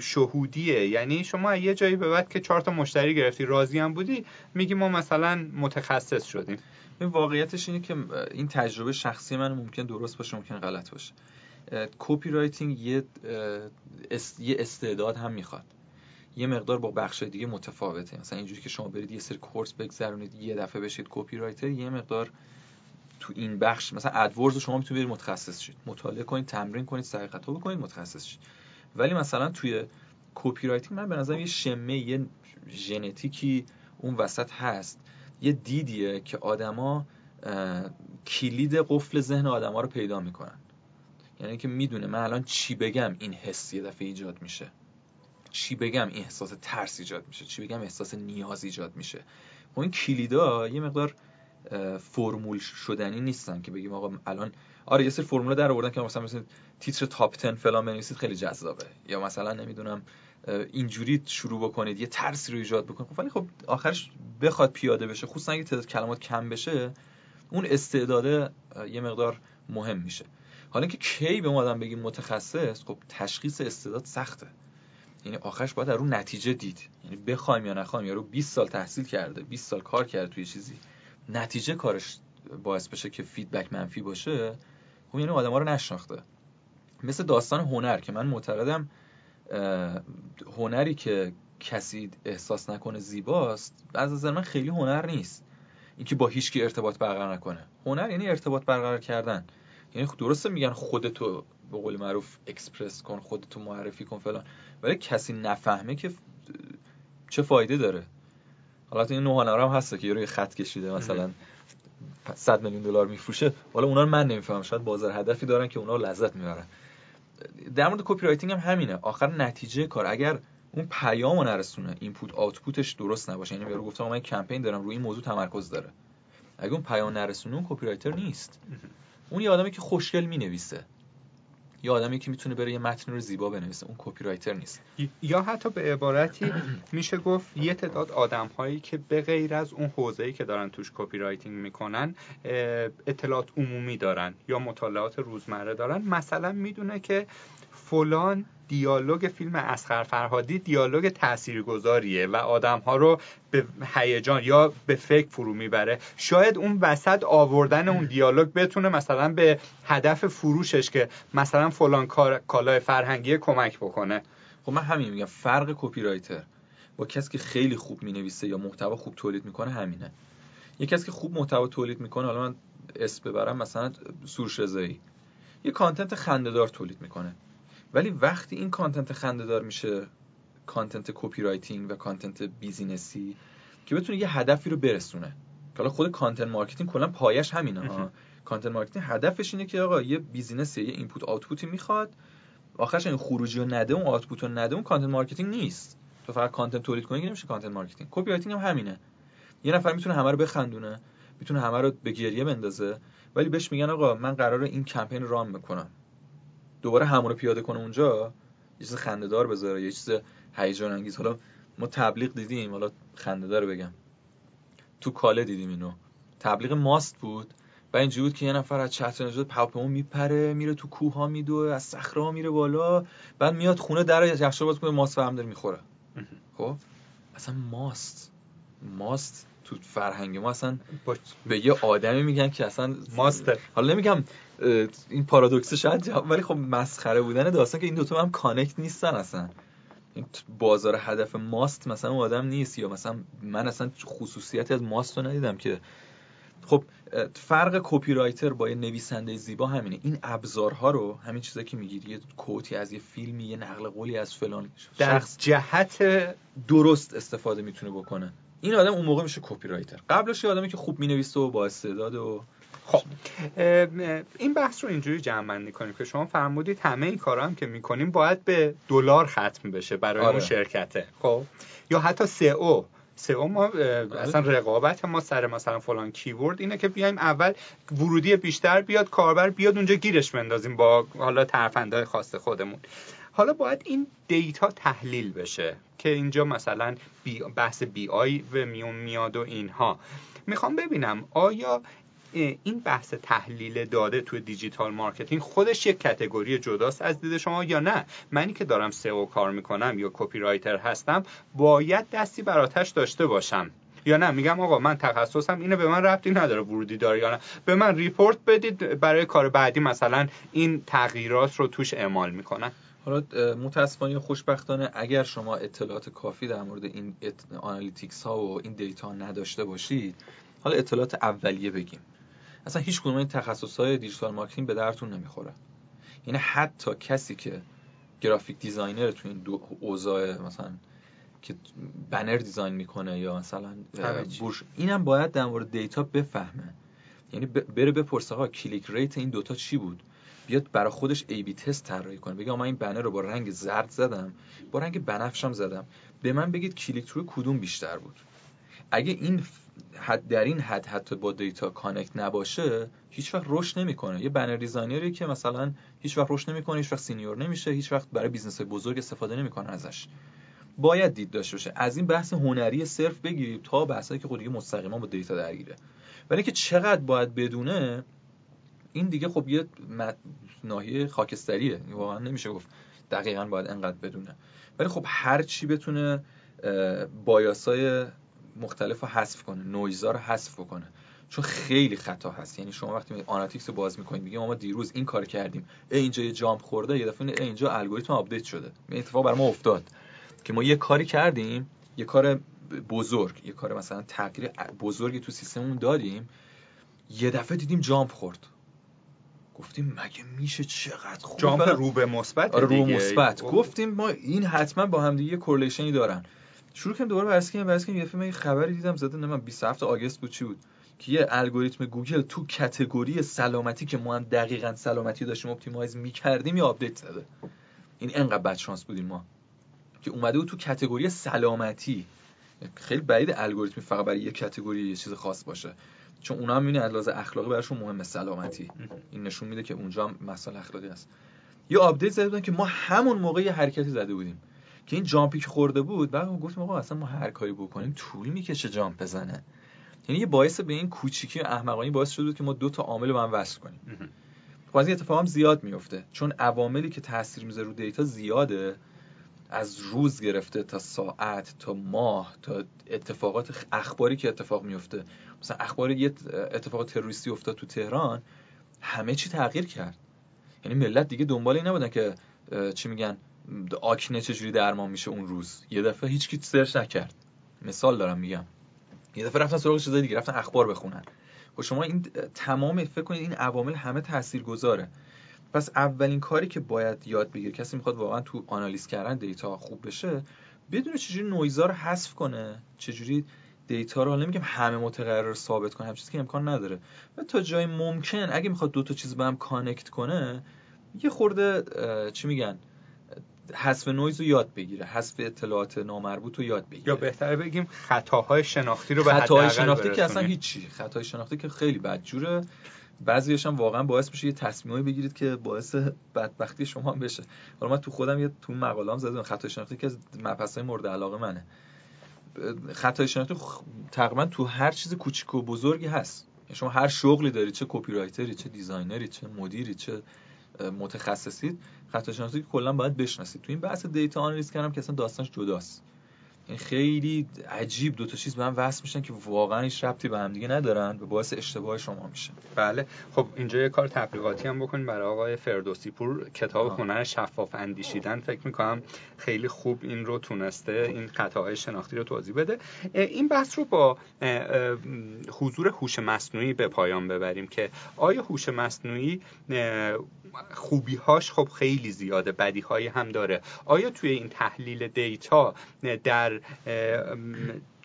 شهودیه. یعنی شما یه جایی به بعد که چهار تا مشتری گرفتی راضی هم بودی میگی ما مثلا متخصص شدیم. این واقعیتش اینه که این تجربه شخصی من ممکن درست باشه ممکن غلط باشه. copywriting یه استعداد هم می‌خواد. یه مقدار با بخش دیگه متفاوته. مثلا اینجوری که شما برید یه سری course بگذرونید یه دفعه بشید copywriter یه مقدار تو این بخش مثلا AdWords شما می‌تونید برید متخصص شید. مطالعه کنید تمرین کنید سعی خطا بکنید متخصص شید. ولی مثلا توی copywriting من به نظرم یه شمه یه ژنتیکی اون وسط هست. یه دیدیه که آدما کلید قفل ذهن آدما رو پیدا می‌کنن. یعنی که می‌دونه من الان چی بگم این حس یه دفعه ایجاد میشه. چی بگم این احساس ترس ایجاد میشه. چی بگم احساس نیاز ایجاد میشه. خب این کلیدا یه مقدار فرمول شدنی نیستن که بگیم آقا الان آره یه سری فرمول در آوردن که مثلا مثلا تیتر تاپ 10 فلان بنویسید خیلی جذابه. یا مثلا نمی‌دونم اینجوری شروع بکنید یه ترسی رو ایجاد بکنید. خب ولی خب آخرش بخواد پیاده بشه خصوصا اگه تعداد کلمات کم بشه اون استعداده یه مقدار مهم میشه. حالا که کی به ما آدم بگیم متخصص خب تشخیص استعداد سخته. یعنی آخرش باید رو نتیجه دید. یعنی بخوایم یا نخوایم رو 20 سال تحصیل کرده 20 سال کار کرده توی چیزی. نتیجه کارش باعث بشه که فیدبک منفی باشه خب یعنی آدم ها رو نشناخته. مثل داستان هنر که من معتقدم هنری که کسی احساس نکنه زیباست از نظر من خیلی هنر نیست. اینکه با هیچکی ارتباط برقرار نکنه. هنر یعنی ارتباط برقرار کردن. یعنی درسته میگن خودتو به قول معروف اکسپرس کن خودتو معرفی کن فلان. ولی کسی نفهمه که چه فایده داره. حالا این نوع هم هست که یه روی خط کشیده مثلا 100 میلیون دلار میفروشه. حالا اونا رو من نمی‌فهمم. شاید بازار هدفی دارن که اونا لذت می‌برن. در مورد copywriting هم همینه. آخر نتیجه کار. اگر اون پیامو نرسونه input output ش درست نباشه. یعنی یارو گفتم من کمپین دارم روی این موضوع تمرکز داره. اگه اون پیام نرسونه اون copywriter نیست اون یه آدمی که خوشگل می‌نویسه. یا آدمی که می‌تونه بره یه متن رو زیبا بنویسه اون copywriter نیست. یا حتی به عبارتی میشه گفت یه تعداد آدم هایی که به غیر از اون حوزه‌ای که دارن توش copywriting می‌کنن اطلاعات عمومی دارن یا مطالعات روزمره دارن. مثلا می‌دونه که فلان دیالوگ فیلم اصغر فرهادی دیالوگ تاثیرگذاریه و آدم ها رو به هیجان یا به فکر فرو می‌بره. شاید اون وسط آوردن اون دیالوگ بتونه مثلا به هدف فروشش که مثلا فلان کالای فرهنگی کمک بکنه. خب من همین میگم فرق copywriter با کسی که خیلی خوب می‌نویسه یا محتوا خوب تولید می‌کنه همینه. یه کسی که خوب محتوا تولید می‌کنه حالا من اسم ببرم مثلا سروش رضایی یه content خنده‌دار تولید می‌کنه. ولی وقتی این content خنده‌دار میشه content copywriting و content business ی که بتونه یه هدفی رو برسونه. حالا خود content marketing کلا پایه‌ش همینه ها content marketing هدفش اینه که آقا یه business یه input output ی می‌خواد. آخرش این خروجی رو نده اون output رو نده اون content marketing نیست. تو فقط content تولید کنی که نمیشه content marketing. copywriting هم همینه. یه نفر می‌تونه همه رو بخندونه می‌تونه همه رو به گریه بندازه ولی بهش میگن آقا من قراره این campaign run بکنم. دوباره همون رو پیاده کنه اونجا یه چیز خنده‌دار بذاره یه چیز هیجان انگیز حالا ما تبلیغ دیدیم حالا خنده‌دار بگم. تو کاله دیدیم اینو. تبلیغ ماست بود و اینجوری بود که یه نفر از چتر نجات پاپمو میپره میره تو کوه ها میدوه از صخره میره بالا بعد میاد خونه در یخچال باز کنه ماست فهم داره می‌خوره. خب؟ اصلا ماست. ماست تو فرهنگ ما اصلا به یه آدمی میگن که اصلا ماستر حالا نمیگم این پارادوکس شاید ولی خب مسخره بودن داستان که این دوتا هم کانکت نیستن اصلا. این بازار هدف ماست مثلا اون آدم نیست یا مثلا من اصلا خصوصیتی از ماست رو ندیدم که. خب فرق کپی رایتر با یه نویسنده زیبا همینه. این ابزارها رو همین چیزایی که می‌گیری یه کوتی از یه فیلمی یه نقل قولی از فلان در شخص جهت درست استفاده می‌تونه بکنه. این آدم اون موقع میشه کپی رایتر قبلش یه آدمی که خوب می‌نویسه و با استعداد و خب این بحث رو اینجوری جمع بندی کنیم که شما فرمودید همه این کارا هم که می‌کنیم باید به دلار ختم بشه برای آره. اون شرکته. خب یا حتی سئو. سئو ما اصلا رقابت ما سر مثلا فلان کیورد اینه که بیایم اول ورودی بیشتر بیاد کاربر بیاد اونجا گیرش بندازیم با حالا ترفندهای خاص خودمون. حالا باید این دیتا تحلیل بشه که اینجا مثلا بی بحث بی آی و میون میاد و اینها. می‌خوام ببینم آیا این بحث تحلیل داده توی digital marketing خودش یک category جداست از دید شما یا نه؟ منی که دارم SEO کار می‌کنم یا copywriter هستم باید دستی بر آتش داشته باشم. یا نه؟ میگم آقا من تخصصم اینه به من ربطی نداره ورودی داره یا نه. به من report بدید برای کار بعدی مثلا این تغییرات رو توش اعمال می‌کنن. حالا متاسفانه یا خوشبختانه اگر شما اطلاعات کافی در مورد این analytics ها و این data نداشته باشید حالا اطلاعات اولیه بگیم. اصلا هیچ کدوم این تخصص های digital marketing به دردتون نمی‌خوره. یعنی حتی کسی که graphic designer تو این دو اوضاع مثلا که banner design می‌کنه یا مثلا بورش اینم باید در مورد data بفهمه. یعنی بره بپرسه ها click rate این دوتا چی بود؟ بیاد برای خودش A/B test طراحی کنه. بگه من این banner رو با رنگ زرد زدم. با رنگ بنفشم زدم. به من بگید کلیک روی کدوم بیشتر بود. اگه این حد در این حد حتی با data connect نباشه هیچ وقت رشد نمی‌کنه. یه banner designer ی که مثلا هیچ وقت رشد نمی‌کنه هیچ وقت senior نمیشه هیچ وقت برای business بزرگ استفاده نمی‌کنه ازش. باید دید داشته باشه. از این بحث هنری صرف بگیریم تا بحثایی که خود دیگه مستقیما با data درگیره. ولی که چقدر باید بدونه این دیگه خب یه ناحیه خاکستریه. واقعا نمیشه گفت دقیقا باید انقدر بدونه. ولی خب هر چی بتونه bias ای مختلف رو حذف کنه نویزا رو حذف کنه چون خیلی خطا هست. یعنی شما وقتی analytics رو باز می‌کنید میگیم ما دیروز این کار کردیم. ای اینجا یه jump خورده یه دفعه ای اینجا الگوریتم update شده. این اتفاق بر ما افتاد. که ما یه کاری کردیم یه کار بزرگ یه کار مثلا تغییر بزرگی تو سیستممون دادیم یه دفعه دیدیم jump خورد. گفتیم مگه میشه چقدر خوب jump رو به مثبت آره رو مثبت. گفتیم ما این حتما با هم دیگه correlation ی دارن. شروع کردم دوباره بررسی کردم بررسی کردم یه فیلم خبری دیدم زده نه من 27 August بود. چی بود؟ که یه الگوریتم گوگل تو category سلامتی که ما هم دقیقا سلامتی داشتیم optimize می‌کردیم یا update زده. این انقدر بد شانس بودیم ما. که اومده بود تو category سلامتی. خیلی بعید الگوریتمی فقط برای یه category یه چیز خاص باشه. چون اونا هم می‌بینی از اخلاقی براشون مهمه سلامتی. این نشون میده که اونجا هم مسئله اخلاقی هست. یه update زده بودن که ما همون موقع یه حرکتی زده بودیم. که این jump ی که خورده بود بعد گفتم آقا اصلا ما هر کاری بکنیم طول می‌کشه jump بزنه. یعنی یه باعث به این کوچیکی احمقانه‌ای باعث شده که ما دو تا عامل رو هم وصل کنیم. خب از این اتفاق هم زیاد میفته چون عواملی که تاثیر می‌ذاره رو data زیاده. از روز گرفته تا ساعت تا ماه تا اتفاقات اخباری که اتفاق میفته مثلا اخبار یه اتفاق تروریستی افتاد تو تهران همه چی تغییر کرد. یعنی ملت دیگه دنبال این نبودن که چی میگن آکنه چجوری درمان میشه اون روز. یه دفعه هیچ کی سرچ نکرد. مثال دارم میگم. یه دفعه رفتن سراغ چیزای دیگه رفتن اخبار بخونن. خب شما این تمام فکر کنید این عوامل همه تاثیرگذاره پس اولین کاری که باید یاد بگیره کسی می‌خواد واقعا تو آنالیز کردن data خوب بشه بدونه چجوری نویزا رو حذف کنه چجوری data رو نمیگم همه متغیر رو ثابت کنه هم چیزی که امکان نداره. و تا جای ممکن اگه می‌خواد دو تا چیز به هم connect کنه یه خورده چی میگن حذف نویز رو یاد بگیره حذف اطلاعات نامربوط رو یاد بگیره. یا بهتر بگیم خطاهای شناختی رو به خطاهای شناختی که اصلا هیچی خطاهای شناختی که خیلی بدجوره. بعضیش هم واقعا باعث میشه یه تصمیمی بگیرید که باعث بدبختی شما هم بشه. حالا من تو خودم یه تو مقاله‌ام زدم خطای شناختی که از مبحث‌های مورد علاقه منه. خطای شناختی تقریبا تو هر چیز کوچیک و بزرگی هست. یعنی شما هر شغلی داری چه copywriter ی چه designer ی چه مدیری چه متخصصید خطا که کلا باید بشناسید. تو این بحث data آنالیز کردم که اصلا داستانش جداست. خیلی عجیب دو تا چیز به هم وصل میشن که واقعا هیچ ربطی به هم دیگه ندارن به باعث اشتباه شما میشه. بله. خب اینجا یه کار تبلیغاتی هم بکنیم برای آقای فردوسی پور. کتاب هنر شفاف اندیشیدن. فکر می‌کنم خیلی خوب این رو تونسته این قطعه شناختی رو توضیح بده. این بحث رو با حضور هوش مصنوعی به پایان ببریم که آیا هوش مصنوعی خوبیهاش خب خیلی زیاده بدیهایی هم داره. آیا توی این تحلیل دیتا در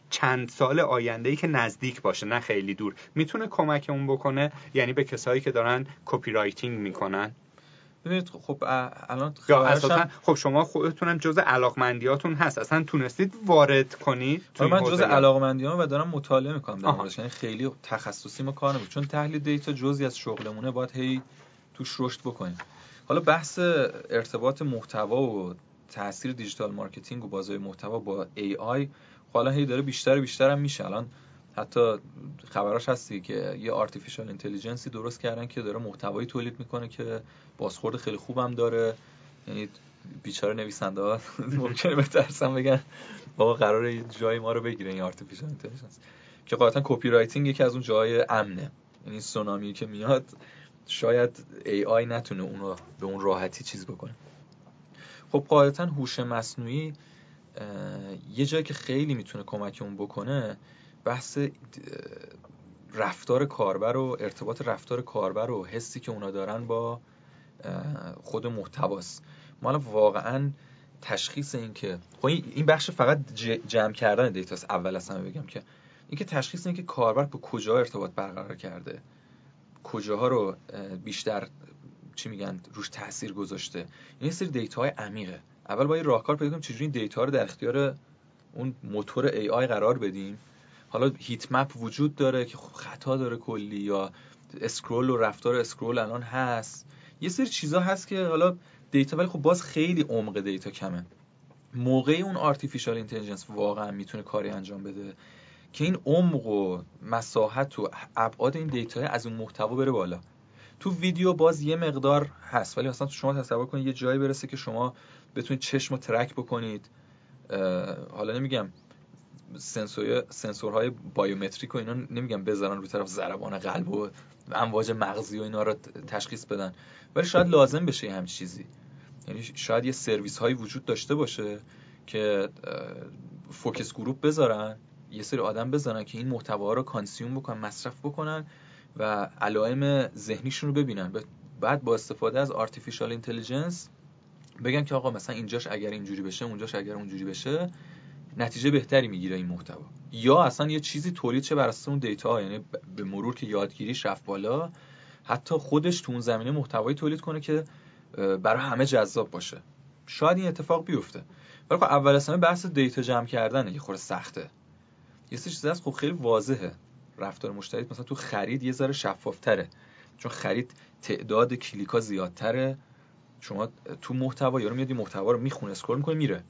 چند سال آینده ای که نزدیک باشه نه خیلی دور می‌تونه کمکمون بکنه؟ یعنی به کسایی که دارن copywriting می‌کنن؟ ببینید خب الان اساسا خب شما خودتونم جز علاقمندیاتون هست. اصلا تونستید وارد کنید آره، من جز علاقمندیام و دارم مطالعه می‌کنم در موردش. یعنی خیلی تخصصی ما کار چون تحلیل data جزئی از شغلمونه باید هی توش رشد بکنیم. حالا بحث ارتباط محتوا و تاثیر digital marketing و بازار محتوا با AI حالا هی داره بیشتر و بیشتر هم میشه. الان حتی خبراش هستی که یه artificial intelligence ی درست کردن که داره محتوایی تولید می‌کنه که بازخورد خیلی خوبم داره. یعنی بیچاره نویسنده ها ممکنه بترسن بگن بابا قراره جای ما رو بگیره این artificial intelligence که قاعدتا copywriting یکی از اون جای امنه. یعنی سونامی که میاد شاید AI نتونه اونو به اون راحتی چیز بکنه. خب قاعدتا هوش مصنوعی یه جایی که خیلی می‌تونه کمکمون بکنه بحث رفتار کاربر و ارتباط رفتار کاربر و حسی که اونا دارن با خود محتواست. ما واقعا تشخیص این که خب این بخش فقط جمع کردن دیتاست. اول از همه بگم که اینکه تشخیص این که کاربر با کجا ارتباط برقرار کرده. کجاها رو بیشتر چی میگن روش تاثیر گذاشته. این سری data های عمیقه. اول باید راهکار پیدا کنیم چجوری این data رو در اختیار اون موتور AI قرار بدیم. حالا heat map وجود داره که خطا داره کلی یا scroll و رفتار scroll الان هست. یه سری چیزا هست که حالا data ولی خب باز خیلی عمق data کمه. موقعی اون artificial intelligence واقعا می‌تونه کاری انجام بده. که این عمق و مساحت و ابعاد این data از اون محتوا بره بالا. تو ویدیو باز یه مقدار هست ولی مثلا تو شما تصور کنید یه جایی برسه که شما بتونید چشم رو track بکنید. حالا نمیگم سنسور سنسورهای biometric و اینا نمیگم بذارن رو طرف ضربان قلب و امواج مغزی و اینا رو تشخیص بدن. ولی شاید لازم بشه همچین چیزی. یعنی شاید یه سرویس هایی وجود داشته باشه که focus group بذارن. یه سری آدم بذارن که این محتوا رو consume بکنن مصرف بکنن و علائم ذهنیشون رو ببینن. بعد با استفاده از artificial intelligence بگن که آقا مثلا اینجاش اگر اینجوری بشه اونجاش اگر اونجوری بشه نتیجه بهتری می‌گیره این محتوا. یا اصلا یه چیزی تولید چه بر اساس اون data یعنی به مرور که یادگیریش رفت بالا حتی خودش تو اون زمینه محتوایی تولید کنه که برای همه جذاب باشه. شاید این اتفاق بیفته. ولی خب اول از همه بحث data جمع کردنه یه خورده سخته. یه سری چیز خب خیلی واضحه. رفتار مشتری مثلا تو خرید یه ذره شفافتره. چون خرید تعداد کلیکا زیادتره. شما تو محتوا یارو میاد محتوا رو می‌خونه scroll می‌کنه میره.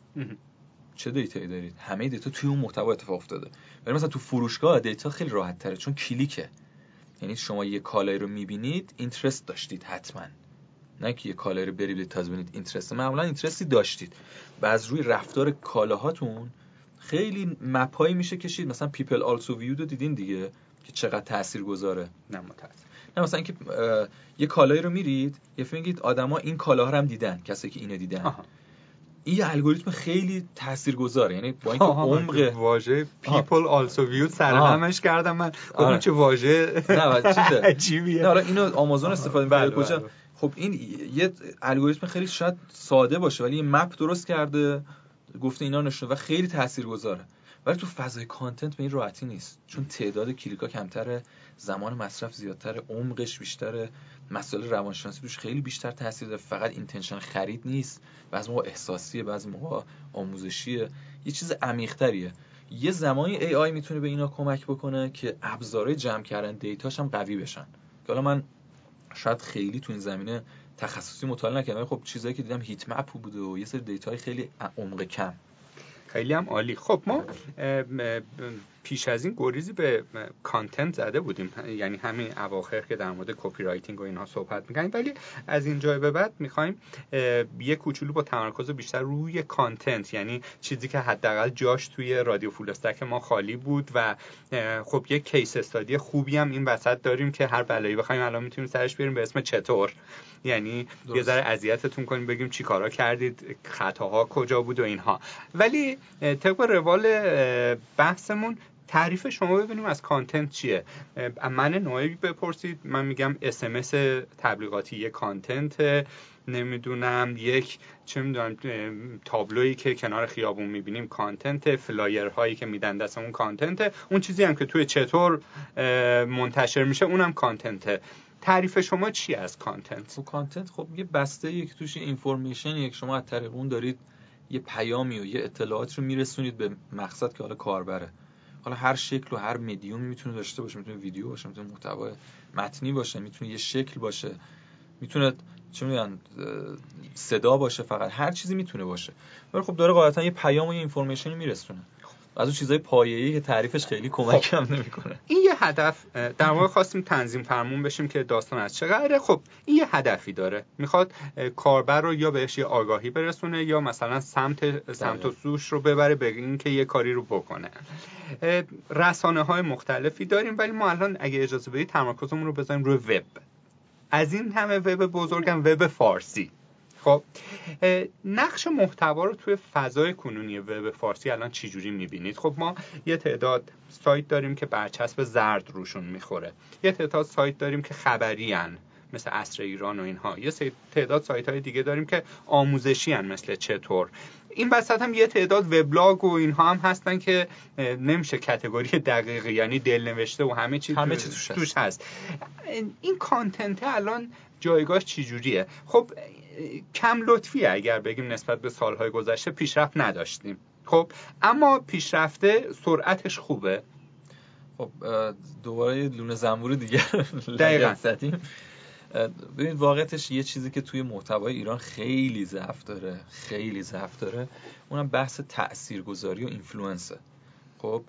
چه data یی دارید؟ همه data توی اون محتوا اتفاق افتاده. ولی مثلا تو فروشگاه data خیلی راحت تره چون کلیکه. یعنی شما یه کالایی رو می‌بینید interest داشتید حتما. نه که یه کالایی رو برید تا ببینید اینترست معمولا اینترستی داشتید. و از روی رفتار کالاهاتون خیلی مپایی میشه کشید. مثلا پیپل آلسو ویو رو دیدین دیگه که چقدر تاثیر گذاره نه متاسف نه مثلا اینکه یه کالایی رو میرید یه فکر میگید آدما این کالاها رو هم دیدن کسی که اینو دیدن. آها. این یه الگوریتم خیلی تاثیرگذاره. یعنی با اینکه عمق واژه people also view همش کردم من. گفتم آره. چه واژه؟ نه عجیبیه. نه حالا اینو آمازون استفاده می‌کنه. بله، کجا؟ بله. خب این یه الگوریتم خیلی شاید ساده باشه ولی یه مپ درست کرده. گفته اینا نشون و خیلی تاثیرگذاره. ولی تو فضای content به این راحتی نیست. چون تعداد کلیکا کمتره زمان مصرف زیادتره عمقش بیشتره مسائل روانشناسی توش خیلی بیشتر تاثیر داره. فقط intention خرید نیست. بعضی موقع احساسیه بعضی موقع آموزشیه. یه چیز عمیق‌تریه. یه زمانی AI می‌تونه به اینا کمک بکنه که ابزارهای جمع کردن data ش هم قوی بشن. که حالا من شاید خیلی تو این زمینه تخصصی مطالعه نکردم. خب چیزایی که دیدم heat map بوده و یه سری data های خیلی عمق کم. خیلی هم عالی. خب ما پیش از این گریزی به content زده بودیم. یعنی همین اواخر که در مورد copywriting و اینها صحبت می‌کنیم ولی از این جای به بعد می‌خوایم یه کوچولو با تمرکز بیشتر روی content یعنی چیزی که حداقل جاش توی رادیو فولستک ما خالی بود و خب یه case study خوبی هم این وسط داریم که هر بلایی بخوایم الان می‌تونیم سرش بیاریم به اسم چطور. یعنی یه ذره اذیتتون کنیم بگیم چی کارا کردید خطاها کجا بود و اینها. ولی طبق روال بحثمون تعریف شما ببینیم از content چیه. من نوعی بپرسید من میگم SMS تبلیغاتی یه content نمی‌دونم یک چه می‌دونم تابلویی که کنار خیابون می‌بینیم content flyer هایی که میدن دست اون content اون چیزی هم که توی چطور منتشر میشه اونم content تعریف شما چی از content خب content خب یه بسته یک توش information یک شما از طریق اون دارید یه پیامی و یه اطلاعات رو میرسونید به مقصد که حالا کاربره. حالا هر شکل و هر مدیومی می‌تونه داشته باشه می‌تونه ویدیو باشه می‌تونه محتوا متنی باشه می‌تونه یه شکل باشه می‌تونه چه می‌دونم صدا باشه فقط هر چیزی می‌تونه باشه. ولی خب داره قاعدتا یه پیام و یه information ی میرسونه. از اون چیزای پایه‌ای که تعریفش خیلی کمک. هم نمی‌کنه. این یه هدف در واقع خواستیم تنظیم فرمون بشیم که داستان از چه قراره. خب این یه هدفی داره. می‌خواد کاربر رو یا بهش یه آگاهی برسونه یا مثلا سمت سمت و سوش رو ببره به اینکه یه کاری رو بکنه. رسانه های مختلفی داریم ولی ما الان اگه اجازه بدید تمرکزمون رو بذاریم روی وب. از این همه وب بزرگم وب فارسی. خب نقش محتوا رو توی فضای کنونی وب فارسی الان چجوری می‌بینید؟ خب ما یه تعداد سایت داریم که برچسب زرد روشون می‌خوره. یه تعداد سایت داریم که خبری هن. مثل اصر ایران و اینها. یه تعداد سایت های دیگه داریم که آموزشی هن مثل چطور. این وسط هم یه تعداد وبلاگ و اینها هم هستن که نمیشه کتگوری دقیقی یعنی دل نوشته و همه چیز همه چیز توش هست. این کانتنت الان جایگاهش چجوریه؟ خب کم لطفیه اگر بگیم نسبت به سالهای گذشته پیشرفت نداشتیم. خب اما پیشرفته سرعتش خوبه. خب دوباره لونه زنبور دیگه دقیقا. ببینید واقعتش یه چیزی که توی محتوای ایران خیلی ضعف داره خیلی ضعف داره اونم بحث تاثیرگذاری و اینفلوئنسه خب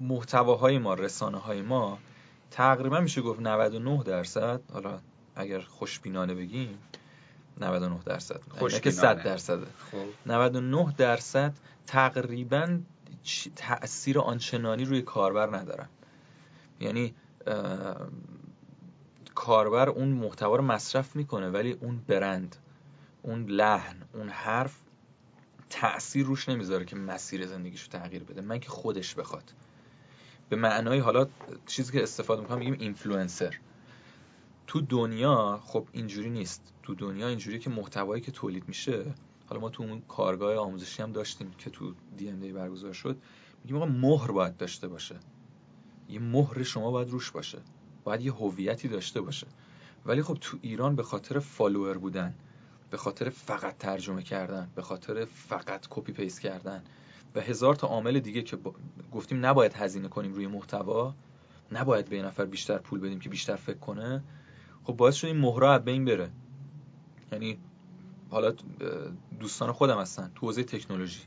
محتواهای ما رسانه های ما تقریبا میشه گفت 99 درصد حالا اگر خوشبینانه بگیم 99 درصد. یعنی که 100 درصده خب. 99 درصد تقریبا تاثیر آنچنانی روی کاربر ندارن. یعنی کاربر اون محتوا رو مصرف می‌کنه ولی اون برند اون لحن اون حرف تأثیر روش نمی‌ذاره که مسیر زندگیشو تغییر بده. من که خودش بخواد. به معنای حالا چیزی که استفاده می‌کنم میگیم اینفلوئنسر تو دنیا خب اینجوری نیست. تو دنیا اینجوری که محتوایی که تولید میشه. حالا ما تو اون کارگاه آموزشی هم داشتیم که تو DMD برگزار شد. میگیم آقا مهر باید داشته باشه. یه مهر شما باید روش باشه. باید یه هویتی داشته باشه. ولی خب تو ایران به خاطر follower بودن به خاطر فقط ترجمه کردن به خاطر فقط copy paste کردن و هزار تا عامل دیگه که گفتیم نباید هزینه کنیم روی محتوا نباید به نفر بیشتر پول بدیم که بیشتر فکر کنه خب باعث شد این مهره بین بره. یعنی حالا دوستان خودم هستن تو حوزه تکنولوژی.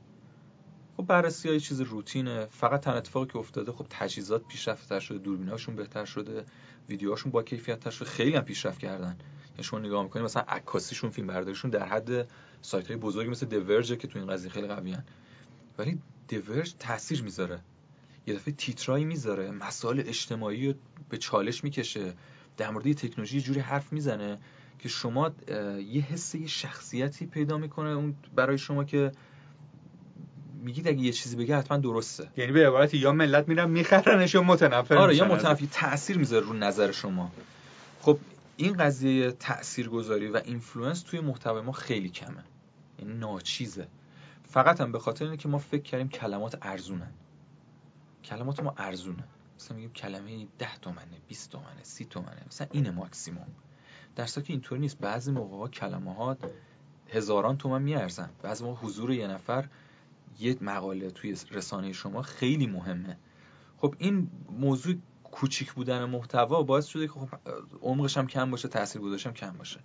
خب بررسی های چیز روتینه. فقط تن اتفاقی که افتاده خب تجهیزات پیشرفته شده دوربیناشون بهتر شده ویدیوهاشون با کیفیت تر شده خیلی هم پیشرفت کردن. یعنی شما نگاه می‌کنید مثلا عکاسیشون فیلم برداریشون در حد سایت های بزرگی مثل دیورج که تو این قضیه خیلی قوی هن. ولی دیورج تاثیر می‌ذاره. یه دفعه تیترایی می‌ذاره. مسائل اجتماعی رو به چالش می‌کشه. در مورد تکنولوژی جوری حرف می‌زنه که شما یه حس یه شخصیتی پیدا می‌کنه اون برای شما که میگید اگه یه چیزی بگه حتما درسته. یعنی به عبارتی یا ملت میرن میخرنش یا متنفر آره یا متنفر تاثیر می‌ذاره رو نظر شما. خب این قضیه تاثیرگذاری و influence توی محتوای ما خیلی کمه. یعنی ناچیزه. فقط هم به خاطر اینه که ما فکر کردیم کلمات ارزونن. کلمات ما ارزونه. مثلا میگیم کلمه 10 تومنه 20 تومنه 30 تومنه مثلا این ماکسیموم. در حالی که اینطوری نیست. بعضی موقع ها کلمه ها هزاران تومن میارزن. بعضی موقع حضور یه نفر یه مقاله توی رسانه شما خیلی مهمه. خب این موضوع کوچیک بودن محتوا باعث شده که خب عمقش هم کم باشه تاثیر هم کم باشه.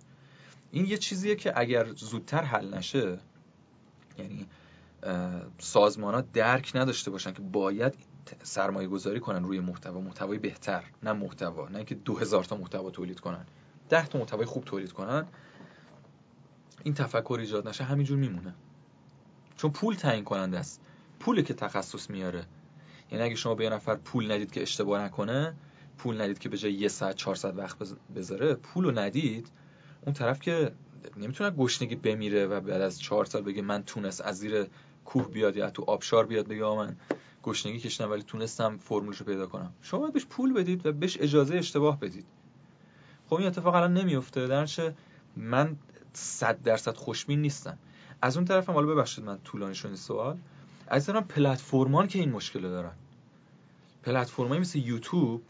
این یه چیزیه که اگر زودتر حل نشه یعنی سازمان ها درک نداشته باشن که باید سرمایه گذاری کنن روی محتوا. محتوای بهتر نه محتوا. نه اینکه دو هزار تا محتوا تولید کنن. ده تا محتوای خوب تولید کنن. این تفکر ایجاد نشه همینجور میمونه. چون پول تعیین کننده است. پوله که تخصص میاره. یعنی اگه شما به یه نفر پول ندید که اشتباه نکنه پول ندید که به جای یه ساعت 400 وقت بذاره پول ندید. اون طرف که نمی‌تونه گشنگی بمیره و بعد از چهار سال بگه من تونست از زیر کوه بیاد یا تو آبشار بیاد بگه من گشنگی کشیدم ولی تونستم فرمولش رو پیدا کنم. شما باید بهش پول بدید و بهش اجازه اشتباه بدید. خب این اتفاق الان نمیفته. درنچه من صد درصد خوشبین نیستم. از اون طرفم حالا ببخشید من طولانی شد این سوال. از طرف پلتفرمان که این مشکل دارن. پلتفرمایی مثل یوتیوب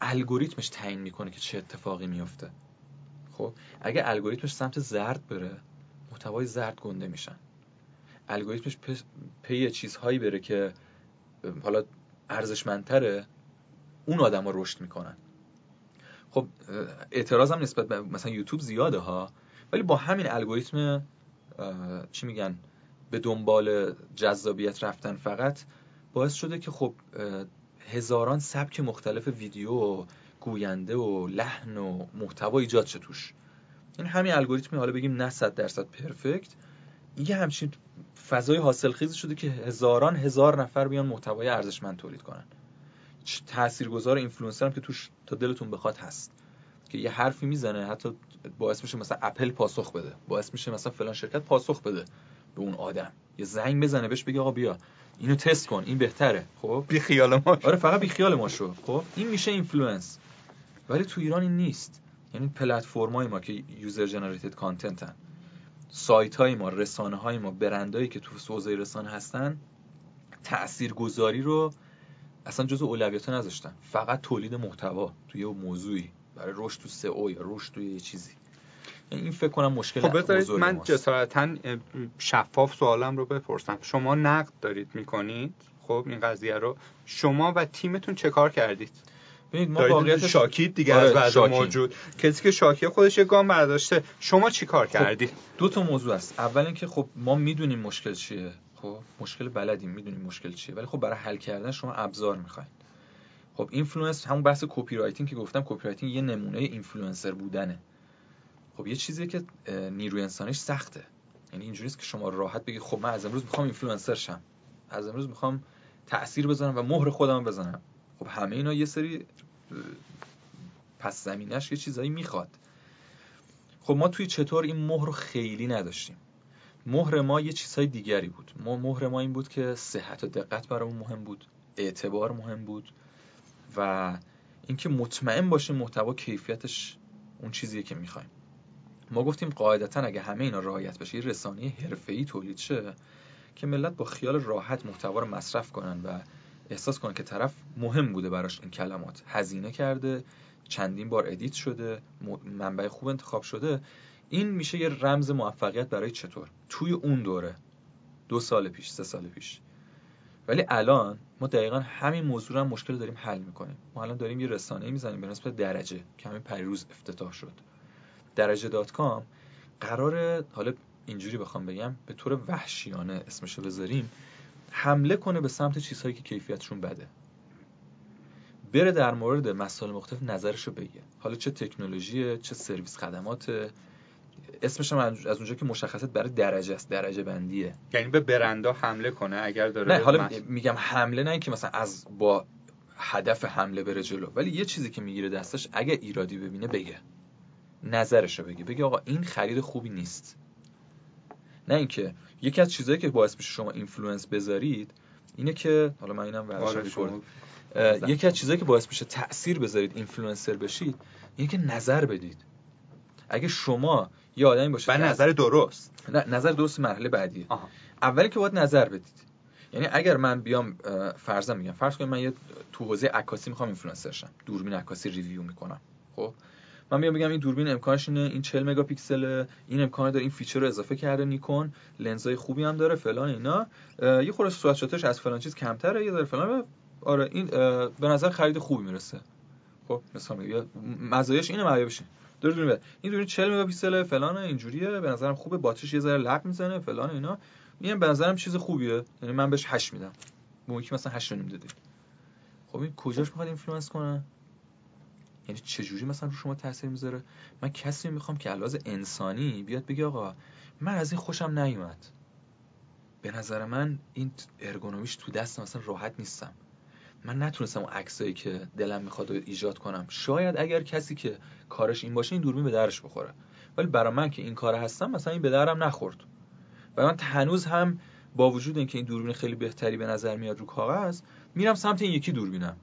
الگوریتمش تعیین می‌کنه که چه اتفاقی میفته خب اگه الگوریتمش سمت زرد بره محتوای زرد گنده میشن. الگوریتمش پی چیزهایی بره که حالا ارزشمندتره اون آدم ها رشد می‌کنن. خب اعتراضم نسبت به مثلا یوتیوب زیاده ها ولی با همین الگوریتم چی میگن به دنبال جذابیت رفتن فقط باعث شده که خب هزاران سبک مختلف ویدیو و گوینده و لحن و محتوا ایجاد شه توش. این همین الگوریتمی حالا بگیم نه صد درصد پرفکت یه همچین فضای حاصل خیزی شده که هزاران هزار نفر بیان محتوای ارزشمند تولید کنن. تاثیرگذار اینفلوئنسر هم که توش تا دلتون بخواد هست. که یه حرفی می‌زنه حتی باعث میشه مثلا اپل پاسخ بده باعث میشه مثلا فلان شرکت پاسخ بده به اون آدم. یه زنگ بزنه بهش بگه آقا بیا اینو تست کن این بهتره. خب؟ بی خیال ما آره فقط بی خیال ما شو. خب؟ این میشه influence ولی تو ایران این نیست. یعنی پلتفرمای ما که user generated content ن سایت های ما رسانه های ما برندهایی که تو حوزه رسانه هستن تاثیرگذاری رو اصلا جزء اولویت نذاشتن. فقط تولید محتوا توی یه موضوعی. برای رشد تو سئو یا رشد توی یه چیزی. این فکر کنم مشکل خب بذارید من جسارتا شفاف سوالم رو بپرسم. شما نقد دارید می‌کنید؟ خب این قضیه رو. شما و تیمتون چه کار کردید؟ ببینید ما واقعیت شاکید دیگه آره از بعد موجود. کسی که شاکی خودش یه گام برداشته. شما چی کار خب کردید دو تا موضوع است. اول اینکه خب ما می‌دونیم مشکل چیه. خب مشکل بلدیم می‌دونیم مشکل چیه. ولی خب برای حل کردن شما ابزار می‌خواین. خب influence همون بحث copywriting که گفتم copywriting یه نمونه اینفلوئنسر بودنه. خب یه چیزی که نیروی انسانیش سخته. یعنی اینجوریه که شما راحت بگی خب من از امروز می‌خوام اینفلوئنسر شم. از امروز می‌خوام تاثیر بذارم و مهر خودم بزنم. خب همه اینا یه سری پس زمینش یه چیزایی می‌خواد. خب ما توی چطور این مهر رو خیلی نداشتیم. مهر ما یه چیزهای دیگری بود. ما مهر ما این بود که صحت و دقت برامون مهم بود اعتبار مهم بود و اینکه مطمئن باشه محتوا کیفیتش اون چیزیه که می‌خوایم. ما گفتیم قاعدتا اگه همه اینا رعایت بشه یه رسانه حرفه‌ای تولید شه که ملت با خیال راحت محتوا رو مصرف کنن و احساس کنن که طرف مهم بوده براش این کلمات. هزینه کرده چندین بار edit شده منبع خوب انتخاب شده. این میشه یه رمز موفقیت برای چطور؟ توی اون دوره. دو سال پیش سه سال پیش. ولی الان ما دقیقا همین موضوع هم مشکل داریم حل می‌کنیم. ما الان داریم یه رسانه می‌زنیم به نسبت درجه. که همین پریروز افتتاح شد. درجه dot com قرار حالا اینجوری بخوام بگم به طور وحشیانه اسمشو بذاریم حمله کنه به سمت چیزهایی که کیفیتشون بده. بره در مورد مسائل مختلف نظرشو بگه. حالا چه تکنولوژی چه سرویس خدمات اسمش هم از اونجا که مشخصات برای درجه است درجه بندیه. یعنی به برندا حمله کنه اگر داره نه حالا میگم حمله نه که مثلا از با هدف حمله بره جلو ولی یه چیزی که می‌گیره دستش اگه ایرادی ببینه بگه. نظرشو بگه. بگه آقا این خرید خوبی نیست. نه اینکه یکی از چیزهایی که باعث میشه شما influence بذارید اینه که حالا من اینم آره یکی از چیزهایی که باعث میشه تاثیر بذارید اینفلوئنسر بشید اینه که نظر بدید. اگه شما یه آدمی باشید و نظر درست. نه نظر درست مرحله بعدیه. اولی که باید نظر بدید. یعنی اگر من بیام فرضا میگم فرض کنید من یه تو حوزه عکاسی می‌خوام اینفلوئنسر شم. دوربین عکاسی review می‌کنم. خب؟ من میام بگم این دوربین امکانش اینه این 40 مگاپیکسل این امکان داره این feature رو اضافه کرده نیکون لنزای خوبی هم داره فلان اینا. یه خورده شاتش از فلان چیز کمتره یه داره فلان. آره این به نظر خرید خوبی می‌رسه. خب مثلا میگه مزایاش اینه معایبش دور دور این دوربین 40 مگاپیکسل فلان اینجوریه. به نظرم خوبه باتریش یه ذره لق می‌زنه فلان اینا. میگم به نظرم چیز خوبیه. یعنی من بهش 8 میدم. به مثلا 8 نیم دادی. خب این کجاش می‌خواد influence کنه؟ یعنی چجوری مثلا رو شما تاثیر می‌ذاره؟ من کسی می‌خوام که علاوه انسانی بیاد بگه آقا من از این خوشم نیومد. به نظر من این ergonomy ش تو دست مثلا راحت نیستم. من نتونستم اون عکسایی که دلم می‌خواد ایجاد کنم. شاید اگر کسی که کارش این باشه این دوربین به دردش بخوره. ولی برای من که این کار هستم مثلا این به دردم نخورد. و من هنوز هم با وجود اینکه این دوربین خیلی بهتری به نظر میاد رو کاغذ میرم سمت این یکی دوربینم.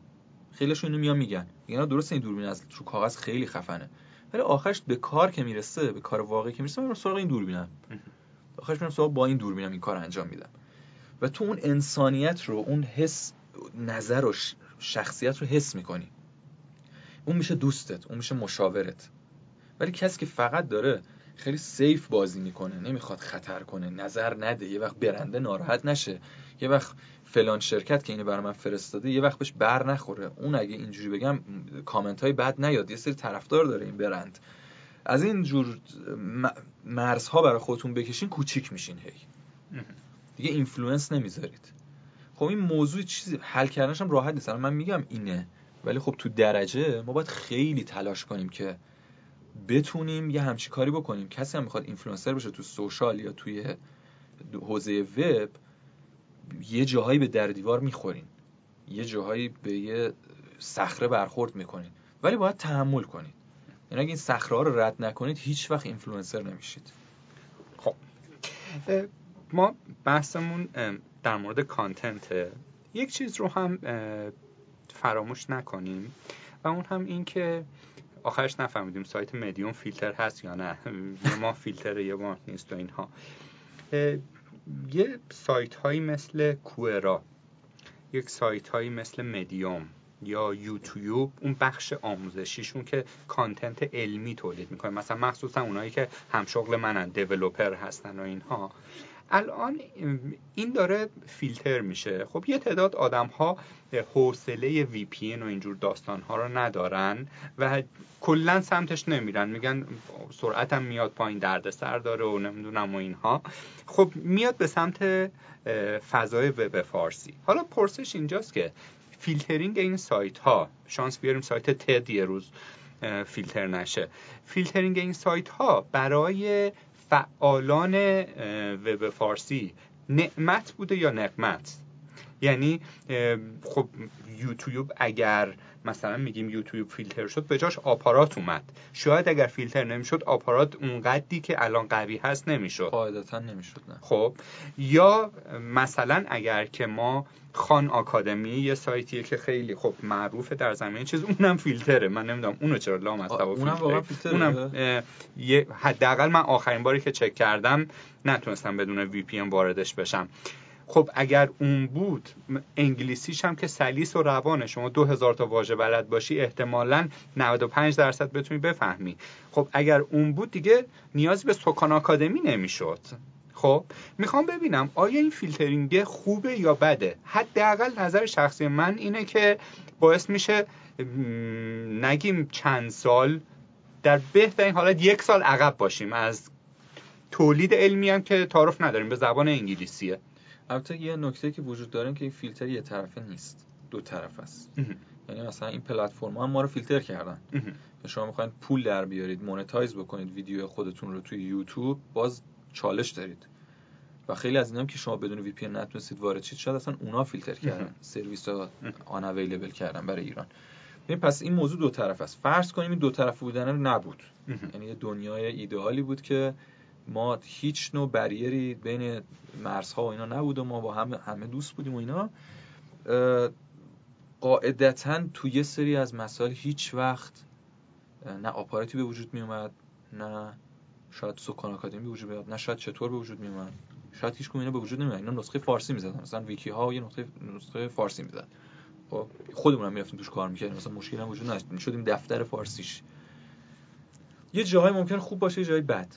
خیلیشون اینو میان میگن. میگن درسته این دوربین از رو کاغذ خیلی خفنه. ولی آخرش به کار که می‌رسه به کار واقعی که می‌رسه من سراغ این دوربینم. آخرش میرم سراغ با این دوربینم این کار انجام میدم. و تو اون انسانیت رو اون حس نظر و شخصیت رو حس می‌کنی. اون میشه دوستت اون میشه مشاورت. ولی کسی که فقط داره خیلی safe بازی می‌کنه نمی‌خواد خطر کنه نظر نده یه وقت برنده ناراحت نشه. یه وقت فلان شرکت که اینو برای من فرستاده یه وقت بهش بر نخوره. اون اگه اینجوری بگم کامنت های بد نیاد. یه سری طرفدار داره این برند. از این جور مرزها برای خودتون بکشین کوچیک میشین هی. دیگه influence نمی‌ذارید. خب این موضوع چیزی حل کردنش هم راحت نیست. من میگم اینه. ولی خب تو درجه ما باید خیلی تلاش کنیم که بتونیم یه همچی کاری بکنیم. کسی هم می‌خواد اینفلوئنسر بشه تو social یا توی حوزه وب یه جاهایی به در دیوار می‌خورین. یه جاهایی به یه صخره برخورد می‌کنین. ولی باید تحمل کنید یعنی اگه این صخره ها رو رد نکنید هیچ وقت اینفلوئنسر نمیشید. خب. ما بحثمون در مورد content یک چیز رو هم فراموش نکنیم. و اون هم این که آخرش نفهمیدیم سایت مدیوم فیلتر هست یا نه. ما فیلتر یا ما نیست و اینها. یه سایت هایی مثل کوئرا یک سایت هایی مثل مدیوم یا یوتیوب اون بخش آموزشیشون که کانتنت علمی تولید می‌کنه. مثلا مخصوصا اونایی که همشغل منن دیولوپر هستن و اینها. الان این داره فیلتر میشه. خب یه تعداد آدم ها حوصله VPN و اینجور داستان ها رو ندارن و کلا سمتش نمیرن. میگن سرعتم میاد پایین دردسر داره و نمی‌دونم و اینها. خب میاد به سمت فضای وب فارسی. حالا پرسش اینجاست که فیلترینگ این سایت ها شانس بیاریم سایت تد یه روز فیلتر نشه. فیلترینگ این سایت ها برای فعالان وب فارسی. نعمت بوده یا نقمت؟ یعنی خب یوتیوب اگر مثلا میگیم یوتیوب فیلتر شد به جاش آپارات اومد. شاید اگر فیلتر نمی‌شد آپارات اونقدی که الان قوی هست نمی‌شد. قاعدتا نمی‌شد نه. خب یا مثلا اگر که ما خان آکادمی یه سایتیه که خیلی خب معروفه در زمین چیز اونم فیلتره. من نمی‌دونم اونو چرا لام از اونم واقعا فیلتره. اونم حداقل من آخرین باری که چک کردم نتونستم بدون VPN واردش بشم. خب اگر اون بود انگلیسیش هم که سلیس و روانه. شما دو هزار تا واژه بلد باشی احتمالا 95 درصد بتونی بفهمی. خب اگر اون بود دیگه نیازی به سکان آکادمی نمی‌شد. خب می‌خوام ببینم آیا این فیلترینگ خوبه یا بده؟ حداقل نظر شخصی من اینه که باعث میشه نگیم چند سال در بهترین حالت یک سال عقب باشیم. از تولید علمی هم که تعارف نداریم به زبان انگلیسیه. البته یه نکته که وجود داره که این فیلتر یه طرفه نیست. دو طرف است. یعنی مثلا این پلتفرم هم ما رو فیلتر کردن. شما می‌خواین پول در بیارید monetize بکنید ویدیو خودتون رو توی یوتیوب باز چالش دارید. و خیلی از اینام که شما بدون VPN نتونستید وارد شید شاید اصلا اونا فیلتر کردن. سرویس ها آن اویلیبل کردن برای ایران. ببین پس این موضوع دو طرف است. فرض کنیم این دو طرف بودن نبود. یعنی دنیای ایدئالی بود که ما هیچ نوع بریری بین مرزها و اینا نبود و ما با هم همه دوست بودیم و اینا. قاعدتا تو یه سری از مسائل هیچ وقت نه آپاراتی به وجود می اومد نه شاید سکان آکادمی به وجود میاد نه شاید چطور به وجود می اومد شاید هیچ اینا به وجود نمیاد اینا نسخه فارسی می‌زدن. مثلا ویکی ها یه نسخه نسخه فارسی می‌زدن. خب خودمون هم می‌رفتیم توش کار می‌کردیم. مثلا مشکلی هم وجود نداشت. شدیم دفتر فارسیش. یه جاهای ممکن خوب باشه یه جای بد.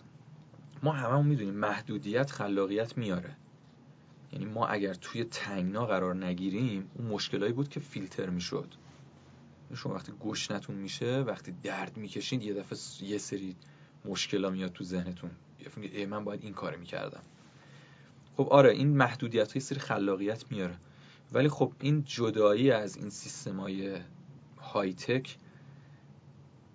ما هممون می‌دونیم محدودیت خلاقیت میاره. یعنی ما اگر توی تنگنا قرار نگیریم اون مشکلایی بود که فیلتر می‌شد. شما وقتی گشنتون میشه وقتی درد می‌کشید یه دفعه یه سری مشکلا میاد تو ذهنتون. ای من باید این کار می‌کردم. خب آره این محدودیت های سری خلاقیت میاره. ولی خب این جدایی از این سیستم های های تک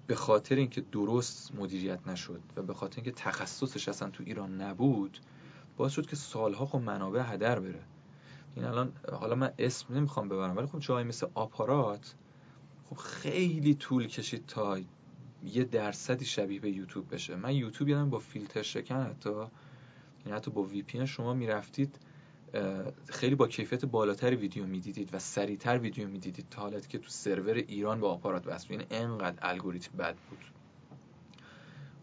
به خاطر اینکه درست مدیریت نشد و به خاطر اینکه تخصصش اصلا تو ایران نبود باعث شد که سالها خب منابع هدر بره. این الان حالا من اسم نمی‌خوام ببرم ولی خب جایی مثل آپارات خب خیلی طول کشید تا یه درصدی شبیه به یوتیوب بشه. من یوتیوب یادم با فیلتر شکن حتی یعنی حتی با VPN شما می‌رفتید خیلی با کیفیت بالاتر ویدیو می‌دیدید و سریعتر ویدیو می‌دیدید تا حالتی که تو سرور ایران با آپارات وصل یعنی انقدر الگوریتم بد بود.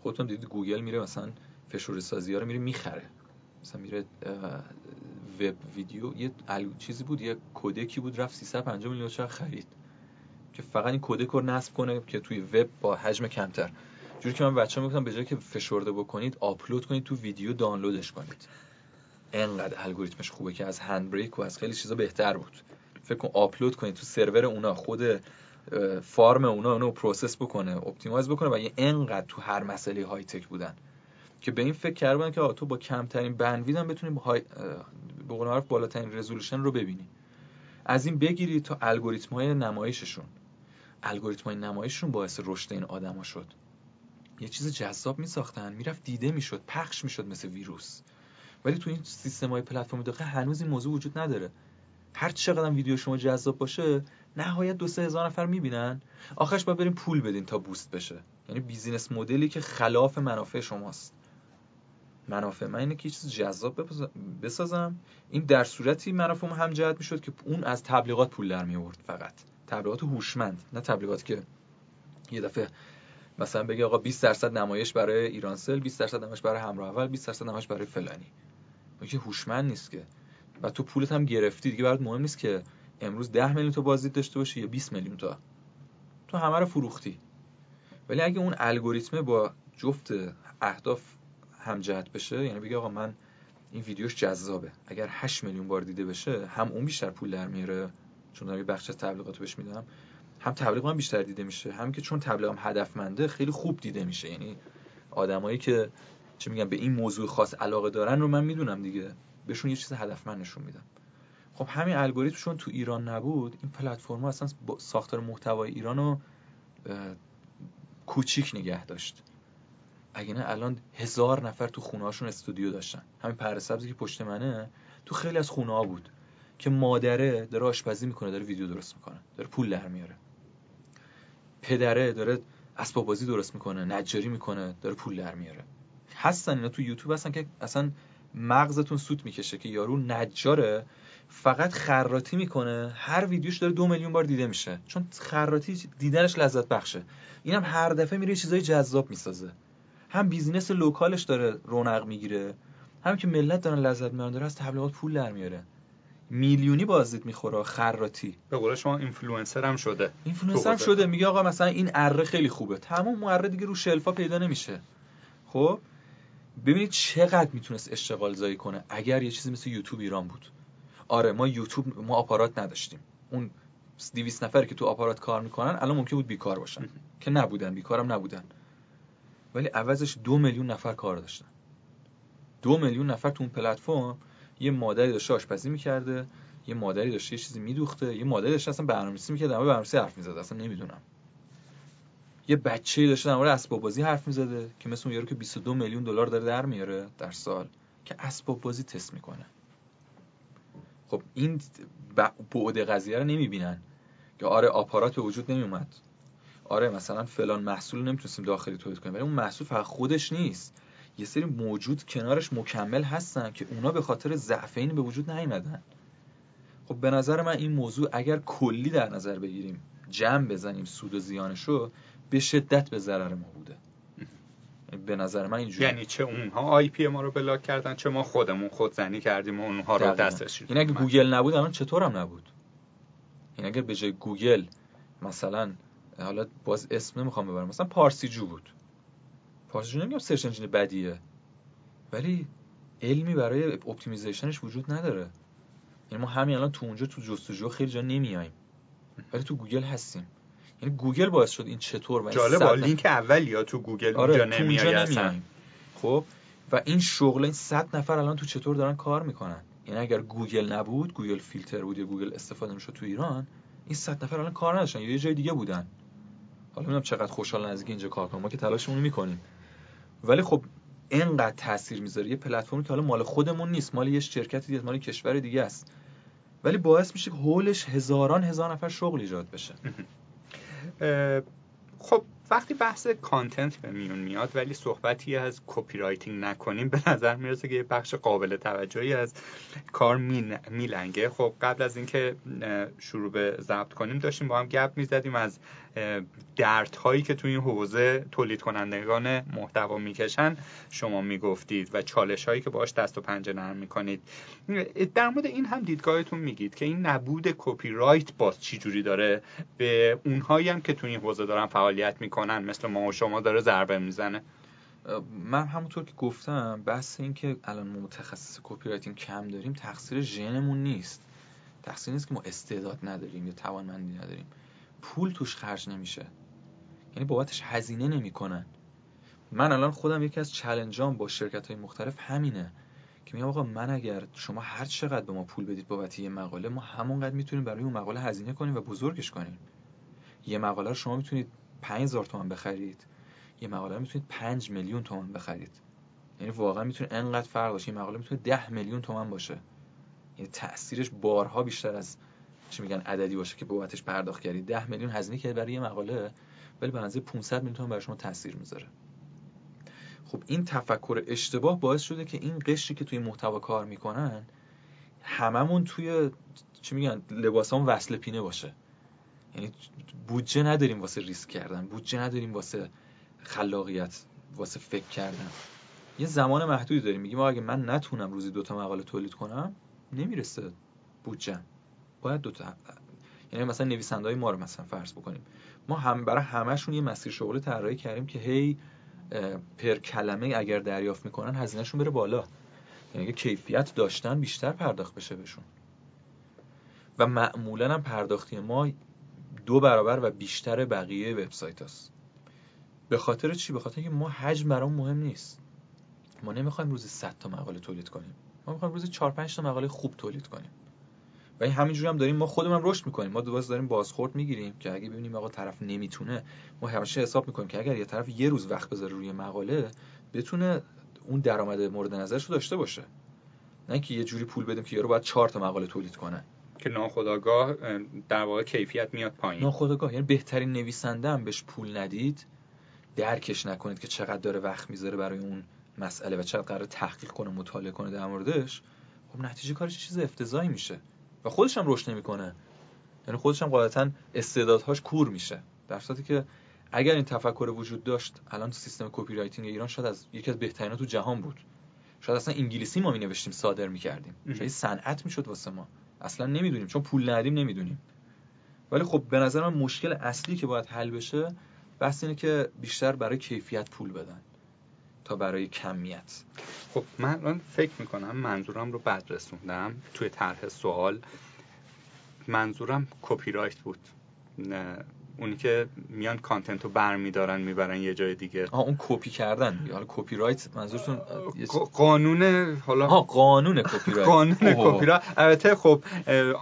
خودتون دیدید گوگل میره مثلا فشرده سازی ها رو میره می‌خره. مثلا میره وب ویدیو. یه چیزی بود یه codec ی بود رفت 350 میلیون چرا خرید. که فقط این codec رو نصب کنه که توی وب با حجم کمتر. جوری که من بچه‌ها می‌گفتم به جای که فشرده بکنید آپلود کنید تو ویدیو دانلودش کنید. انقدر الگوریتمش خوبه که از HandBrake و از خیلی چیزا بهتر بود. فکر کن آپلود کنید تو سرور اونا خود farm اونا اونو process بکنه optimize بکنه و یه انقدر تو هر مسئله های تک بودن. که به این فکر کردن که تو با کمترین bandwidth هم بتونی high... به قول معروف بالاترین رزولوشن رو ببینی. از این بگیری تا الگوریتم های نمایششون. الگوریتم های نمایششون باعث رشد این آدما شد. یه چیز جذاب می ساختن می‌رفت دیده می‌شد پخش می‌شد مثل ویروس. ولی تو این سیستم های پلتفرم داخل هنوز این موضوع وجود نداره. هر چقدر ویدیو شما جذاب باشه نهایت دو سه هزار نفر می‌بینن. آخرش باید بریم پول بدین تا boost بشه. یعنی business model ی که خلاف منافع شماست. منافع من اینه که چیز جذاب بسازم. این در صورتی منافع هم جهت می‌شد که اون از تبلیغات پول در میورد فقط. تبلیغات هوشمند نه تبلیغاتی که یه دفعه مثلا بگه آقا 20 درصد نمایش برای ایرانسل 20 درصد نمایش برای همراه اول 20 درصد نمایش برای فلانی. که هوشمند نیست که. و تو پولت هم گرفتی دیگه برات مهم نیست که امروز 10 میلیون تا بازدید داشته باشی یا 20 میلیون تا. تو همه رو فروختی. ولی اگه اون الگوریتم با جفت اهداف همجهت بشه یعنی بگه آقا من این ویدیوش جذابه. اگر 8 میلیون بار دیده بشه هم اون بیشتر پول در میاره چون دارم بخش از تبلیغاتو بهش میدم هم تبلیغ هم بیشتر دیده میشه. هم که چون تبلیغم هدفمنده خیلی خوب دیده میشه. یعنی آدمایی که چه میگم به این موضوع خاص علاقه دارن رو من می‌دونم دیگه. بهشون یه چیز هدفمند نشون میدم. خب همین الگوریتم چون تو ایران نبود این پلتفرم اصلا ساختار محتوای ایران رو کوچیک نگه داشت. اگه نه الان هزار نفر تو خونه هاشون استودیو داشتن. همین پر سبزی که پشت منه تو خیلی از خونه ها بود که مادره داره آشپزی می‌کنه داره ویدیو درست می‌کنه داره پول در میاره. پدره داره اسباب بازی درست می‌کنه نجاری می‌کنه داره پول در میاره. هستن اینا تو یوتیوب هستن که اصلا مغزتون سوت می‌کشه که یارو نجاره. فقط خراتی می‌کنه. هر ویدیوش داره دو میلیون بار دیده میشه. چون خراتی دیدنش لذت بخشه. اینم هر دفعه میره چیزای جذاب می‌سازه. هم business local ش داره رونق می‌گیره. هم که ملت دارن لذت می‌برن داره از تبلیغات پول در میاره. میلیونی بازدید می‌خوره خراتی به قول شما اینفلوئنسر هم شده. اینفلوئنسر هم شده. میگه آقا مثلا این اره خیلی خوبه. تمام اره دیگه رو shelf ا پیدا نمیشه. خب؟ ببینید چقدر می‌تونست اشتغال زایی کنه. اگر یه چیزی مثل یوتیوب ایران بود. آره ما یوتیوب ما آپارات نداشتیم. اون 200 نفری که تو آپارات کار می‌کنن الان ممکن بود بیکار باشن. که نبودن بیکارم نبودن. ولی عوضش دو میلیون نفر کار داشتن. دو میلیون نفر تو اون پلتفرم یه مادری داشته آشپزی می‌کرده یه مادری داشته یه چیزی میدوخته یه مادری داشته اصلا برنامه‌نویسی می‌کرد اما برنامه‌نویسی حرف می‌زد اصلا نمی‌دونم. یه بچه‌ای داشته در مورد اسباب بازی حرف می‌زده که مثل اون یارو که 22 میلیون دلار داره در میاره در سال که اسباب بازی تست می‌کنه. خب این بعد قضیه رو نمی‌بینن. که آره آپارات به وجود نمیومد آره مثلا فلان محصول نمی‌تونستیم داخلی تولید کنیم ولی اون محصول فقط خودش نیست. یه سری موجود کنارش مکمل هستن که اونا به خاطر ضعف این به وجود نیومدن. خب به نظر من این موضوع اگر کلی در نظر بگیریم جمع بزنیم سود و زیانشو به شدت به ضرر ما بوده. به نظر من اینجوری. یعنی چه اونها IP ما رو block کردن چه ما خودمون خودزنی کردیم و اونها رو دستش این اگه گوگل نبود الان چطور هم نبود؟ این اگر به جای گوگل مثلا حالا باز اسم نمی‌خوام ببرم. مثلا پارسی جو بود. پارسی جو نمیگم search engine بدیه. ولی علمی برای optimization ش وجود نداره. یعنی ما همین الان تو اونجا تو جستجو خیلی جا نمیایم ولی تو گوگل هستیم. یعنی گوگل باعث شد این چطور و جالب لینک اول یا تو گوگل آره، اونجا نمیای خب؟ و این شغل این صد نفر الان تو چطور دارن کار می‌کنن؟ یعنی اگر گوگل نبود گوگل فیلتر بود یا گوگل استفاده می‌شد تو ایران این صد نفر الان کار نداشتن یا یه جای دیگه بودن. حالا نمی‌دونم چقدر خوشحال نزدیک اینجا کار کنم ما که تلاشمون می‌کنیم. ولی خب اینقدر تاثیر می‌ذاره. یه پلتفرمی که حالا مال خودمون نیست مال یه شرکت دیگه مال کشور دیگه است. ولی باعث میشه که حولش هزاران هزار نفر شغل ایجاد بشه. خب وقتی بحث content به میون میاد ولی صحبتی از copywriting نکنیم به نظر می‌رسه که یه بخش قابل توجهی از کار میلنگه. خب قبل از اینکه شروع به ضبط کنیم داشتیم با هم گپ می‌زدیم از درد هایی که توی این حوزه تولید کنندگان محتوا می‌کشن. شما می‌گفتید و چالش هایی که باش دست و پنجه نرم می‌کنید. در مورد این هم دیدگاهتون میگید که این نبود کپی رایت باز چه جوری داره؟ به اونهایی هم که توی این حوزه دارن فعالیت می‌کنن. مثل ما و شما داره ضربه می‌زنه. من همونطور که گفتم بحث این که الان ما متخصص copywriting کم داریم تقصیر ژنمون نیست. تقصیر نیست که ما استعداد نداریم یا توانمندی نداریم. پول توش خرج نمیشه. یعنی بابتش هزینه نمی‌کنن. من الان خودم یکی از challenge ام با شرکت های مختلف همینه. که میگم آقا من اگر شما هر چقدر به ما پول بدید بابت یه مقاله ما همونقدر می‌تونیم برای اون مقاله هزینه کنیم و بزرگش کنیم. یه مقاله رو شما می‌تونید 5000 تومان بخرید. یه مقاله می‌تونید 5 میلیون تومان بخرید. یعنی واقعا می‌تونه انقدر فرق باشه. یه مقاله می‌تونه 10 میلیون تومان باشه. یعنی تاثیرش بارها بیشتر از چی میگن عددی باشه که بابتش پرداخت کردی. 10 میلیون هزینه کرد برای یه مقاله ولی به اندازه 500 میلیون تومان برای شما تاثیر می‌ذاره. خب این تفکر اشتباه باعث شده که این قشری که توی محتوا کار می‌کنن هممون توی چی میگن لباسامون وصل پینه باشه. یعنی بودجه نداریم واسه ریسک کردن بودجه نداریم واسه خلاقیت واسه فکر کردن. یه زمان محدودی داریم. میگیم اگه من نتونم روزی دوتا مقاله تولید کنم نمی‌رسه بودجه. باید دو تا یعنی مثلا نویسنده ما رو مثلا فرض بکنیم. ما هم برای همشون یه مسیر شغلی طراحی کردیم که هی پر کلمه اگر دریافت می‌کنن هزینهشون بره بالا. یعنی کیفیت داشتن بیشتر پرداخت بشه بهشون. و معمولا هم پرداختی ما دو برابر و بیشتر بقیه وبسایت هست به خاطر چی؟ به خاطر اینکه ما حجم برام مهم نیست. ما نمی‌خوایم روزی 100 تا مقاله تولید کنیم. ما می‌خوایم روزی 4 5 تا مقاله خوب تولید کنیم. و این همینجوری هم داریم ما خودمون رشد می‌کنیم. ما دوباره داریم بازخورد می‌گیریم که اگه ببینیم آقا طرف نمی‌تونه ما همیشه حساب می‌کنیم که اگر یه طرف یه روز وقت بذاره روی مقاله بتونه اون درآمد مورد نظرش رو داشته باشه. نه که یه جوری پول بدیم که یارو باید 4 تا مقاله تولید کنه. که ناخداگاه در واقع کیفیت میاد پایین. ناخداگاه یعنی بهترین نویسنده هم بهش پول ندید درکش نکنید که چقدر داره وقت می‌ذاره برای اون مسئله و چقدر قرار تحقیق کنه مطالعه کنه در موردش. خب نتیجه کارش چیز افتضاحی میشه و خودش هم رشد نمی‌کنه. یعنی خودش هم غالبا استعدادهاش کور میشه. در صورتی که اگر این تفکر وجود داشت الان تو سیستم copywriting ایران شاید از یکی از بهترین تو جهان بود. شاید اصلا انگلیسی ما می نوشتیم صادر می‌کردیم. شاید صنعت می‌شد واسه ما. اصلا نمی‌دونیم چون پول ندیم نمی‌دونیم. ولی خب به نظر من مشکل اصلی که باید حل بشه بحث اینه که بیشتر برای کیفیت پول بدن تا برای کمیت. خب من فکر می‌کنم منظورم رو بد رسوندم توی طرح سوال. منظورم کپی رایت بود. نه اونی که میان content رو برمیدارن می‌برن یه جای دیگه. آه اون کپی کردن حالا کپی رایت منظورتون قانون حالا ها قانون کپی رایت قانون کپی رایت البته خب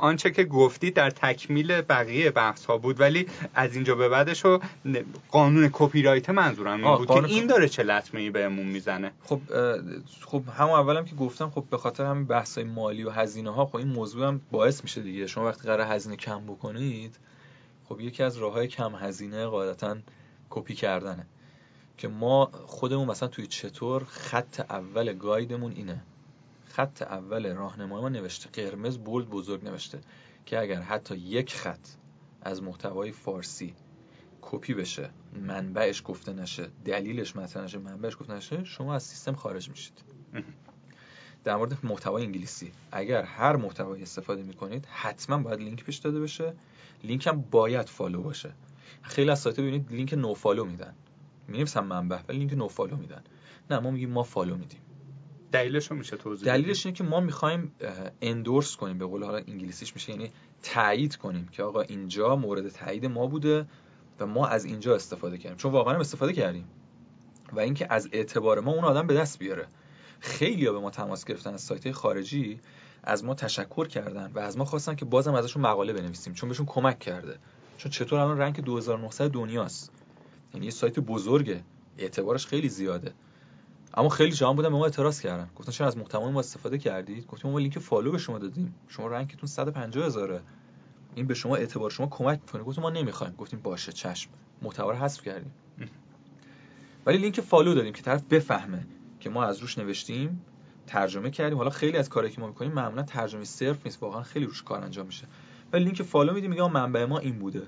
آنچه که گفتی در تکمیل بقیه بحث ها بود ولی از اینجا به بعدش رو قانون کپی رایت منظورم این بود که این داره چه لطمه ای بهمون می‌زنه. خب خب همون اولم که گفتم خب به خاطر همین بحث های مالی و هزینه ها خب این موضوع هم باعث میشه دیگه. شما وقتی قرار هزینه کم بکنید خب یکی از راه های کم هزینه قاعدتا کپی کردنه که ما خودمون مثلا توی چطور خط اول گایدمون اینه. خط اول راهنمای ما نوشته قرمز بولد بزرگ نوشته که اگر حتی یک خط از محتوای فارسی کپی بشه منبعش گفته نشه دلیلش مطرح نشه منبعش گفته نشه شما از سیستم خارج میشید. در مورد محتوای انگلیسی. اگر هر محتوایی استفاده می‌کنید حتما باید لینک بهش داده بشه. لینک هم باید follow باشه. خیلی از سایت ببینید لینک no follow میدن. نویسن منبع ولی لینک no follow میدن. نه ما میگیم ما follow میدیم. دلیلش میشه توضیح دلیلش اینه که ما می‌خوایم اندورس کنیم. به قول حالا انگلیسیش میشه یعنی تایید کنیم که آقا اینجا مورد تایید ما بوده و ما از اینجا استفاده کردیم. چون واقعا استفاده کردیم. و اینکه از اعتبار ما اون آدم به دست بیاره. خیلی ها به ما تماس گرفتن از سایت خارجی از ما تشکر کردن و از ما خواستن که بازم ازشون مقاله بنویسیم چون بهشون کمک کرده. چون چطور الان رنک 2900 دنیاست. یعنی یه سایت بزرگه. اعتبارش خیلی زیاده. اما خیلی جوان بودن به ما اعتراض کردن. گفتن چرا از محتوا ما استفاده کردید؟ گفتیم ما لینک follow به شما دادیم. شما rank تون 150 هزاره. این به شما اعتبار شما کمک می‌کنه. گفتیم ما نمی‌خوایم. گفتیم باشه چشم. محتوا رو حذف کردیم. ولی لینک follow دادیم که طرف بفهمه. که ما از روش نوشتیم ترجمه کردیم. حالا خیلی از کاری که ما می‌کنیم معمولا ترجمه صرف نیست واقعا خیلی روش کار انجام میشه. ولی لینک follow میدیم میگم منبع ما این بوده.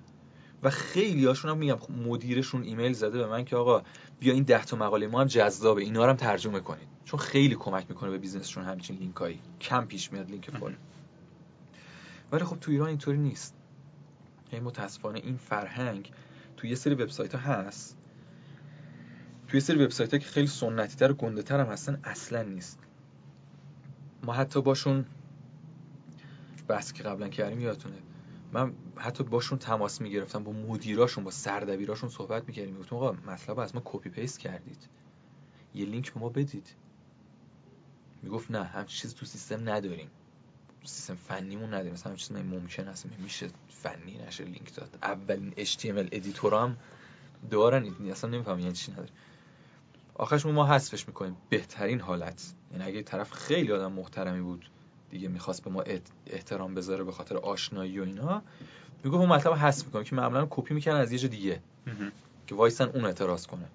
و خیلی هاشون هم میگم مدیرشون ایمیل زده به من که آقا بیا این 10 تا مقاله ما هم جذابه اینا رو هم ترجمه کنید. چون خیلی کمک می‌کنه به business شون همچین لینکایی. کم پیش میاد لینک follow. ولی خب تو ایران اینطوری نیست. یعنی متاسفانه این فرهنگ تو یه سری وبسایت ها هست. توی سری وبسایت که خیلی سنتی تر و گنده تر هم هستن اصلا نیست. ما حتی باشون بحث که قبلا کردیم یادتونه. من حتی باشون تماس می‌گرفتم با مدیراشون با سردبیراشون صحبت می‌کردیم. می‌گفتم آقا مطلب از ما copy paste کردید. یه لینک به ما بدید. می‌گفت نه هم چیز تو سیستم نداریم. سیستم فنیمون نداریم. مثلا هم چیز ممکن است میشه فنی نشه لینک داد. اولین HTML editor هم دارن. اصلا نمیفهم یعنی چی نداره آخرش ما حذفش می‌کنیم. بهترین حالت. یعنی اگه طرف خیلی آدم محترمی بود دیگه می‌خواست به ما احترام بذاره به خاطر آشنایی و اینا می‌گفت اون مطلب حذف می‌کنم که معمولا کپی می‌کنن از یه جا دیگه. که وایسن اون اعتراض کنه.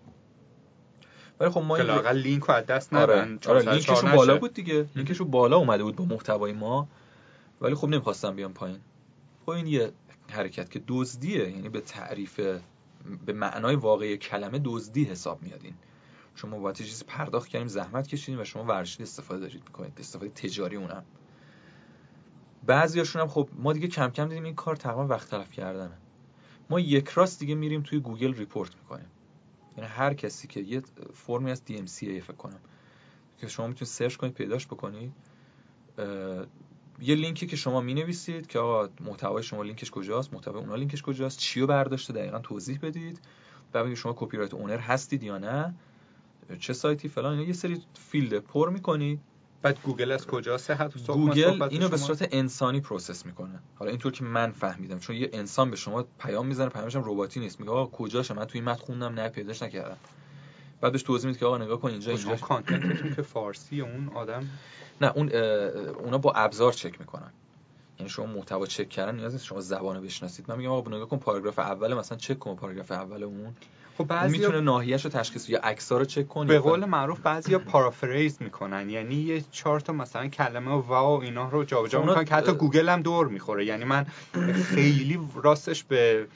ولی خب ما که لینک رو از دست ندن. آره, آره لینکشون بالا بود دیگه. لینکشون بالا اومده بود با محتوای ما. ولی خب نمی‌خواستم بیام پایین. خب این یه حرکت که دزدیه. یعنی به تعریف به معنای واقعی کلمه دزدی حساب میاد این. شما باید چیزی پرداخت کردیم زحمت کشیدیم و شما ورشید استفاده دارید می‌کنید استفاده تجاری اونم. بعضیاشون هم خب ما دیگه کم کم دیدیم این کار تقریبا وقت تلف کردنه. ما یک راست دیگه میریم توی گوگل report می‌کنیم. یعنی هر کسی که یه فرمی از DMCA فکر کنم که شما می‌تونید search کنید پیداش بکنید یه لینکی که شما می نویسید که آقا محتوای شما لینکش کجاست محتوای اونا لینکش کجاست چی رو برداشته دقیقا توضیح بدید. بعد شما copyright owner هستید یا نه. چه سایتی فلان یه سری field پر می‌کنید بعد گوگل از کجا؟ صحت گوگل اینو به صورت انسانی process می‌کنه. حالا اینطور که من فهمیدم چون یه انسان به شما پیام می‌زنه پیامش هم رباتی نیست. میگه آقا کجاشه من توی این متن خوندم نه پیداش نکردم. بعد بهش توضیح میده که آقا نگاه کن اینجا اینجا. content تون که فارسی اون آدم نه اون اونا با ابزار چک می‌کنن. یعنی شما محتوا چک کردن نیاز نیست شما زبانو بشناسید. من میگم آقا نگاه کن پاراگراف اول مثلا چک کن پاراگراف اول اون. خب بعضی می‌تونه ناحیه‌شو تشخیص یا عکس‌ها رو چک کنه به قول معروف بعضیا paraphrase می‌کنن. یعنی یه چهار تا مثلا کلمه و واو اینا رو جابجا می‌کنن که حتی گوگل هم دور می‌خوره. یعنی من خیلی راستش به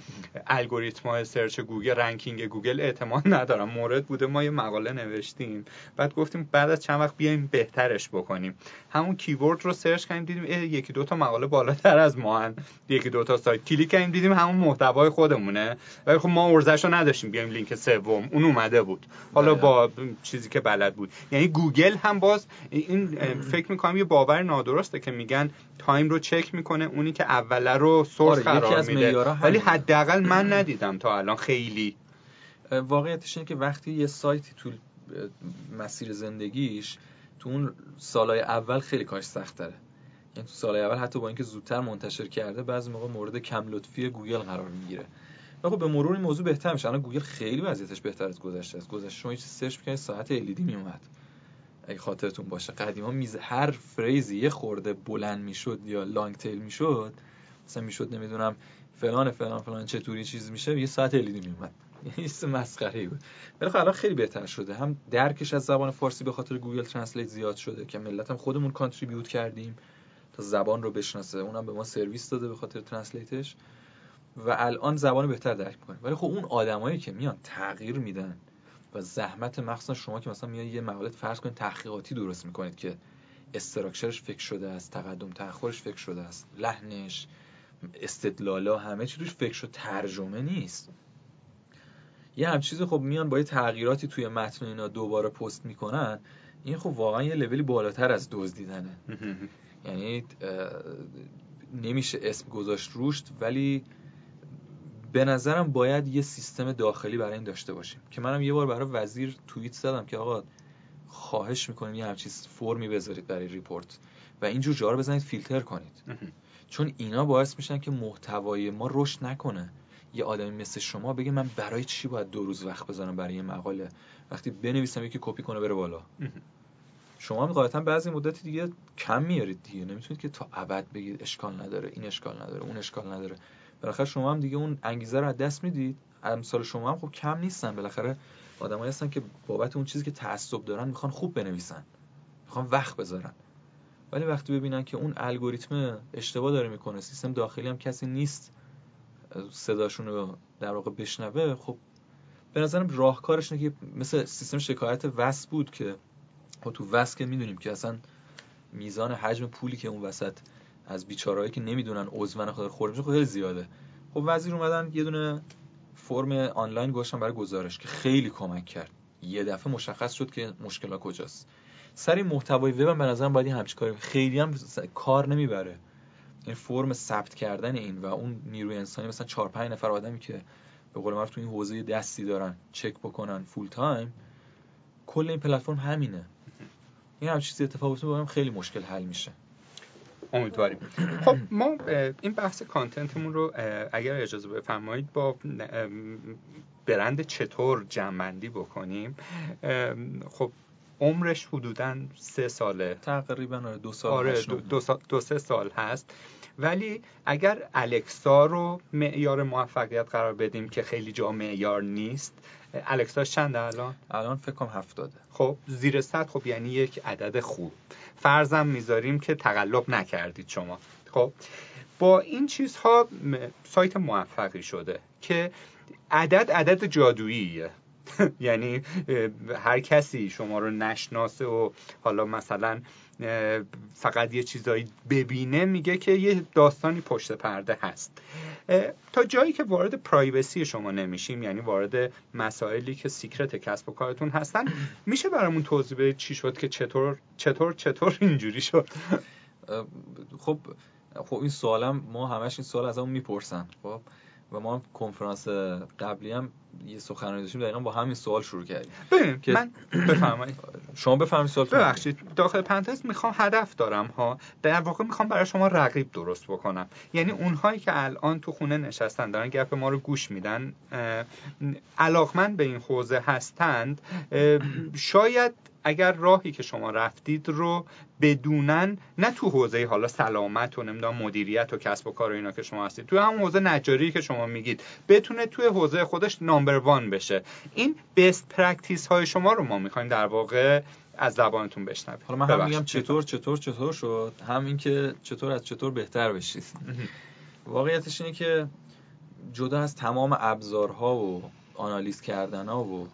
الگوریتم search گوگل ranking گوگل اعتماد ندارم. مورد بوده ما یه مقاله نوشتیم. بعد گفتیم بعد از چند وقت بیایم بهترش بکنیم. همون keyword رو search کردیم دیدیم یکی دو تا مقاله بالاتر از ما هن. یکی دو تا سایت کلیک کردیم دیدیم همون محتوای خودمونه. ولی خب ما ارزش رو نداشتیم بیایم لینک سوم. اون اومده بود. حالا بله. با چیزی که بلد بود. یعنی گوگل هم باز این فکر می‌کنم یه باور نادرسته که میگن time رو چک می‌کنه اونی که اوله رو source آره، قرار میده. ولی حداقل من ندیدم تا الان خیلی. واقعیتش اینه که وقتی یه سایتی تو مسیر زندگیش تو اون سالهای اول خیلی کار سخت داره یعنی تو سالهای اول حتی با اینکه زودتر منتشر کرده بعضی موقع مورد کم لطفی گوگل قرار می‌گیره. خب به مرور این موضوع بهتر میشه. الان گوگل خیلی وضعیتش بهتر از گذشته است. گذشته شما یه search می‌کنید ساعت LED میومد اگه خاطرتون باشه. قدیما میز هر phrase ی یه خورده بلند می‌شد یا long tail می‌شد مثلا می‌شد نمی‌دونم فلان فلان فلان چطوری چیز میشه یه ساعت LED میومد یه مسخره بود. ولی خب الان خیلی بهتر شده. هم درکش از زبان فارسی به خاطر Google Translate زیاد شده که ملت هم خودمون contribute کردیم تا زبان رو بشناسه. اونم به ما سرویس داده به خاطر ترنسلیتش. و الان زبان بهتر درک می‌کنه. ولی خب اون آدمایی که میان تغییر میدن و زحمت مخصوصا شما که مثلا میاد یه مقاله فرض کنید تحقیقاتی درست می‌کنید که استراکچرش فکر شده است تقدم تأخرش فکر شده است لحنش استدلالا همه چی روش فکر شده ترجمه نیست. یه هم چیزی خب میان با یه تغییراتی توی متن اینا دوباره پست می‌کنن این خب واقعا یه لولی بالاتر از دزدیدنه. یعنی نمیشه اسم گذاشت روشت ولی به نظرم باید یه سیستم داخلی برای این داشته باشیم. که منم یه بار برای وزیر توییت زدم که آقا خواهش می‌کنیم یه همچین فرمی بذارید برای ریپورت. و اینجور جا رو بزنید فیلتر کنید. چون اینا باعث میشن که محتوای ما رشد نکنه. یه آدمی مثل شما بگه من برای چی باید دو روز وقت بذارم برای یه مقاله؟ وقتی بنویسم یکی کپی کنه بره بالا. شما هم بعضی مدتی دیگه کم میارید دیگه. نمی‌تونید که تا ابد بگید اشکال نداره این اشکال نداره اون اشکال نداره. بالاخره شما هم دیگه اون انگیزه رو از دست می‌دید. امثال شما هم خب کم نیستن. بالاخره آدمایی هستن که بابت اون چیزی که تعصب دارن می‌خوان خوب بنویسن. می‌خوان وقت بذارن. ولی وقتی ببینن که اون الگوریتم اشتباه داره می‌کنه سیستم داخلی هم کسی نیست صداشون رو در واقع بشنوه خب به نظرم راهکارش اینه که مثل سیستم شکایت وس بود که خب تو وس که می‌دونیم که اصلا میزان حجم پولی که اون وسط از بیچارهایی که نمی‌دونن عضون خود خورد میشه خیلی زیاده. خب وزیر اومدن یه دونه فرم آنلاین گذاشتن برای گزارش که خیلی کمک کرد. یه دفعه مشخص شد که مشکل کجاست. سری محتوای وب به نظرم باید همچین کاری خیلی هم کار نمی‌بره. این فرم ثبت کردن این و اون نیروی انسانی مثلا 4 5 نفر آدمی که به قول معروف تو این حوزه دستی دارن چک بکنن فول تایم کل این پلتفرم همینه. این هم چیزی اتفاق افتاد خیلی مشکل حل میشه. امیدواریم. خب ما این بحث کانتنتمون رو اگر اجازه بفرمایید با برند چطور جمعندی بکنیم؟ خب عمرش حدودا سه ساله. تقریبا آره، دو سال آره دو, دو, سه سال هست. ولی اگر الکسا رو معیار موفقیت قرار بدیم که خیلی جا معیار نیست الکسا چنده الان؟ الان فکر کنم هفتاده. خب زیر صد خب یعنی یک عدد خوب. فرضم می‌ذاریم که تقلب نکردید شما. خب با این چیزها سایت موفقی شده که عدد عدد جادوییه. یعنی هر کسی شما رو نشناسه و حالا مثلا فقط یه چیزایی ببینه میگه که یه داستانی پشت پرده هست. تا جایی که وارد privacy شما نمیشیم یعنی وارد مسائلی که secret کسب و کارتون هستن میشه برامون توضیح بدید چی شد که چطور چطور چطور اینجوری شد؟ خب خب این سوالم ما همش این سوال از اون می‌پرسن خب؟ و ما کنفرانس قبلی هم یه سخنرانی داشتیم دقیقا با همین سوال شروع کردیم. ببینیم که من بفرمایید. شما بفرمایید سوال ببخشید داخل پرانتز می‌خوام هدف دارم ها. در واقع می‌خوام برای شما رقیب درست بکنم. یعنی اونهایی که الان تو خونه نشستن دارن گپ ما رو گوش میدن علاقمند به این حوزه هستند شاید اگر راهی که شما رفتید رو بدونن نه تو حوزه حالا سلامت و نمی‌دونم مدیریت و کسب و کار و اینا که شما هستید تو هم حوزه نجاری که شما میگید بتونه توی حوزه خودش number one بشه. این best practice های شما رو ما می‌خوایم در واقع از زبانتون بشنویم. حالا من هم میگم چطور چطور چطور شد؟ هم این که چطور از چطور بهتر بشید. واقعیتش اینه که جدا از تمام ابزارها و آنالیز کردن ها و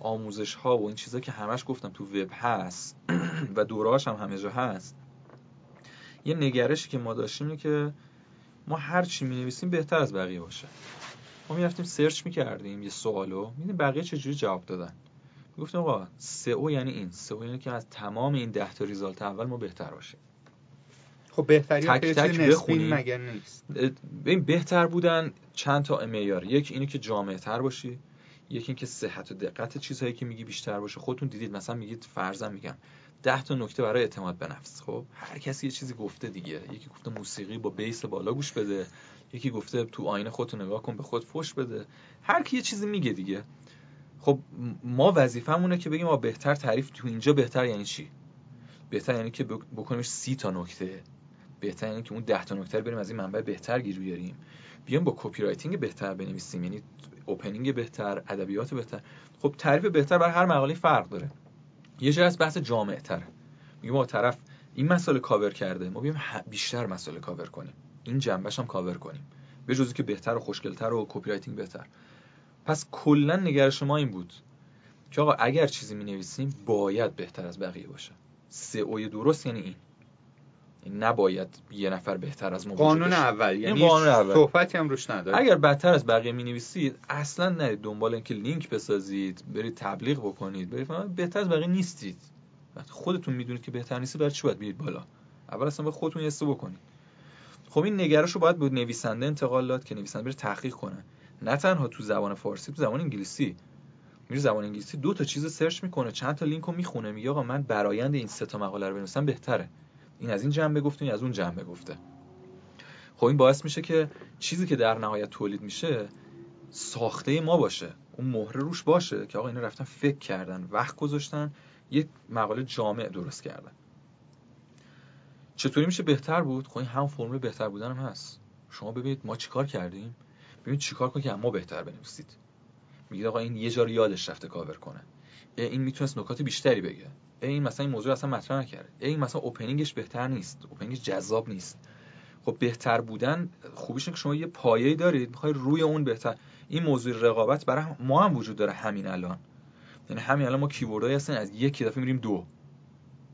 آموزش ها و این چیزا که همش گفتم تو وب هست و دورهاش هم همه جا هست یه نگرشی که ما داشتیم اینه که ما هر چی می نویسیم بهتر از بقیه باشه. ما می رفتیم سرچ می کردیم یه سوالو می بقیه چجوری جواب دادن؟ گفتیم آقا سئو یعنی این. سئو یعنی که از تمام این ده تا ریزالت اول ما بهتر باشیم. خب بهتری تک تک بخونیم. مگر نیست؟ بهتر بودن چند تا معیار یک اینه که جامعه تر باشی یکی اینکه صحت و دقت چیزهایی که میگی بیشتر باشه. خودتون دیدید مثلا میگید فرضاً میگم 10 تا نکته برای اعتماد به نفس. خب هر کسی یه چیزی گفته دیگه. یکی گفته موسیقی با بیس بالا گوش بده. یکی گفته تو آینه خودتو نگاه کن به خود فوش بده. هر کی یه چیزی میگه دیگه. خب ما وظیفمونه که بگیم ما بهتر تعریف تو اینجا بهتر یعنی چی؟ بهتر یعنی که بکنیمش سی تا نکته. بهتر یعنی که اون 10 تا نکته رو بریم از این منبع بهتر گیر بیاریم. بیام با copywriting بهتر بنویسیم یعنی opening بهتر ادبیات بهتر. خب تعریف بهتر برای هر مقاله فرق داره. یه جای از بحث جامع تره میگه ما طرف این مسئله کاور کرده ما بیایم بیشتر مسئله کاور کنیم. این جنبه‌ش هم کاور کنیم. به جزی که بهتر و خوشگلتر و copywriting بهتر. پس کلا نگرش ما این بود که آقا اگر چیزی می نویسیم باید بهتر از بقیه باشه. سئو درست یعنی این. نباید یه نفر بهتر از ما قانون اول. یعنی قانون اول. صحبتی هم روش نداره. اگر بدتر از بقیه می نویسید اصلا نرید دنبال اینکه لینک بسازید برید تبلیغ بکنید برید بهتر از بقیه نیستید. وقتی خودتون می‌دونید که بهتر نیستید برای چی باید بیاید بالا؟ اول اصلا به خودتون یه بکنید. خب این نگرش رو باید به نویسنده انتقال داد که نویسنده بره تحقیق کنه. نه تنها تو زبان فارسی تو زبان انگلیسی. میره زبان انگلیسی دو تا چیز سرچ می‌کنه چند تا لینک رو می‌خونه میگه آقا من برایند این سه تا مقاله رو بنویسم بهتره. این از این جنبه گفته این از اون جنبه گفته. خب این باعث میشه که چیزی که در نهایت تولید میشه ساخته ما باشه. اون مهره روش باشه که آقا اینا رفتن فکر کردن وقت گذاشتن یک مقاله جامع درست کردن. چطوری میشه بهتر بود؟ خب این هم فرمول بهتر بودن هم هست. شما ببینید ما چیکار کردیم؟ ببینید چیکار کنید که ما بهتر بنویسید. میگید آقا این یه جا یادش رفته کاور کنه. این می‌تونست نکات بیشتری بگه. این مثلا این موضوع اصلا مطرح نکرده. این مثلا اوپنینگش بهتر نیست. اوپنینگش جذاب نیست. خب بهتر بودن خوبیش که شما یه پایه‌ای دارید. می‌خوای روی اون بهتر. این موضوع رقابت برای ما هم وجود داره همین الان. یعنی همین الان ما کیوردایی هستن از یک دفعه میریم دو.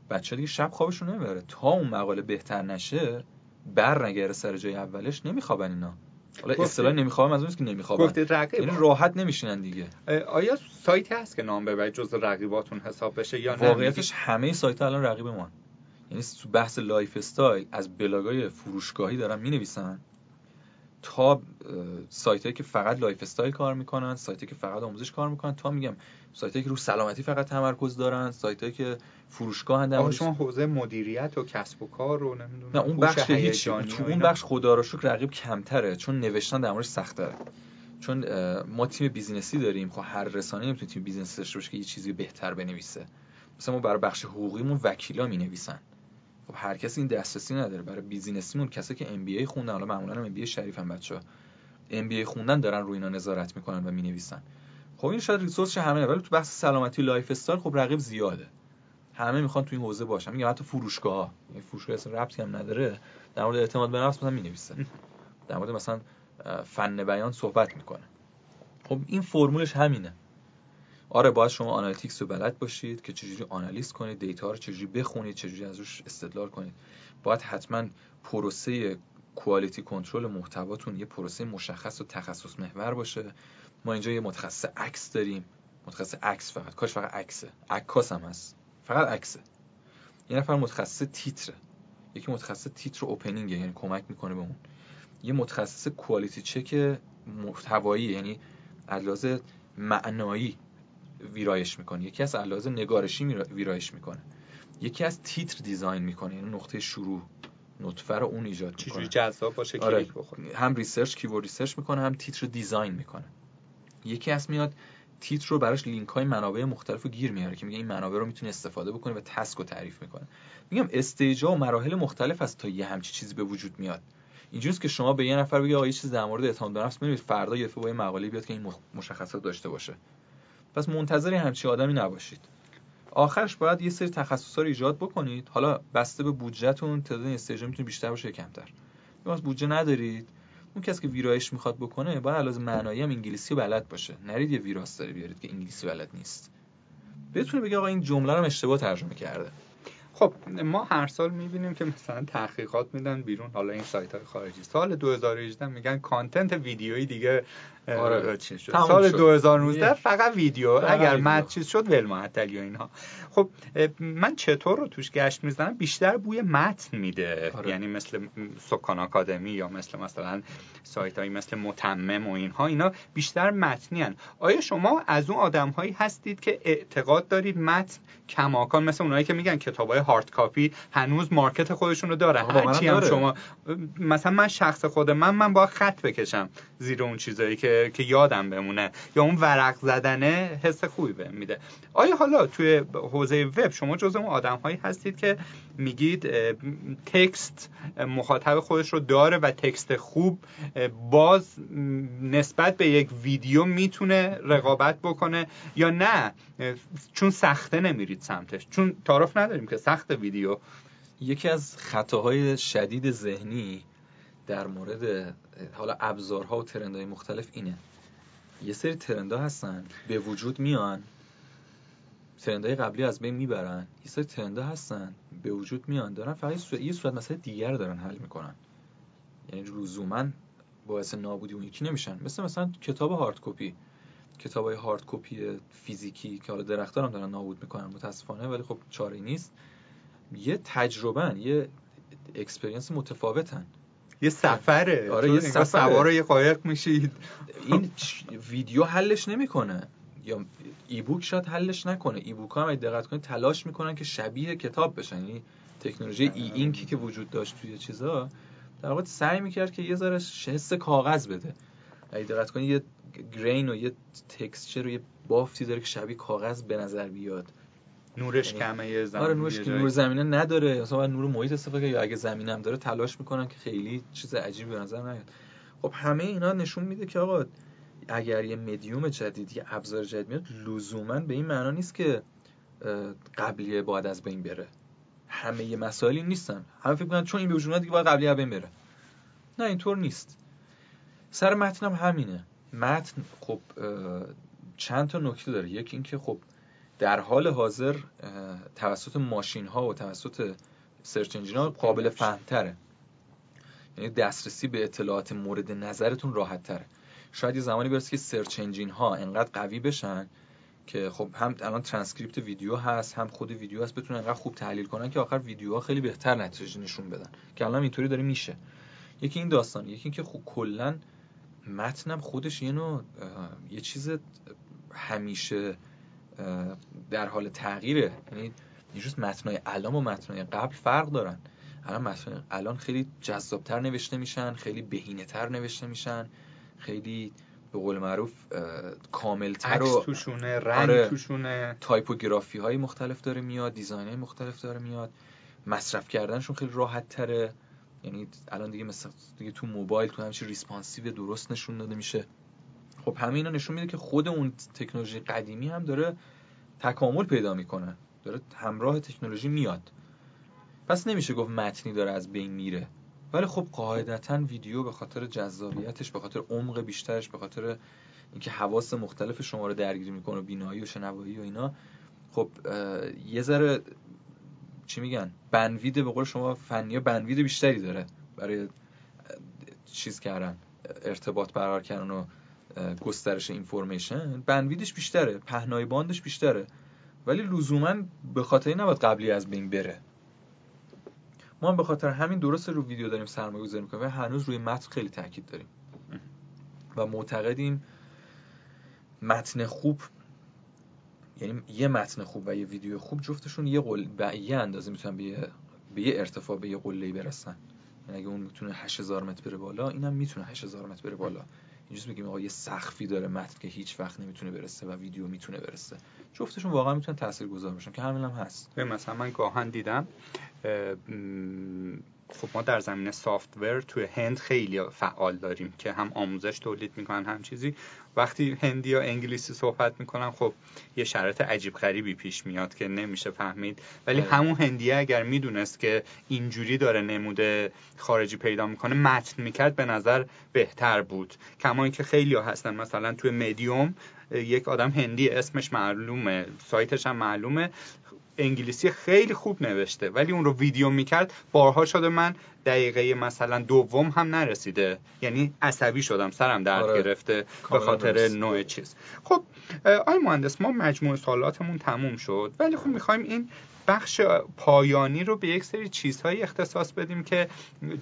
بچه دیگه شب خوابشون نمی‌بره. تا اون مقاله بهتر نشه بر نگره سر جای اولش نمیخوابن اینا. حالا اصطلاح نمیخوابم از اونست که نمیخوابن. یعنی راحت نمیشینن دیگه. آیا سایتی هست که نام ببرید جز رقیباتون حساب بشه یا واقعیتش همه سایت الان رقیب ما یعنی تو بحث lifestyle از بلاگای فروشگاهی دارن می‌نویسن. تا سایت که فقط lifestyle کار می‌کنن سایت که فقط آموزش کار می‌کنن تا میگم سایت که رو سلامتی فقط تمرکز دارن سایت که فروشگاه هستن. شما حوزه مدیریت و کسب و کار رو نمی‌دونم نه اون بخش هیچ تو اون بخش خدا رو شکر رقیب کمتره چون نوشتن در موردش سخت‌تره. چون ما تیم business ی داریم خب هر رسانه نمی‌تونه تیم business ی داشته باشه که یه چیزی بهتر بنویسه. مثلا ما برای بخش حقوقیمون وکیلا می‌نویسن. خب هر کسی این دسترسی نداره. برای business یمون کسی که MBA خوندن حالا معمولا MBA شریف هم بچه‌ها. MBA خوندن دارن روی اینا نظارت می‌کنن و می‌نویسن. خب این شاید resource مهمه ولی تو بحث سلامتی lifestyle خب رقیب زیاده. همه می‌خوان تو این حوزه باشن. میگم حتی فروشگاه این فروشگاه اصلا ربطی هم نداره. در مورد اعتماد به نفس مثلا می‌نویسه. در مورد مثلا فن بیان صحبت می‌کنه. خب این فرمولش همینه. آره باید شما analytics رو بلد باشید که چجوری آنالیز کنید data رو چجوری بخونید چجوری از روش استدلال کنید. باید حتما پروسه quality control محتواتون یه پروسه مشخص و تخصص محور باشه. ما اینجا یه متخصص عکس داریم. متخصص عکس فقط. کارش فقط عکسه. عکاس هم هست. فقط عکسه. یه نفر متخصص تیتره. یکی متخصص تیتر opening یعنی کمک می‌کنه به اون. یه متخصص quality check محتوایی یعنی لحاظ معنایی ویرایش می‌کنه. یکی از لحاظ نگارشی ویرایش می‌کنه. یکی از تیتر design می‌کنه. یعنی نقطه شروع نطفه رو اون ایجاد می‌کنه. چجوری جذاب باشه آره. کلیک هم research keyword research می‌کنه هم تیتر design می‌کنه. یکی از میاد تیتر رو براش لینک های منابع مختلف رو گیر میاره که میگه این منابع رو می‌تونی استفاده بکنی و تسک رو تعریف می‌کنه. میگم استیجا و مراحل مختلف از تا یه همچی چیزی به وجود میاد. اینجوریه که شما به یه نفر بگی آقا یه چیز در مورد اعتماد به نفس بنویس فردا یه با یه مقاله بیاد که این مشخصات داشته باشه. پس منتظر همچی آدمی نباشید. آخرش باید یه سری تخصصا رو ایجاد بکنید. حالا بسته به بودجهتون تعداد استیجا می‌تونه بیشتر باشه کمتر. از بودجه ندارید. اون کسی که ویرایش می‌خواد بکنه باید علاوه معنایی هم انگلیسی بلد باشه. نرید یه ویراستاری بیارید که انگلیسی بلد نیست. بتونه بگه آقا این جمله رو اشتباه ترجمه کرده. خب ما هر سال می‌بینیم که مثلا تحقیقات میدن بیرون. حالا این سایت های خارجی. سال 2018 میگن کانتنت ویدیویی دیگه آره. شد. سال 2019 فقط ویدیو. اگر مد چیز شد ول معطلی و اینها. خب من چطور رو توش گشت می‌زنم؟ بیشتر بوی متن میده. آره. یعنی مثل سکان آکادمی یا مثل مثلا سایت هایی مثل متمم و اینها اینا بیشتر متنی هن. آیا شما از اون آدم هایی هستید که اعتقاد دارید متن کماکان؟ مثل اونایی که میگن کتاب های هارد کاپی هنوز مارکت خودشون رو داره. هرچی هم شما مثلا من شخص خود من من با خط بکشم زیر اون چیزایی که که یادم بمونه. یا اون ورق زدنه حس خوبی بهم میده. آیا حالا توی حوزه وب شما جز اون آدم هایی هستید که میگید تکست مخاطب خودش رو داره و تکست خوب باز نسبت به یک ویدیو می‌تونه رقابت بکنه یا نه؟ چون سخته نمیرید سمتش. چون تعارف نداریم که سخت ویدیو. یکی از خطاهای شدید ذهنی در مورد حالا ابزارها و ترندهای مختلف اینه. یه سری ترندها هستن به وجود میان trend های قبلی از بین می‌برن. یه سری trend ها هستن به وجود میان دارن فقط یه صورت مسئله دیگر دارن حل می‌کنن. یعنی لزوما باعث نابودی اون یکی نمیشن. مثل مثلا کتاب hard copy کتاب hard copy فیزیکی که حالا درختا رو دارن نابود می‌کنن متاسفانه ولی خب چاره نیست. یه تجربه یه experience متفاوتن. یه سفره. آره یه سفر سوار یه قایق میشید. این ویدیو حلش نمی‌کنه. یا ای بوک شاید حلش نکنه. ای بوک هم دقت کنید تلاش می‌کنن که شبیه کتاب بشن. یعنی تکنولوژی ای اینکی که وجود داشت توی چیزا. در واقع سعی می‌کرد که یه ذره حس کاغذ بده. اگه دقت کنید یه گرین و یه تکسچر و یه بافتی داره که شبیه کاغذ به نظر بیاد. نورش یعنی کمه یه زمین آره نورش که نور زمینه نداره. مثلا نور محیط استفاده یا اگه زمینم داره تلاش می‌کنن که خیلی چیز عجیبی به نظر نیاد. خب همه اینا نشون میده که آقا اگر یه مدیوم جدید یه ابزار جدید میاد لزوما به این معنا نیست که قبلیه باید از بین بره. همه یه مسائلی نیستن. همه فکر می‌کنن چون این به وجود دیگه باید قبلیه بین بره. نه اینطور نیست. سر متن هم همینه. متن خب چند تا نکته داره. یکی اینکه خب در حال حاضر توسط ماشین ها و توسط search engine ها قابل فهمتره یعنی دسترسی به اطلاعات مورد نظرتون راحت تره. شاید یه زمانی برسه که search engine ها انقدر قوی بشن که خب هم الان ترانسکریپت ویدیو هست هم خود ویدیو هست بتونن انقدر خوب تحلیل کنن که آخر ویدیوها خیلی بهتر نتیجه نشون بدن. که الان اینطوری داره میشه. یکی این داستان یکی اینکه خب کلا متنم خودش یه نوع یه چیز همیشه در حال تغییره. یعنی یه متنای الان و متنای قبل فرق دارن. الان متنای الان خیلی جذابتر نوشته میشن خیلی بهینه تر نوشته میشن خیلی به قول معروف کاملتر و توشونه رنگ آره توشونه. تایپوگرافی های مختلف داره میاد design های مختلف داره میاد. مصرف کردنشون خیلی راحت تره یعنی الان دیگه مثلا دیگه تو موبایل تو همچین responsive درست نشون داده میشه. خب همه اینا نشون میده که خود اون تکنولوژی قدیمی هم داره تکامل پیدا می‌کنه. داره همراه تکنولوژی میاد. پس نمیشه گفت متنی داره از بین میره. ولی خب قاعدتا ویدیو به خاطر جذابیتش به خاطر عمق بیشترش به خاطر اینکه حواس مختلف شما رو درگیر می‌کنه بینایی و شنوایی و اینا خب یه ذره چی میگن؟ بنوید به قول شما فنی بنوید بیشتری داره برای چیز کردن ارتباط برقرار کردن و گسترش اینفورمیشن بنویدش بیشتره پهنای باندش بیشتره. ولی لزوما به خاطر این نباید قبلی از بین بره. ما هم به خاطر همین درست رو ویدیو داریم سرمایه گذاری می‌کنیم. و هنوز روی متن خیلی تاکید داریم. و معتقدیم متن خوب یعنی یه متن خوب و یه ویدیو خوب جفتشون یه قل به یه اندازه می‌تونن به یه, به یه ارتفاع به یه قله برسن. یعنی اگه اون می‌تونه 8000 متر بره بالا اینم می‌تونه 8000 متر بره بالا. اینجوری بگیم آقا یه سقفی داره متن که هیچ وقت نمی‌تونه برسه و ویدیو می‌تونه برسه. جفتشون واقعا می‌تونه تاثیرگذار باشن که همین هم هست مثلا من گاهن دیدم خب ما در زمینه سافتور توی هند خیلی فعال داریم که هم آموزش تولید می‌کنن هم چیزی. وقتی هندی یا انگلیسی صحبت می‌کنن خب یه شرط عجیب غریبی پیش میاد که نمیشه فهمید. ولی آره. همون هندیه اگر می‌دونست که اینجوری داره نموده خارجی پیدا می‌کنه متن می‌کرد به نظر بهتر بود. کما اینکه خیلی ها هستن. مثلا توی مدیوم یک آدم هندی اسمش معلومه سایتش هم معلومه. انگلیسی خیلی خوب نوشته ولی اون رو ویدیو می‌کرد بارها شده من دقیقه مثلا دوم هم نرسیده. یعنی عصبی شدم سرم درد آره. گرفته به خاطر نوع چیز. خب آقای مهندس ما مجموع سوالاتمون تموم شد ولی خب می‌خوایم این بخش پایانی رو به یک سری چیزهایی اختصاص بدیم که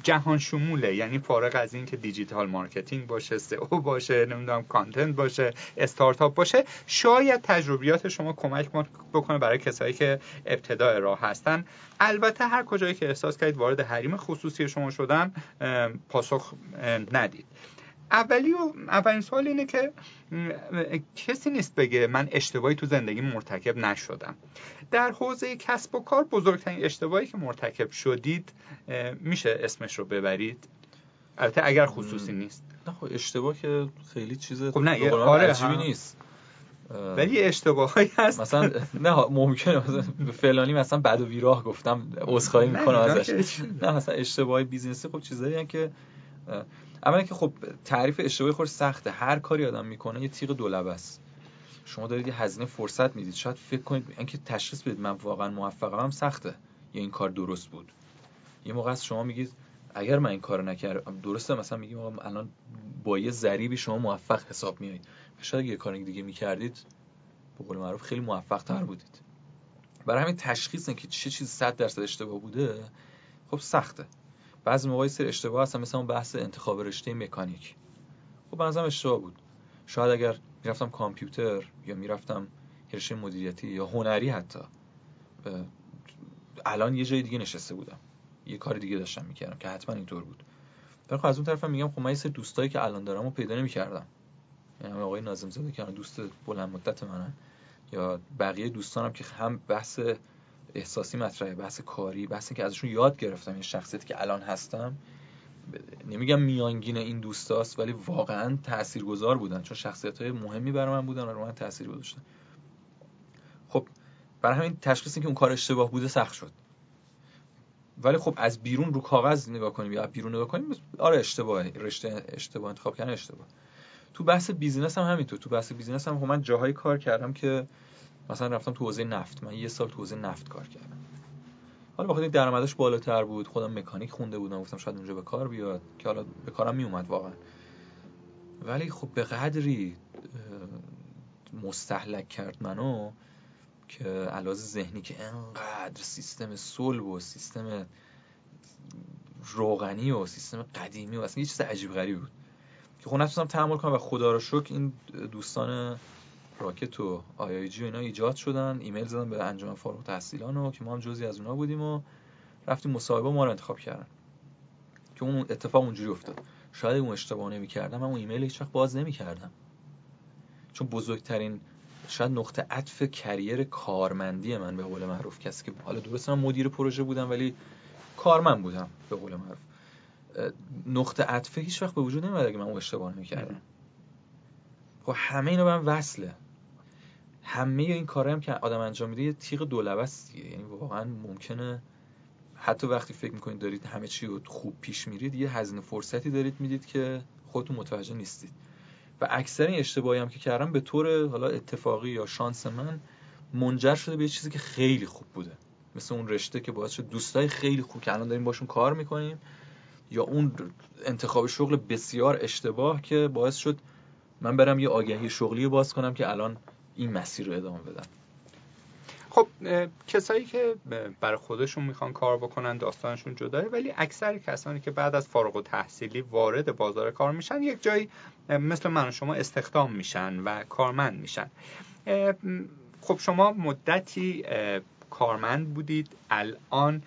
جهان شموله. یعنی فارغ از این که digital marketing باشه سئو باشه نمی‌دونم content باشه استارتاپ باشه شاید تجربیات شما کمک بکنه برای کسایی که ابتدای راه هستن. البته هر کجایی که احساس کردید وارد حریم خصوصی شما شدن پاسخ ندید. اولی و اولین سوال اینه که کسی نیست بگه من اشتباهی تو زندگی مرتکب نشدم. در حوزه کسب و کار بزرگترین اشتباهی که مرتکب شدید میشه اسمش رو ببرید؟ البته اگر خصوصی نیست. نه خب اشتباه که خیلی چیز خب نه آره عجیبی نیست. ولی اشتباهی هست. مثلا نه ممکنه مثلا فلانی مثلا بد و بیراه گفتم عذرخواهی می‌کنم ازش. نه مثلا اشتباهی بیزینسی خب چیزایی که اولا که خب تعریف اشتباهی خود سخته. هر کاری آدم می‌کنه یه تیغ دولبه است. شما دارید یه هزینه فرصت می‌دید. شاید فکر کنید اینکه تشخیص بدید من واقعا موفقم سخته. یا این کار درست بود. یه موقع از شما میگید اگر من این کارو نکردم درسته مثلا میگیم الان با یه ذریبی شما موفق حساب میایید شاید یه کار دیگه می‌کردید به قول معروف خیلی موفق تر بودید. برای همین تشخیص که چه چیز 100 درصد اشتباه بوده خب سخته. بعضی موقعی سر اشتباه هستن مثل اون بحث انتخاب رشته مکانیک. خب بنظرم اشتباه بود. شاید اگر می‌رفتم کامپیوتر یا می‌رفتم رشته مدیریتی یا هنری حتی الان یه جای دیگه نشسته بودم. یه کار دیگه داشتم می‌کردم که حتما اینطور بود. ولی خب از اون طرفم میگم خب من یه سری دوستایی که الان دارم رو پیدا نمی‌کردم. یعنی آقای ناظم زاده که دوست بلند مدت منه یا بقیه دوستانم که هم بحث احساسی مطرحه بحث کاری بحث که ازشون یاد گرفتم این شخصیتی که الان هستم. نمیگم میانگین این دوستاست ولی واقعا تاثیرگذار بودن چون شخصیت های مهمی برای من بودن و رو من تاثیر گذاشتن خب برای همین تشخیص که اون کار اشتباه بوده سخت شد. ولی خب از بیرون رو کاغذ نگاه کنیم یا بیرون نگاه کنیم آره اشتباه رشته اشتباه انتخاب کردن اشتباه. تو بحث بیزینس هم همینطور. تو بحث بیزینس هم خب من جاهایی کار کردم که مثلا رفتم تو حوزه نفت. من یه سال تو حوزه نفت کار کردم. حالا بخاطر درآمدش بالاتر بود. خودم مکانیک خونده بودم. گفتم شاید اونجا به کار بیاد. که حالا به کارم میومد واقعا. ولی خب به قدری مستحلک کرد منو که علاوه ذهنی که انقدر سیستم صلب و سیستم روغنی و سیستم قدیمی و اصلا یه چیز عجیب غریبی بود. که خب نتونستم تحمل کنم و خدا رو شکر این دوستان Rocket و آی آی جی و اینا ایجاد شدن. ایمیل زدن به انجمن فارغ تحصیلان و که ما هم جزی از اونا بودیم و رفتیم مصاحبه ما رو انتخاب کردن. که اون اتفاق اونجوری افتاد. شاید اون اشتباه نمی‌کردم من اون ایمیل هیچ وقت باز نمی‌کردم. چون بزرگترین شاید نقطه عطف career کارمندی من به قول معروف کسی که حالا درست من مدیر پروژه بودم ولی کارمند بودم به قول معروف. نقطه عطف هیچ وقت به وجود نمیاد اگه من اون اشتباه نمی‌کردم. خب همه اینا به من وصله. همه این کارهایی هم که آدم انجام میده یه تیغ دولبه است یعنی واقعا ممکنه حتی وقتی فکر می‌کنید دارید همه چی رو خوب پیش میرید یه هزینه فرصتی دارید می‌دید که خودتون متوجه نیستید. و اکثر این اشتباهی هم که کردم به طور حالا اتفاقی یا شانس من منجر شده به چیزی که خیلی خوب بوده. مثل اون رشته که باعث شد دوستای خیلی خوب که الان داریم باشون کار می‌کنیم یا اون انتخاب شغل بسیار اشتباه که باعث شد من برم یه آگهی شغلی باز کنم که الان این مسیر رو ادامه بدم خب کسایی که برای خودشون می‌خوان کار بکنن داستانشون جداه ولی اکثر کسانی که بعد از فارغ و تحصیلی وارد بازار کار میشن یک جایی مثل من و شما استخدام میشن و کارمند میشن. خب شما مدتی کارمند بودید. الان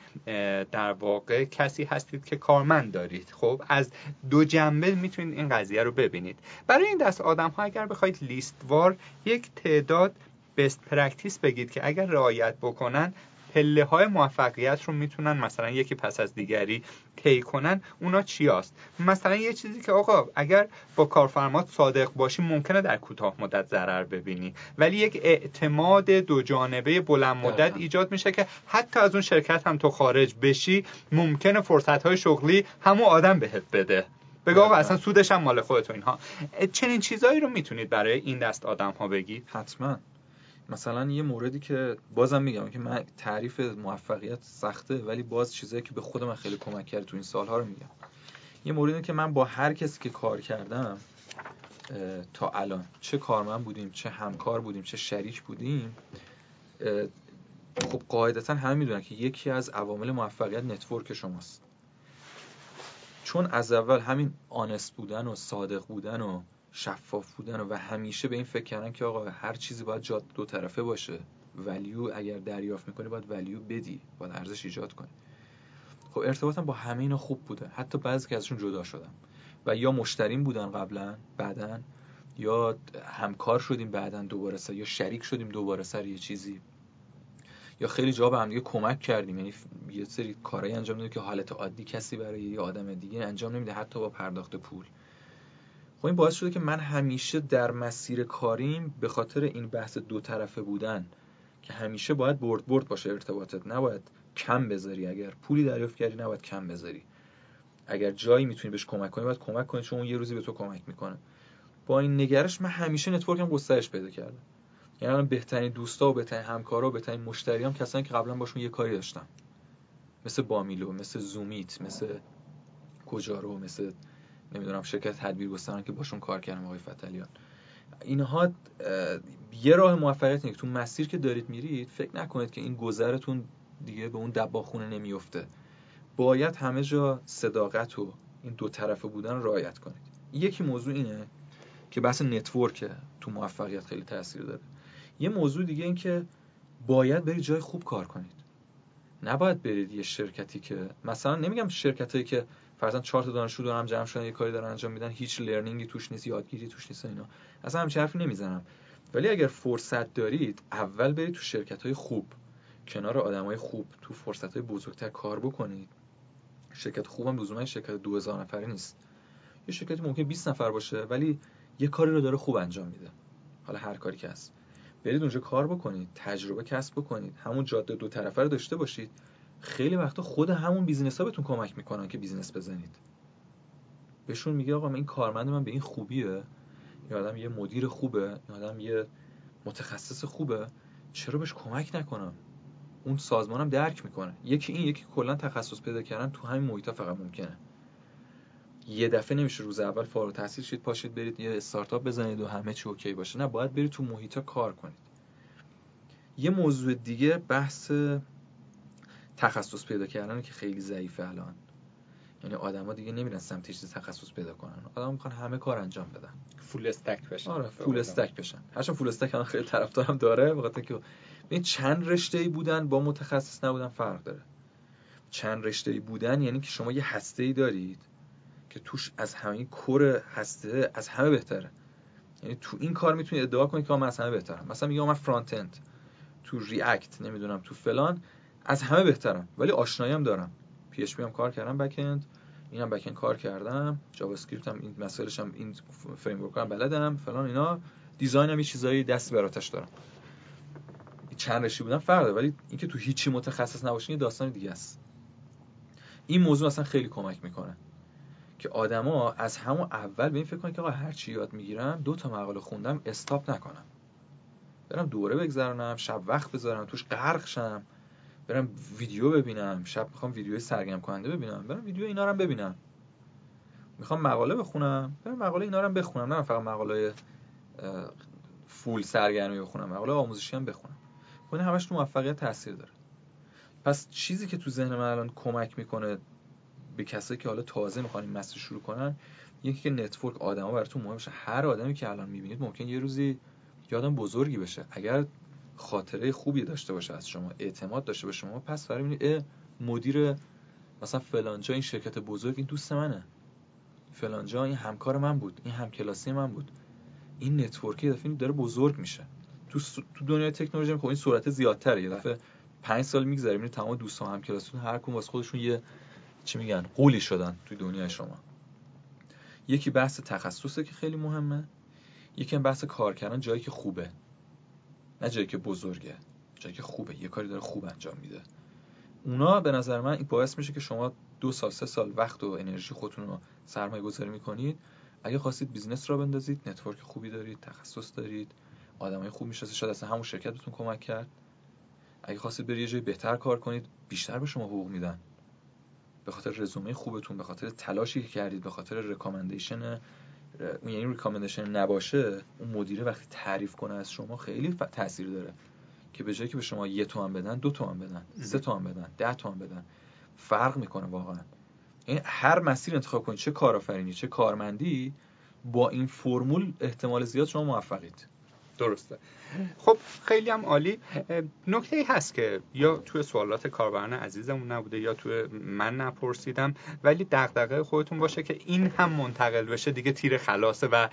در واقع کسی هستید که کارمند دارید. خب از دو جنبه می‌تونید این قضیه رو ببینید. برای این دست آدم ها اگر بخواید لیستوار یک تعداد best practice بگید که اگر رعایت بکنن پله های موفقیت رو می‌تونن مثلا یکی پس از دیگری طی کنن اونا چی است مثلا یه چیزی که آقا اگر با کارفرمات صادق باشی ممکنه در کوتاه مدت ضرر ببینی. ولی یک اعتماد دو جانبه بلند مدت ایجاد میشه که حتی از اون شرکت هم تو خارج بشی ممکنه فرصت های شغلی همون آدم بهت بده. بگو آقا اصلا سودش هم مال خودت اینها. چنین چیزایی رو می‌تونید برای این دست آدم ها بگید؟ حتما. مثلا یه موردی که بازم میگم که من تعریف موفقیت سخته ولی باز چیزایی که به خود من خیلی کمک کرد تو این سالها رو میگم. یه موردی که من با هر کسی که کار کردم تا الان چه کارمند بودیم چه همکار بودیم چه شریک بودیم خب قاعدتا همه می‌دونن که یکی از عوامل موفقیت network شماست. چون از اول همین honest بودن و صادق بودن و شفاف بودن و همیشه به این فکر کردن که آقا هر چیزی باید جاده دو طرفه باشه. value اگر دریافت می‌کنی باید value بدی باید ارزش ایجاد کنی. خب ارتباطم با همه اینا خوب بوده. حتی بعضی که ازشون جدا شدم. و یا مشتریم بودن قبلا بعدا یا همکار شدیم بعدا دوباره سر یا شریک شدیم دوباره سر یه چیزی. یا خیلی جا به هم دیگه کمک کردیم. یعنی یه سری کارهایی انجام دادیم که حالت عادی کسی برای یه آدم دیگه انجام نمیده حتی با پرداخت پول. خب این باعث شده که من همیشه در مسیر کاریم به خاطر این بحث دو طرفه بودن که همیشه باید برد برد باشه ارتباطت. نباید کم بذاری. اگر پولی دریافت کردی نباید کم بذاری. اگر جایی می‌تونی بهش کمک کنی باید کمک کنی چون اون یه روزی به تو کمک می‌کنه. با این نگرش من همیشه نتورکم گسترش پیدا کردم یعنی الان بهترین دوستا و بهترین همکارا و بهترین مشتریام کسانی که قبلا باشون یه کاری داشتم. مثل بامیلو مثل زومیت مثل کجارو مثل نمی‌دونم شرکت تدبیر گستران که باشون کار کردم آقای فتلیان اینها یه راه موفقیت اینه تو مسیر که دارید میرید فکر نکنید که این گذرتون دیگه به اون دباخونه نمیفته باید همه جا صداقت و این دو طرفه بودن رعایت کنید. یکی موضوع اینه که بحث network تو موفقیت خیلی تاثیر داره. یه موضوع دیگه این که باید برید جای خوب کار کنید. نباید برید یه شرکتی که مثلا نمیگم شرکتایی که فرضاً چهار تا دانشجو دارن جمع شدن یه کاری دارن انجام میدن هیچ learning ی توش نیست یادگیری توش نیست اینا. اصلا همچین حرفی نمی‌زنم. ولی اگر فرصت دارید اول برید تو شرکت های خوب کنار آدمای خوب تو فرصت های بزرگتر کار بکنید. شرکت خوبم لزوما شرکت 2000 نفره نیست. یه شرکتی ممکن 20 نفر باشه ولی یه کاری رو داره خوب انجام میده. حالا هر کاری که هست. برید اونجا کار بکنید تجربه کسب بکنید. همون جاده دو طرفه رو داشته باشید. خیلی وقتا خود همون بیزینس ها بهتون کمک می‌کنن که بیزینس بزنید. بهشون میگه آقا من این کارمند من به این خوبیه. این آدم یه مدیر خوبه. این آدم یه متخصص خوبه. چرا بهش کمک نکنم؟ اون سازمانم درک می‌کنه. یکی این یکی کلا تخصص پیدا کردن تو همین محیط فقط ممکنه. یه دفعه نمیشه روز اول فارغ التحصیل شید پاشید برید یه استارتاپ بزنید و همه چی اوکی باشه. نه باید برید تو محیط کار کنید. یه موضوع دیگه بحث تخصص پیدا کردن که خیلی ضعیفه الان. یعنی آدما دیگه نمیرن سمت چیز تخصص پیدا کنن. آدم می‌خوان همه کار انجام بدن. فول استک بشن. آره فول استک بشن. هرچند فول استک هم خیلی طرفدارم داره بخاطر که این چند رشته ای بودن با متخصص نبودن فرق داره. چند رشته ای بودن یعنی که شما یه هسته ای دارید که توش از همه کور هسته از همه بهتره. یعنی تو این کار می‌تونید ادعا کنید که من از همه بهترم. مثلا میگم من فرانت اند تو React نمی‌دونم تو فلان. از همه بهترم ولی آشنایی هم دارم. PHP هم کار کردم back-end اینم back-end کار کردم JavaScript هم این مسائلش هم این framework هم بلدم فلان اینا. design هم یه چیزایی دست و پا دارم. چند رشته بودن فرق ولی اینکه تو هیچی متخصص نباشین یه داستان دیگه است. این موضوع اصلا خیلی کمک می‌کنه که آدما از همون اول به این فکر کنن که آقا هر چی یاد می‌گیرم دو تا مقاله خوندم stop نکنم. برم دوره بگذرونم شب وقت بذارم توش غرق شم. برم ویدیو ببینم. شب می‌خوام ویدیو سرگرم کننده ببینم. برم ویدیو اینا رو ببینم. می‌خوام مقاله بخونم. برم مقاله اینا رو بخونم. نه فقط مقاله full سرگرمی بخونم. مقاله آموزشی هم بخونم. خب همش تو موفقیت تاثیر داره. پس چیزی که تو ذهن من الان کمک می‌کنه به کسایی که حالا تازه می‌خوان این مسیر شروع کنن یکی که network آدما براتون مهم باشه هر آدمی که الان می‌بینید ممکن یه روزی یادم بزرگی بشه. اگر خاطره خوبی داشته باشه از شما اعتماد داشته باشه. شما پس فرا می‌بینید مدیر مثلا فلانجا این شرکت بزرگ این دوست منه. فلانجا این همکار من بود این همکلاسی من بود. این نتورکی دفعه داره بزرگ میشه. تو تو دنیای تکنولوژی خب این سرعت زیادتره. یه دفعه پنج سال میگذره می‌بینید تمام دوستان هم کلاسیتون هر کدوم واسه خودشون یه چی میگن قولی شدن توی دنیای شما. یکی بحث تخصصه که خیلی مهمه. یکی بحث کار کردن جایی که خوبه. نه جایی که بزرگه جایی که خوبه. یه کاری داره خوب انجام میده. اونا به نظر من این باعث میشه که شما دو سال سه سال وقت و انرژی خودتون رو سرمایه گذاری می‌کنید. اگه خواستید بیزنس راه بندازید network خوبی دارید تخصص دارید آدمای خوب می‌شناسید. شاید اصلا همون شرکت بهتون کمک کرد. اگه خواستید برید یه جای بهتر کار کنید بیشتر به شما حقوق میدن. به خاطر رزومه خوبتون به خاطر تلاشی که کردید به خاطر ریکامندیشن اون یعنی ریکامندیشن نباشه اون مدیره وقتی تعریف کنه از شما خیلی تاثیر داره. که به جایی که به شما یه تومن بدن دو تومن بدن سه تومن بدن ده تومن بدن. فرق می‌کنه واقعا. این هر مسیر انتخاب کنید چه کارآفرینی چه کارمندی با این فرمول احتمال زیاد شما موفقید. درسته. خب خیلی هم عالی. نکته ای هست که یا توی سوالات کاربران عزیزمون نبوده یا توی من نپرسیدم ولی دغدغه خودتون باشه که این هم منتقل بشه دیگه تیر خلاصه و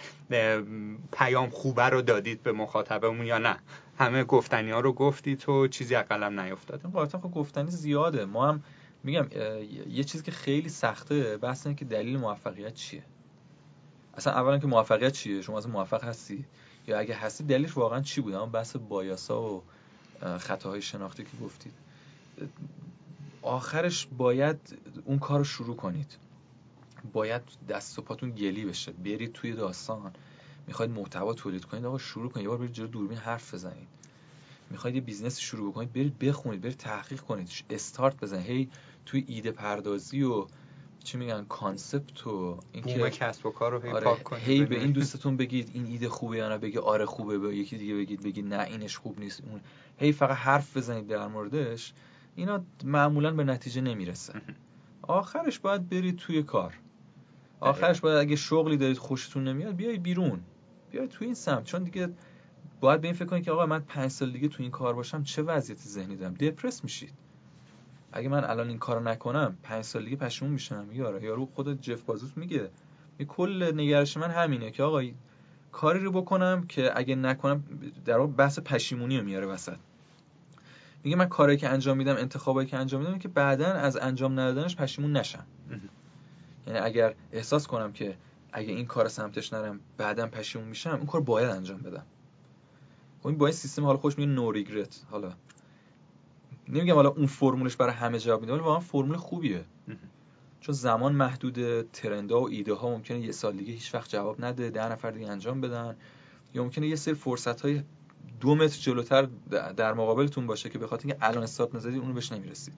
پیام خوبه رو دادید به مخاطبمون یا نه. همه گفتنی ها رو گفتید تو چیزی اقلم نیفتاد. قاطعا خب گفتنی زیاده. ما هم میگم یه چیزی که خیلی سخته بحث که دلیل موفقیت چیه؟ اصلا اولا که موفقیت چیه؟ شما از موفق هستی؟ یا اگه هستی دلیلش واقعا چی بود؟ اما بحث بایاسا و خطاهای شناختی که گفتید. آخرش باید اون کار رو شروع کنید. باید دست و پاتون گلی بشه. برید توی داستان. می‌خواید محتوا تولید کنید. آقا شروع کنید. یه بار برید جلو دوربین حرف بزنید. می‌خواید یه بیزنس شروع کنید برید بخونید. برید تحقیق کنید. استارت بزنید. هی توی ایده پردازی و چی میگن concept و اینکه کسب و کار رو هی آره پاک کنید هی به این دوستتون بگید این ایده خوبه یا نه بگی آره خوبه به یکی دیگه بگید بگید نه اینش خوب نیست اون. هی فقط حرف بزنید در موردش اینا معمولا به نتیجه نمی‌رسه. آخرش باید برید توی کار. آخرش باید اگه شغلی دارید خوشتون نمیاد بیای بیرون. بیاید تو این سمت. چون دیگه باید به این فکر کنید که آقا من پنج سال دیگه تو این کار باشم چه وضعیتی ذهنی دارم؟ دپرس میشید. اگه من الان این کارو نکنم پنج سال دیگه پشیمون میشم. یارو یارو خود جف بازوس میگه. کل نگرش من همینه که آقا کاری رو بکنم که اگه نکنم در واقع بحث پشیمونی رو میاره وسط. میگه من کاری که انجام میدم انتخابایی که انجام میدم که بعدا از انجام ندادنش پشیمون نشم. یعنی اگر احساس کنم که اگه این کار سمتش نرم بعدا پشیمون میشم اون کار باید انجام بدم. خب با این سیستم حالا خوش میگه نو ریگرت حالا نمیگم حالا اون فرمولش برای همه جواب میده ولی واقعا فرمول خوبیه. چون زمان محدود ترندا و ایده ها ممکنه یه سال دیگه هیچ وقت جواب نده ده نفر دیگه انجام بدن یا ممکنه یه سری فرصت های دو متر جلوتر در مقابلتون باشه که بخاطر اینکه الان استارت نزدید اونو بهش نمی‌رسید.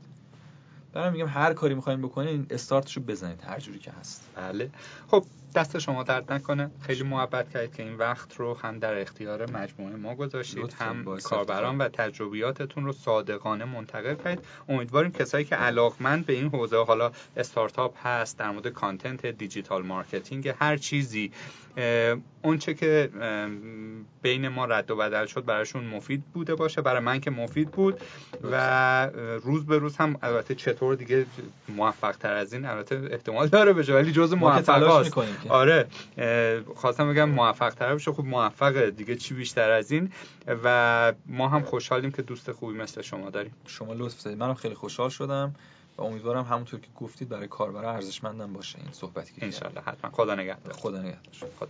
برای میگم هر کاری می‌خواین بکنین استارتشو بزنید هر جوری که هست. بله. خب دست شما درد نکنه. خیلی محبت کردید که این وقت رو هم در اختیار مجموعه ما گذاشتید هم کاربران و تجربیاتتون رو صادقانه منتقل کردید امیدواریم کسایی که علاقمند به این حوزه حالا استارتاپ هست در مورد content digital marketing هر چیزی اونچه که بین ما رد و بدل شد براشون مفید بوده باشه برای من که مفید بود. و روز به روز هم البته چطور دیگه موفق تر از این البته احتمال داره بشه ولی جز موفق آره خواستم بگم موفق تر بشه. خب موفق دیگه چی بیشتر از این؟ و ما هم خوشحالیم که دوست خوبی مثل شما داریم. شما لطف دارید منم خیلی خوشحال شدم و امیدوارم همونطور که گفتید برای کاربرا ارزشمندم باشه این صحبتی که ان حتما. خدا نگهدار. خدا نگهدار. خدا